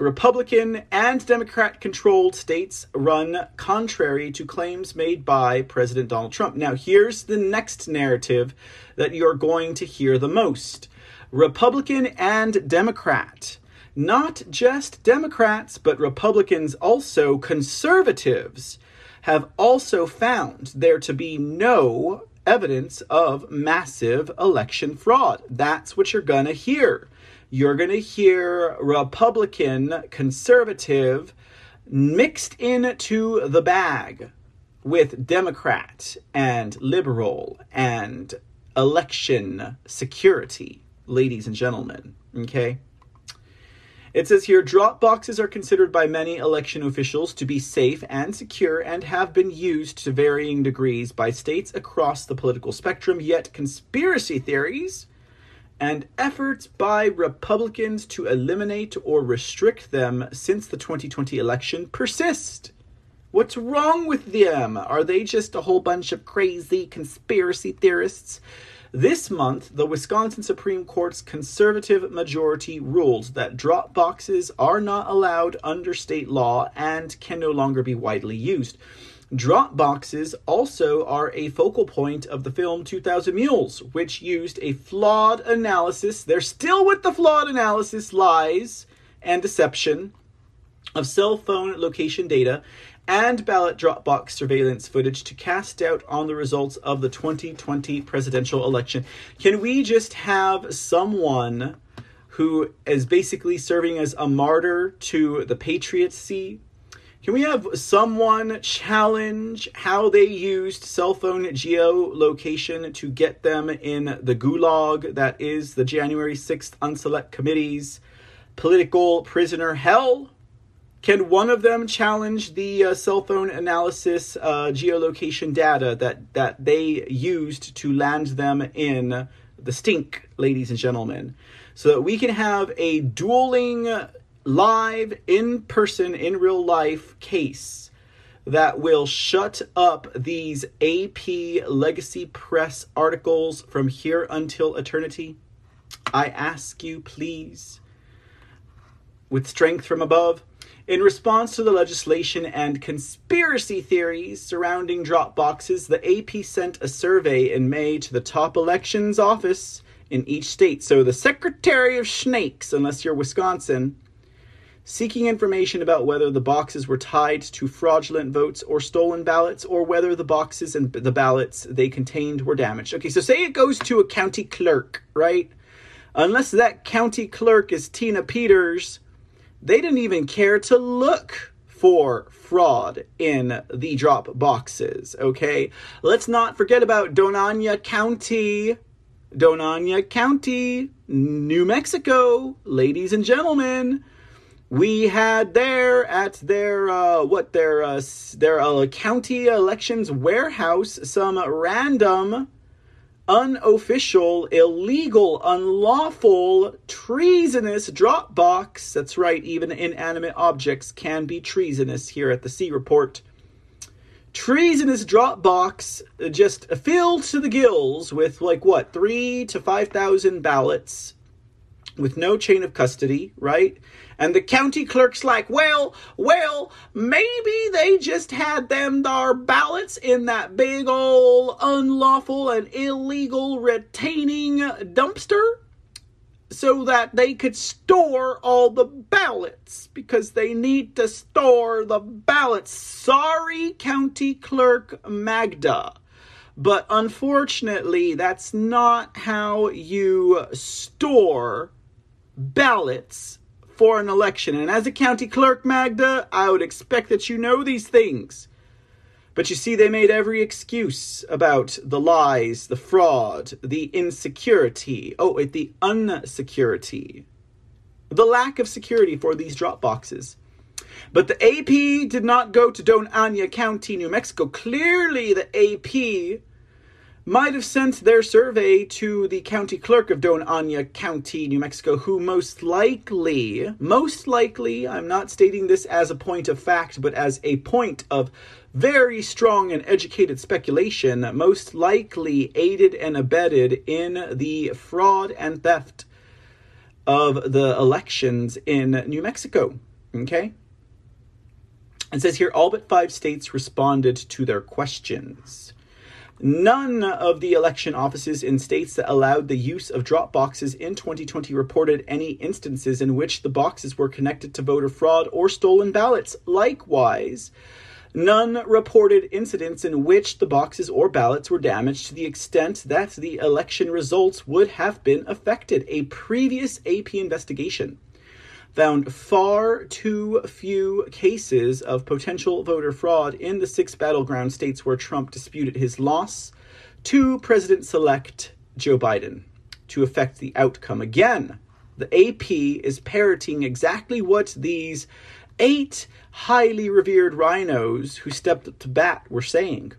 Republican and Democrat controlled states run contrary to claims made by President Donald Trump. Now, here's the next narrative that you're going to hear the most Republican and Democrat. Not just Democrats, but Republicans, also conservatives, have also found there to be no evidence of massive election fraud. That's what you're going to hear you're going to hear Republican, conservative mixed into the bag with Democrat and liberal and election security, ladies and gentlemen. Okay? It says here drop boxes are considered by many election officials to be safe and secure and have been used to varying degrees by states across the political spectrum, yet conspiracy theories and efforts by Republicans to eliminate or restrict them since the 2020 election persist. What's wrong with them? Are they just a whole bunch of crazy conspiracy theorists? This month, the Wisconsin Supreme Court's conservative majority ruled that drop boxes are not allowed under state law and can no longer be widely used. Drop boxes also are a focal point of the film 2000 Mules, which used a flawed analysis. They're still with the flawed analysis, lies, and deception of cell phone location data and ballot Dropbox surveillance footage to cast doubt on the results of the 2020 presidential election. Can we just have someone who is basically serving as a martyr to the patriocy? Can we have someone challenge how they used cell phone geolocation to get them in the gulag that is the January 6th Unselect Committee's political prisoner hell? Can one of them challenge the uh, cell phone analysis uh, geolocation data that, that they used to land them in the stink, ladies and gentlemen? So that we can have a dueling, live, in person, in real life case that will shut up these AP Legacy Press articles from here until eternity? I ask you, please, with strength from above. In response to the legislation and conspiracy theories surrounding drop boxes, the AP sent a survey in May to the top elections office in each state. So the Secretary of Snakes, unless you're Wisconsin, seeking information about whether the boxes were tied to fraudulent votes or stolen ballots or whether the boxes and the ballots they contained were damaged. Okay, so say it goes to a county clerk, right? Unless that county clerk is Tina Peters, they didn't even care to look for fraud in the drop boxes, okay? Let's not forget about Doña Ana County, Doña Ana County, New Mexico, ladies and gentlemen. We had there at their uh, what their uh, their uh, county elections warehouse some random unofficial, illegal, unlawful, treasonous Dropbox. That's right, even inanimate objects can be treasonous here at the C Report. Treasonous Dropbox just filled to the gills with like what, three to five thousand ballots with no chain of custody, right? And the county clerk's like, well, well, maybe they just had them dar ballots in that big old unlawful and illegal retaining dumpster so that they could store all the ballots because they need to store the ballots. Sorry, County Clerk Magda. But unfortunately, that's not how you store ballots for an election. And as a county clerk, Magda, I would expect that you know these things. But you see, they made every excuse about the lies, the fraud, the insecurity, oh, wait, the unsecurity, the lack of security for these drop boxes. But the AP did not go to Doña Ana County, New Mexico. Clearly, the AP might have sent their survey to the county clerk of Doña Ana County, New Mexico, who most likely, most likely, I'm not stating this as a point of fact, but as a point of very strong and educated speculation, most likely aided and abetted in the fraud and theft of the elections in New Mexico. Okay? It says here all but five states responded to their questions. None of the election offices in states that allowed the use of drop boxes in 2020 reported any instances in which the boxes were connected to voter fraud or stolen ballots. Likewise, none reported incidents in which the boxes or ballots were damaged to the extent that the election results would have been affected. A previous AP investigation found far too few cases of potential voter fraud in the six battleground states where Trump disputed his loss to President elect Joe Biden to affect the outcome. Again, the AP is parroting exactly what these eight highly revered rhinos who stepped up to bat were saying.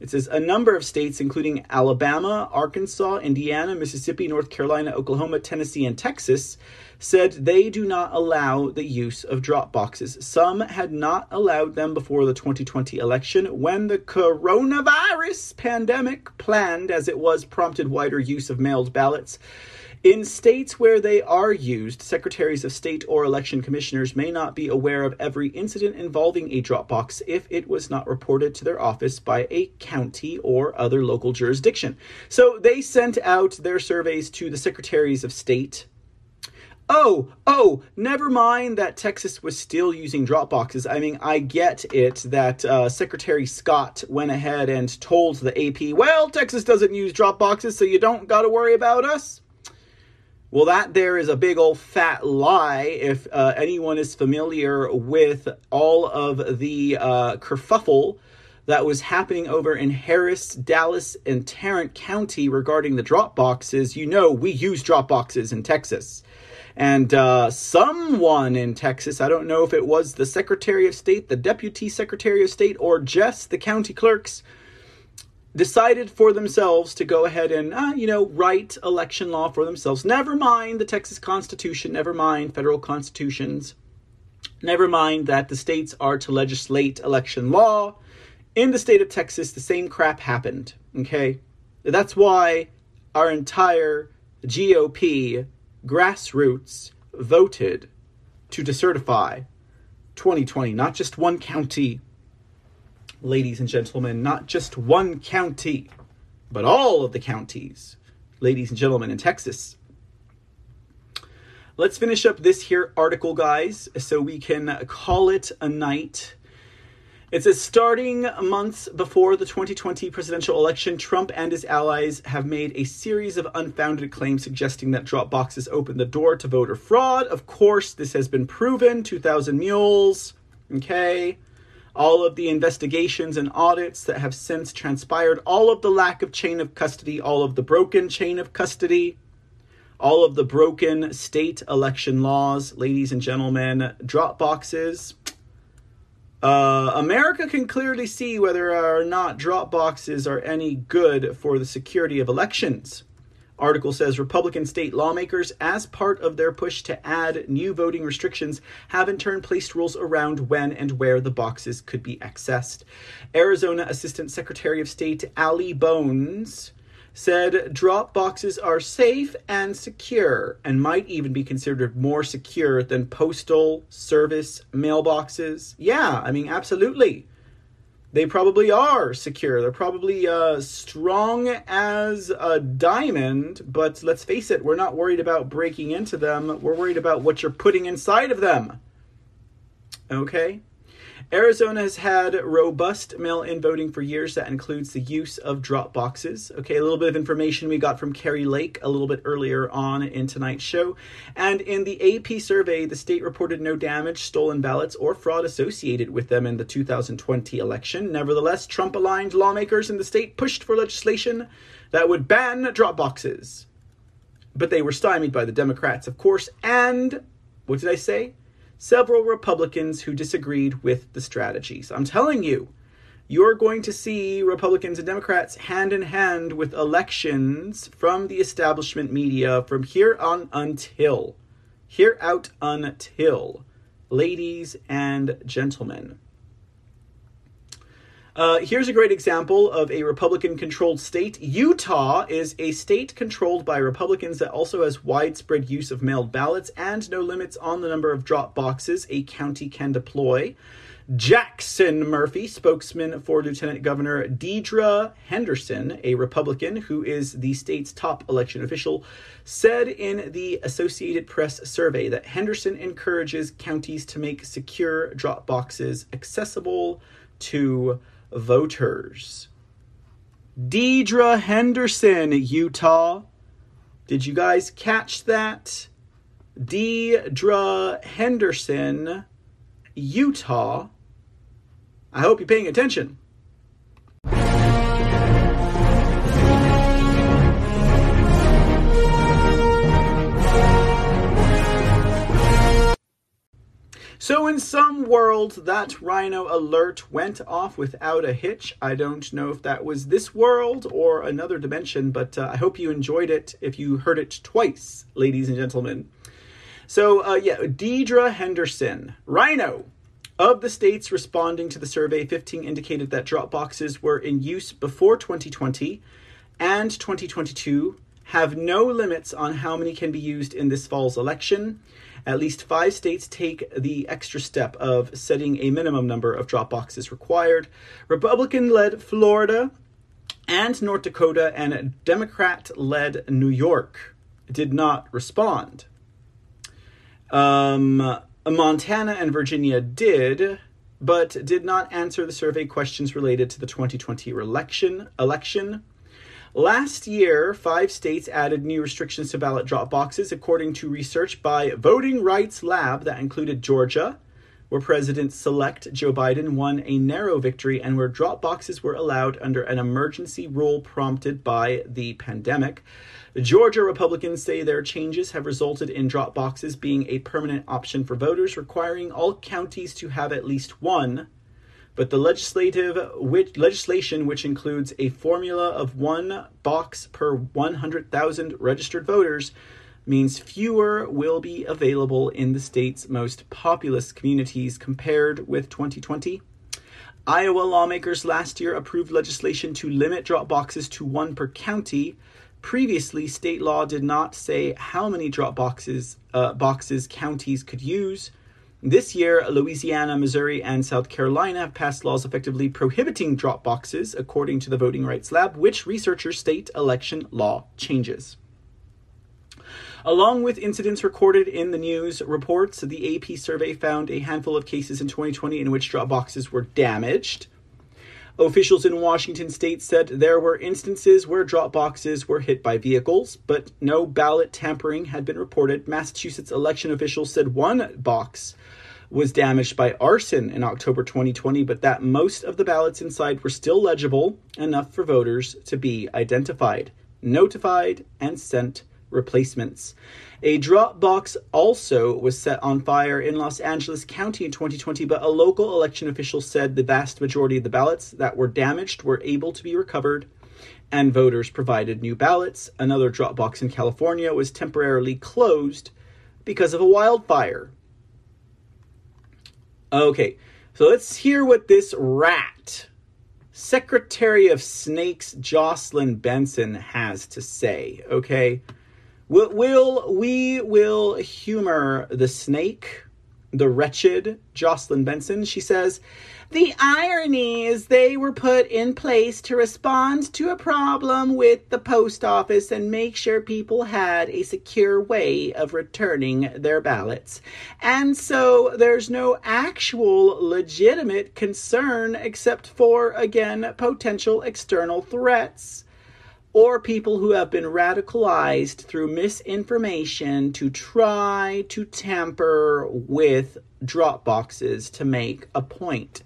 It says a number of states, including Alabama, Arkansas, Indiana, Mississippi, North Carolina, Oklahoma, Tennessee, and Texas, said they do not allow the use of drop boxes. Some had not allowed them before the 2020 election when the coronavirus pandemic, planned as it was, prompted wider use of mailed ballots. In states where they are used, secretaries of state or election commissioners may not be aware of every incident involving a Dropbox if it was not reported to their office by a county or other local jurisdiction. So they sent out their surveys to the secretaries of state. Oh, oh, never mind that Texas was still using Dropboxes. I mean, I get it that uh, Secretary Scott went ahead and told the AP, well, Texas doesn't use Dropboxes, so you don't got to worry about us. Well, that there is a big old fat lie. If uh, anyone is familiar with all of the uh, kerfuffle that was happening over in Harris, Dallas, and Tarrant County regarding the drop boxes, you know we use drop boxes in Texas. And uh, someone in Texas, I don't know if it was the Secretary of State, the Deputy Secretary of State, or just the county clerks, decided for themselves to go ahead and, uh, you know, write election law for themselves. Never mind the Texas Constitution, never mind federal constitutions, never mind that the states are to legislate election law. In the state of Texas, the same crap happened, okay? That's why our entire GOP grassroots voted to decertify 2020, not just one county, ladies and gentlemen, not just one county, but all of the counties, ladies and gentlemen, in Texas. Let's finish up this here article, guys, so we can call it a night. It says starting months before the 2020 presidential election, Trump and his allies have made a series of unfounded claims suggesting that drop boxes open the door to voter fraud. Of course, this has been proven 2,000 mules. Okay all of the investigations and audits that have since transpired, all of the lack of chain of custody, all of the broken chain of custody, all of the broken state election laws, ladies and gentlemen, drop boxes. Uh, America can clearly see whether or not drop boxes are any good for the security of elections. Article says Republican state lawmakers, as part of their push to add new voting restrictions, have in turn placed rules around when and where the boxes could be accessed. Arizona Assistant Secretary of State Allie Bones said drop boxes are safe and secure and might even be considered more secure than postal service mailboxes. Yeah, I mean, absolutely they probably are secure. They're probably uh, strong as a diamond, but let's face it, we're not worried about breaking into them. We're worried about what you're putting inside of them. Okay? Arizona has had robust mail in voting for years. That includes the use of drop boxes. Okay, a little bit of information we got from Kari Lake a little bit earlier on in tonight's show. And in the AP survey, the state reported no damage, stolen ballots, or fraud associated with them in the 2020 election. Nevertheless, Trump aligned lawmakers in the state pushed for legislation that would ban drop boxes. But they were stymied by the Democrats, of course, and what did I say? Several Republicans who disagreed with the strategies. I'm telling you, you're going to see Republicans and Democrats hand in hand with elections from the establishment media from here on until, here out until, ladies and gentlemen. Uh, here's a great example of a Republican controlled state. Utah is a state controlled by Republicans that also has widespread use of mailed ballots and no limits on the number of drop boxes a county can deploy. Jackson Murphy, spokesman for Lieutenant Governor Deidre Henderson, a Republican who is the state's top election official, said in the Associated Press survey that Henderson encourages counties to make secure drop boxes accessible to voters. Deidre Henderson, Utah. Did you guys catch that? Deidre Henderson, Utah. I hope you're paying attention. So, in some world, that rhino alert went off without a hitch. I don't know if that was this world or another dimension, but uh, I hope you enjoyed it if you heard it twice, ladies and gentlemen. So, uh, yeah, Deidre Henderson, rhino. Of the states responding to the survey, 15 indicated that drop boxes were in use before 2020 and 2022 have no limits on how many can be used in this fall's election. At least five states take the extra step of setting a minimum number of drop boxes required. Republican led Florida and North Dakota and Democrat led New York did not respond. Um, Montana and Virginia did, but did not answer the survey questions related to the 2020 election. Election. Last year, five states added new restrictions to ballot drop boxes, according to research by Voting Rights Lab that included Georgia, where President select Joe Biden won a narrow victory and where drop boxes were allowed under an emergency rule prompted by the pandemic. Georgia Republicans say their changes have resulted in drop boxes being a permanent option for voters, requiring all counties to have at least one but the legislative which, legislation, which includes a formula of one box per 100,000 registered voters, means fewer will be available in the state's most populous communities compared with 2020. Iowa lawmakers last year approved legislation to limit drop boxes to one per county. Previously, state law did not say how many drop boxes uh, boxes counties could use. This year, Louisiana, Missouri, and South Carolina passed laws effectively prohibiting drop boxes, according to the Voting Rights Lab, which researchers state election law changes. Along with incidents recorded in the news reports, the AP survey found a handful of cases in 2020 in which drop boxes were damaged. Officials in Washington state said there were instances where drop boxes were hit by vehicles, but no ballot tampering had been reported. Massachusetts election officials said one box was damaged by arson in October 2020, but that most of the ballots inside were still legible enough for voters to be identified, notified, and sent replacements. A drop box also was set on fire in Los Angeles County in 2020, but a local election official said the vast majority of the ballots that were damaged were able to be recovered and voters provided new ballots. Another drop box in California was temporarily closed because of a wildfire. Okay, so let's hear what this rat, Secretary of Snakes Jocelyn Benson, has to say. Okay, we'll, we will humor the snake, the wretched Jocelyn Benson. She says. The irony is they were put in place to respond to a problem with the post office and make sure people had a secure way of returning their ballots. And so there's no actual legitimate concern except for, again, potential external threats or people who have been radicalized through misinformation to try to tamper with drop boxes to make a point.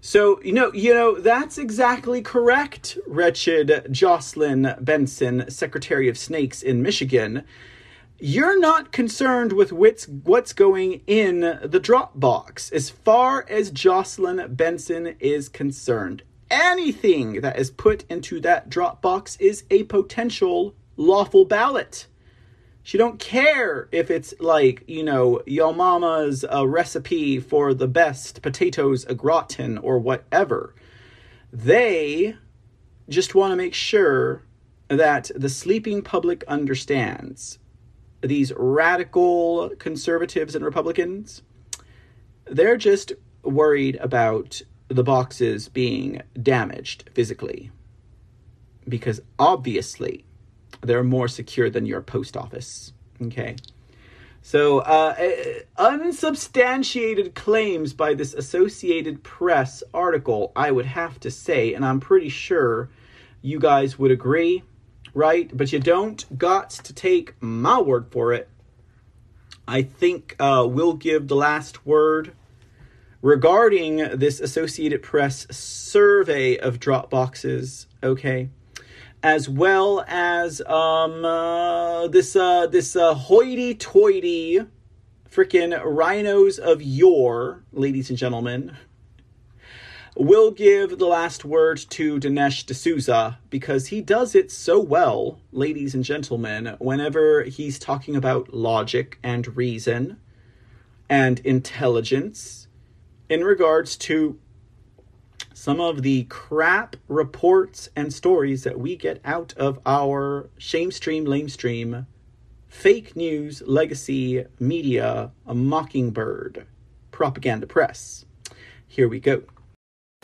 So, you know, you know, that's exactly correct, wretched Jocelyn Benson, Secretary of Snakes in Michigan. You're not concerned with what's, what's going in the Dropbox as far as Jocelyn Benson is concerned. Anything that is put into that drop box is a potential lawful ballot. She don't care if it's like, you know, your mama's uh, recipe for the best potatoes au gratin or whatever. They just want to make sure that the sleeping public understands these radical conservatives and Republicans, they're just worried about the boxes being damaged physically. Because obviously, they're more secure than your post office. Okay. So, uh, unsubstantiated claims by this Associated Press article, I would have to say, and I'm pretty sure you guys would agree, right? But you don't got to take my word for it. I think uh, we'll give the last word regarding this Associated Press survey of drop boxes, okay? as well as um, uh, this uh, this uh, hoity-toity frickin' rhinos of yore, ladies and gentlemen, will give the last word to Dinesh D'Souza because he does it so well, ladies and gentlemen, whenever he's talking about logic and reason and intelligence in regards to some of the crap reports and stories that we get out of our shame stream, lame stream, fake news, legacy media, a mockingbird, propaganda press. Here we go.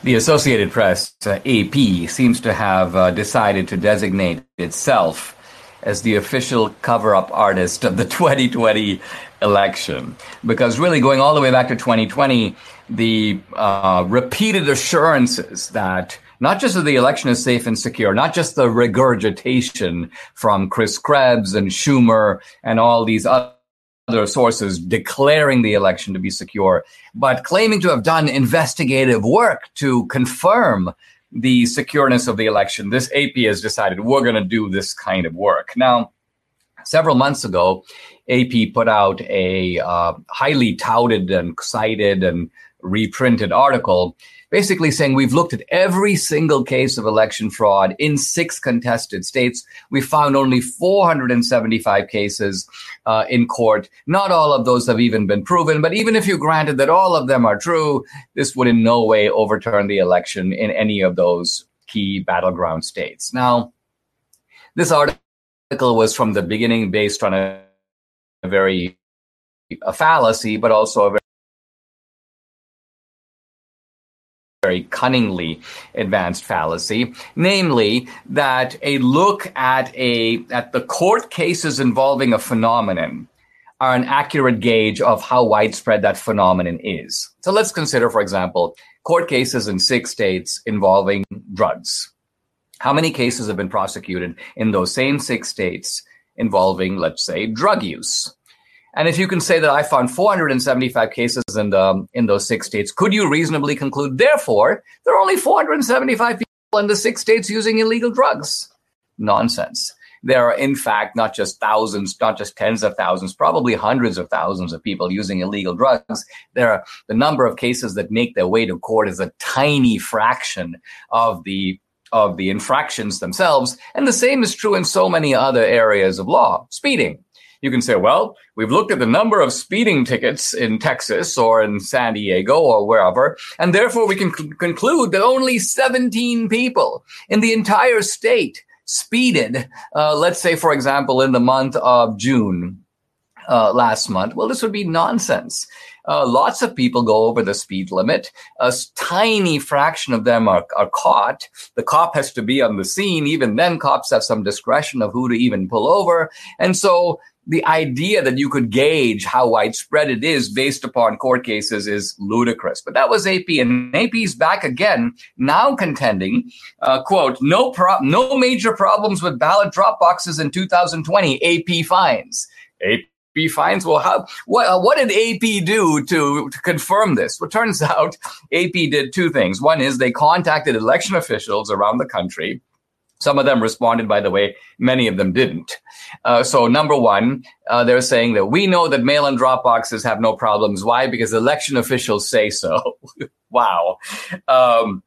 The Associated Press, uh, AP, seems to have uh, decided to designate itself as the official cover up artist of the [laughs] 2020 election. Because really, going all the way back to 2020, the uh, repeated assurances that not just that the election is safe and secure, not just the regurgitation from Chris Krebs and Schumer and all these other sources declaring the election to be secure, but claiming to have done investigative work to confirm the secureness of the election. This AP has decided we're going to do this kind of work. Now, several months ago, AP put out a uh, highly touted and cited and reprinted article basically saying we've looked at every single case of election fraud in six contested states. We found only 475 cases uh, in court. Not all of those have even been proven, but even if you granted that all of them are true, this would in no way overturn the election in any of those key battleground states. Now, this article was from the beginning based on a, a very a fallacy, but also a very very cunningly advanced fallacy, namely that a look at a at the court cases involving a phenomenon are an accurate gauge of how widespread that phenomenon is. So let's consider, for example, court cases in six states involving drugs. How many cases have been prosecuted in those same six states involving, let's say, drug use? And if you can say that I found 475 cases in the in those six states, could you reasonably conclude, therefore, there are only 475 people in the six states using illegal drugs? Nonsense. There are, in fact, not just thousands, not just tens of thousands, probably hundreds of thousands of people using illegal drugs. There are the number of cases that make their way to court is a tiny fraction of the of the infractions themselves. And the same is true in so many other areas of law. Speeding you can say, well, we've looked at the number of speeding tickets in Texas or in San Diego or wherever, and therefore we can c- conclude that only 17 people in the entire state speeded, uh, let's say, for example, in the month of June uh, last month. Well, this would be nonsense. Uh, lots of people go over the speed limit. A tiny fraction of them are, are caught. The cop has to be on the scene. Even then, cops have some discretion of who to even pull over. And so the idea that you could gauge how widespread it is based upon court cases is ludicrous. But that was AP, and AP's back again, now contending, uh, quote, no, pro- no major problems with ballot drop boxes in 2020, AP finds. AP finds, well, how, what, uh, what did AP do to, to confirm this? Well, turns [laughs] out AP did two things. One is they contacted election officials around the country some of them responded, by the way, many of them didn't. Uh, so, number one, uh, they're saying that we know that mail in drop boxes have no problems. Why? Because election officials say so. [laughs] wow. Um,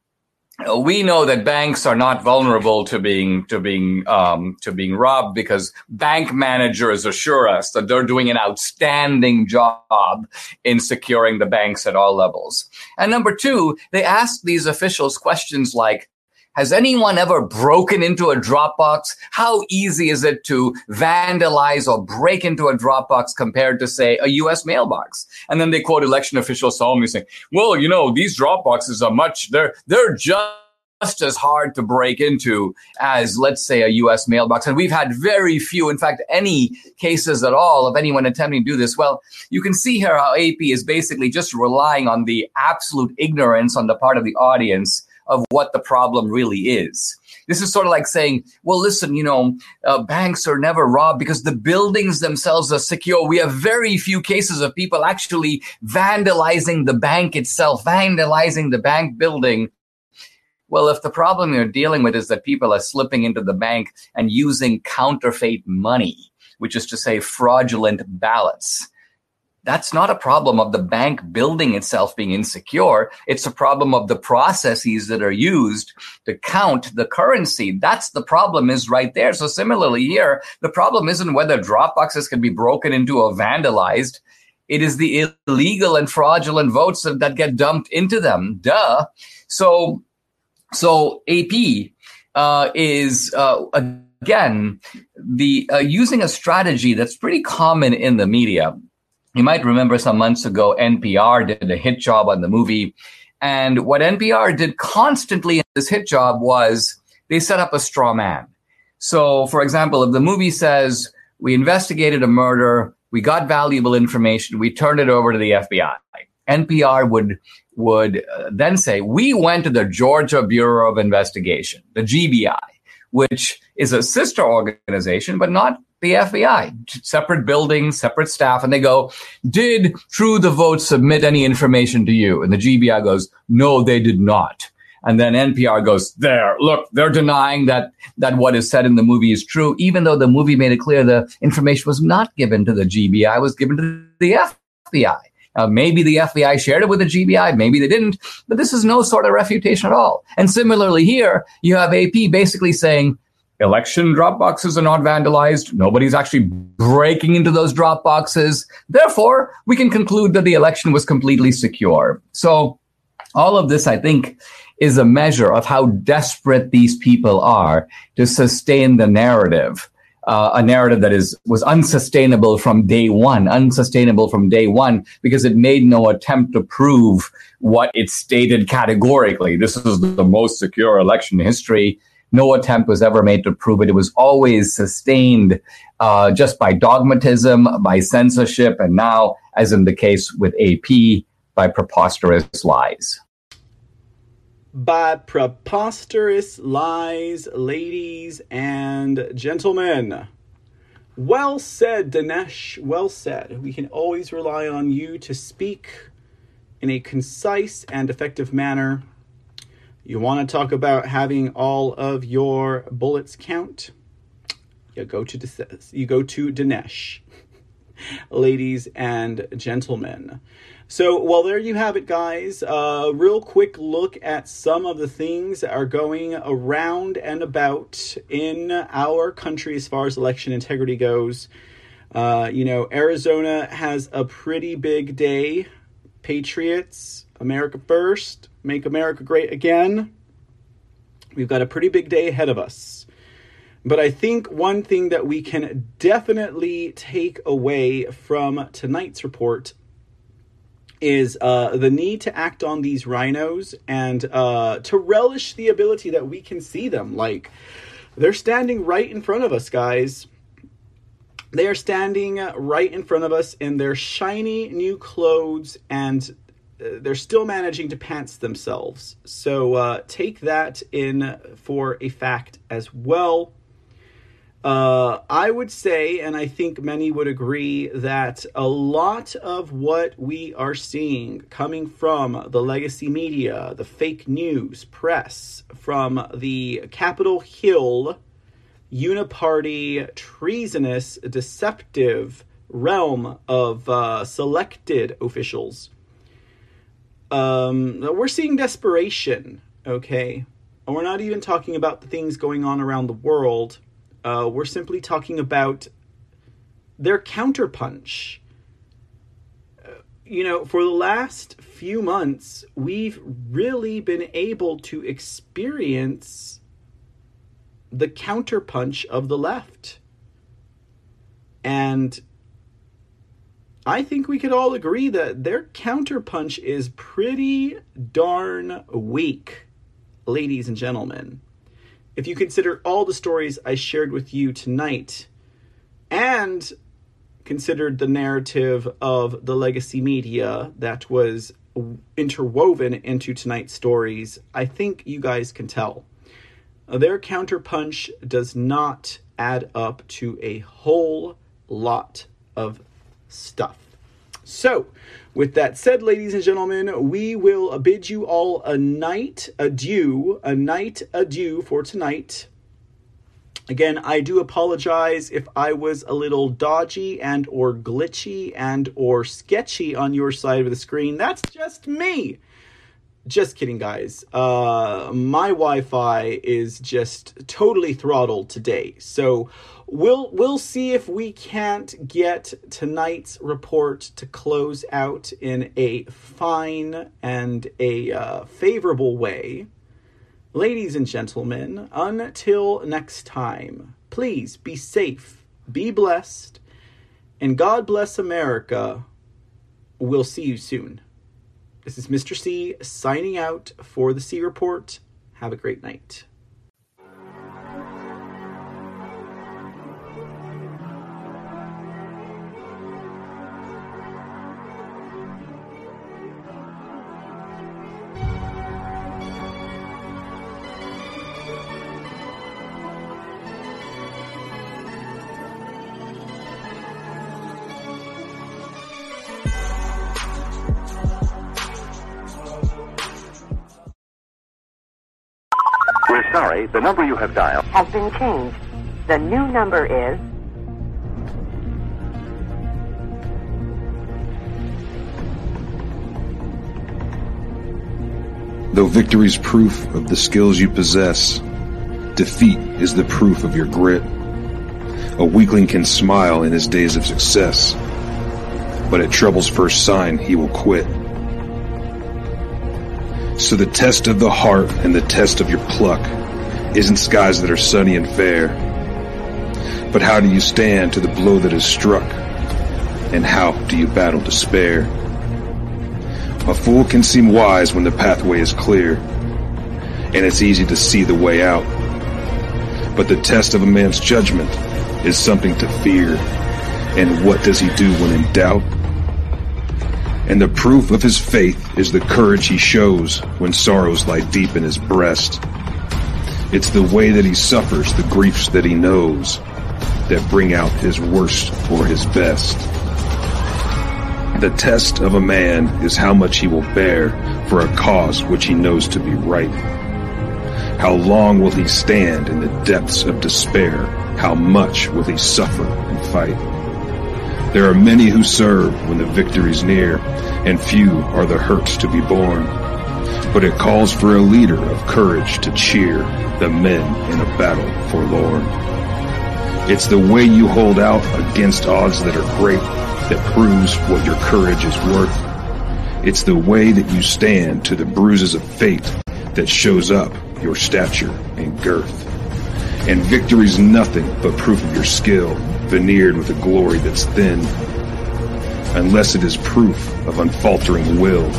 we know that banks are not vulnerable to being to being um, to being robbed because bank managers assure us that they're doing an outstanding job in securing the banks at all levels. And number two, they ask these officials questions like, has anyone ever broken into a Dropbox? How easy is it to vandalize or break into a Dropbox compared to, say, a US mailbox? And then they quote election officials solemnly saying, well, you know, these Dropboxes are much, they're, they're just just as hard to break into as, let's say, a US mailbox. And we've had very few, in fact, any cases at all of anyone attempting to do this. Well, you can see here how AP is basically just relying on the absolute ignorance on the part of the audience of what the problem really is. This is sort of like saying, well, listen, you know, uh, banks are never robbed because the buildings themselves are secure. We have very few cases of people actually vandalizing the bank itself, vandalizing the bank building. Well, if the problem you're dealing with is that people are slipping into the bank and using counterfeit money, which is to say fraudulent ballots, that's not a problem of the bank building itself being insecure. It's a problem of the processes that are used to count the currency. That's the problem is right there. So similarly here, the problem isn't whether drop boxes can be broken into or vandalized. It is the illegal and fraudulent votes that, that get dumped into them. Duh. So, so AP uh, is uh, again the uh, using a strategy that's pretty common in the media you might remember some months ago, NPR did a hit job on the movie. And what NPR did constantly in this hit job was they set up a straw man. So, for example, if the movie says, we investigated a murder, we got valuable information, we turned it over to the FBI, NPR would would uh, then say, we went to the Georgia Bureau of Investigation, the GBI, which is a sister organization, but not the FBI, separate buildings, separate staff, and they go, did True the Vote submit any information to you? And the GBI goes, no, they did not. And then NPR goes, there, look, they're denying that, that what is said in the movie is true, even though the movie made it clear the information was not given to the GBI, was given to the FBI. Uh, maybe the FBI shared it with the GBI, maybe they didn't, but this is no sort of refutation at all. And similarly here, you have AP basically saying, election drop boxes are not vandalized. Nobody's actually breaking into those drop boxes. Therefore, we can conclude that the election was completely secure. So all of this, I think, is a measure of how desperate these people are to sustain the narrative. Uh, a narrative that is was unsustainable from day one, unsustainable from day one, because it made no attempt to prove what it stated categorically. This is the most secure election in history no attempt was ever made to prove it. It was always sustained uh, just by dogmatism, by censorship, and now, as in the case with AP, by preposterous lies. By preposterous lies, ladies and gentlemen. Well said, Dinesh. Well said. We can always rely on you to speak in a concise and effective manner you want to talk about having all of your bullets count? You go to you go to Dinesh, [laughs] ladies and gentlemen. So, well, there you have it, guys. A uh, real quick look at some of the things that are going around and about in our country as far as election integrity goes. Uh, you know, Arizona has a pretty big day. Patriots, America first. Make America Great Again. We've got a pretty big day ahead of us. But I think one thing that we can definitely take away from tonight's report is uh, the need to act on these rhinos and uh, to relish the ability that we can see them. Like, they're standing right in front of us, guys. They are standing right in front of us in their shiny new clothes and they're still managing to pants themselves. So uh, take that in for a fact as well. Uh, I would say, and I think many would agree, that a lot of what we are seeing coming from the legacy media, the fake news press, from the Capitol Hill uniparty, treasonous, deceptive realm of uh, selected officials um, we're seeing desperation, okay? And we're not even talking about the things going on around the world. Uh, we're simply talking about their counterpunch. Uh, you know, for the last few months, we've really been able to experience the counterpunch of the left. And I think we could all agree that their counterpunch is pretty darn weak, ladies and gentlemen. If you consider all the stories I shared with you tonight and considered the narrative of the legacy media that was interwoven into tonight's stories, I think you guys can tell. Their counterpunch does not add up to a whole lot of stuff. So, with that said, ladies and gentlemen, we will bid you all a night adieu, a night adieu for tonight. Again, I do apologize if I was a little dodgy and or glitchy and or sketchy on your side of the screen. That's just me. Just kidding, guys. Uh, my Wi-Fi is just totally throttled today, so we'll we'll see if we can't get tonight's report to close out in a fine and a uh, favorable way. Ladies and gentlemen, until next time, please be safe, be blessed, and God bless America. We'll see you soon. This is Mr. C signing out for the C Report. Have a great night. Sorry, the number you have dialed has been changed. The new number is Though victory's proof of the skills you possess, defeat is the proof of your grit. A weakling can smile in his days of success, but at trouble's first sign he will quit. So the test of the heart and the test of your pluck isn't skies that are sunny and fair, but how do you stand to the blow that is struck, and how do you battle despair? A fool can seem wise when the pathway is clear, and it's easy to see the way out. But the test of a man's judgment is something to fear, and what does he do when in doubt? And the proof of his faith is the courage he shows when sorrows lie deep in his breast. It's the way that he suffers the griefs that he knows that bring out his worst or his best. The test of a man is how much he will bear for a cause which he knows to be right. How long will he stand in the depths of despair? How much will he suffer and fight? There are many who serve when the victory's near, and few are the hurts to be borne. But it calls for a leader of courage to cheer the men in a battle forlorn. It's the way you hold out against odds that are great that proves what your courage is worth. It's the way that you stand to the bruises of fate that shows up your stature and girth. And victory's nothing but proof of your skill, veneered with a glory that's thin. Unless it is proof of unfaltering will,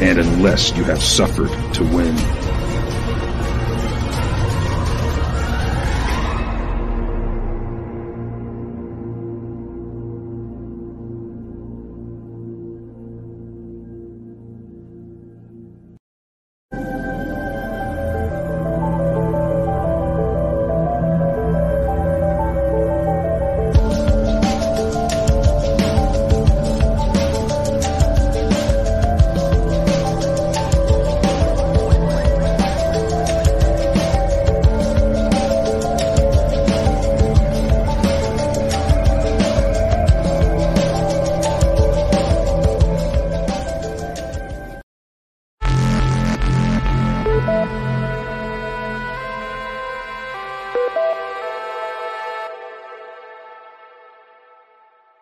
and unless you have suffered to win.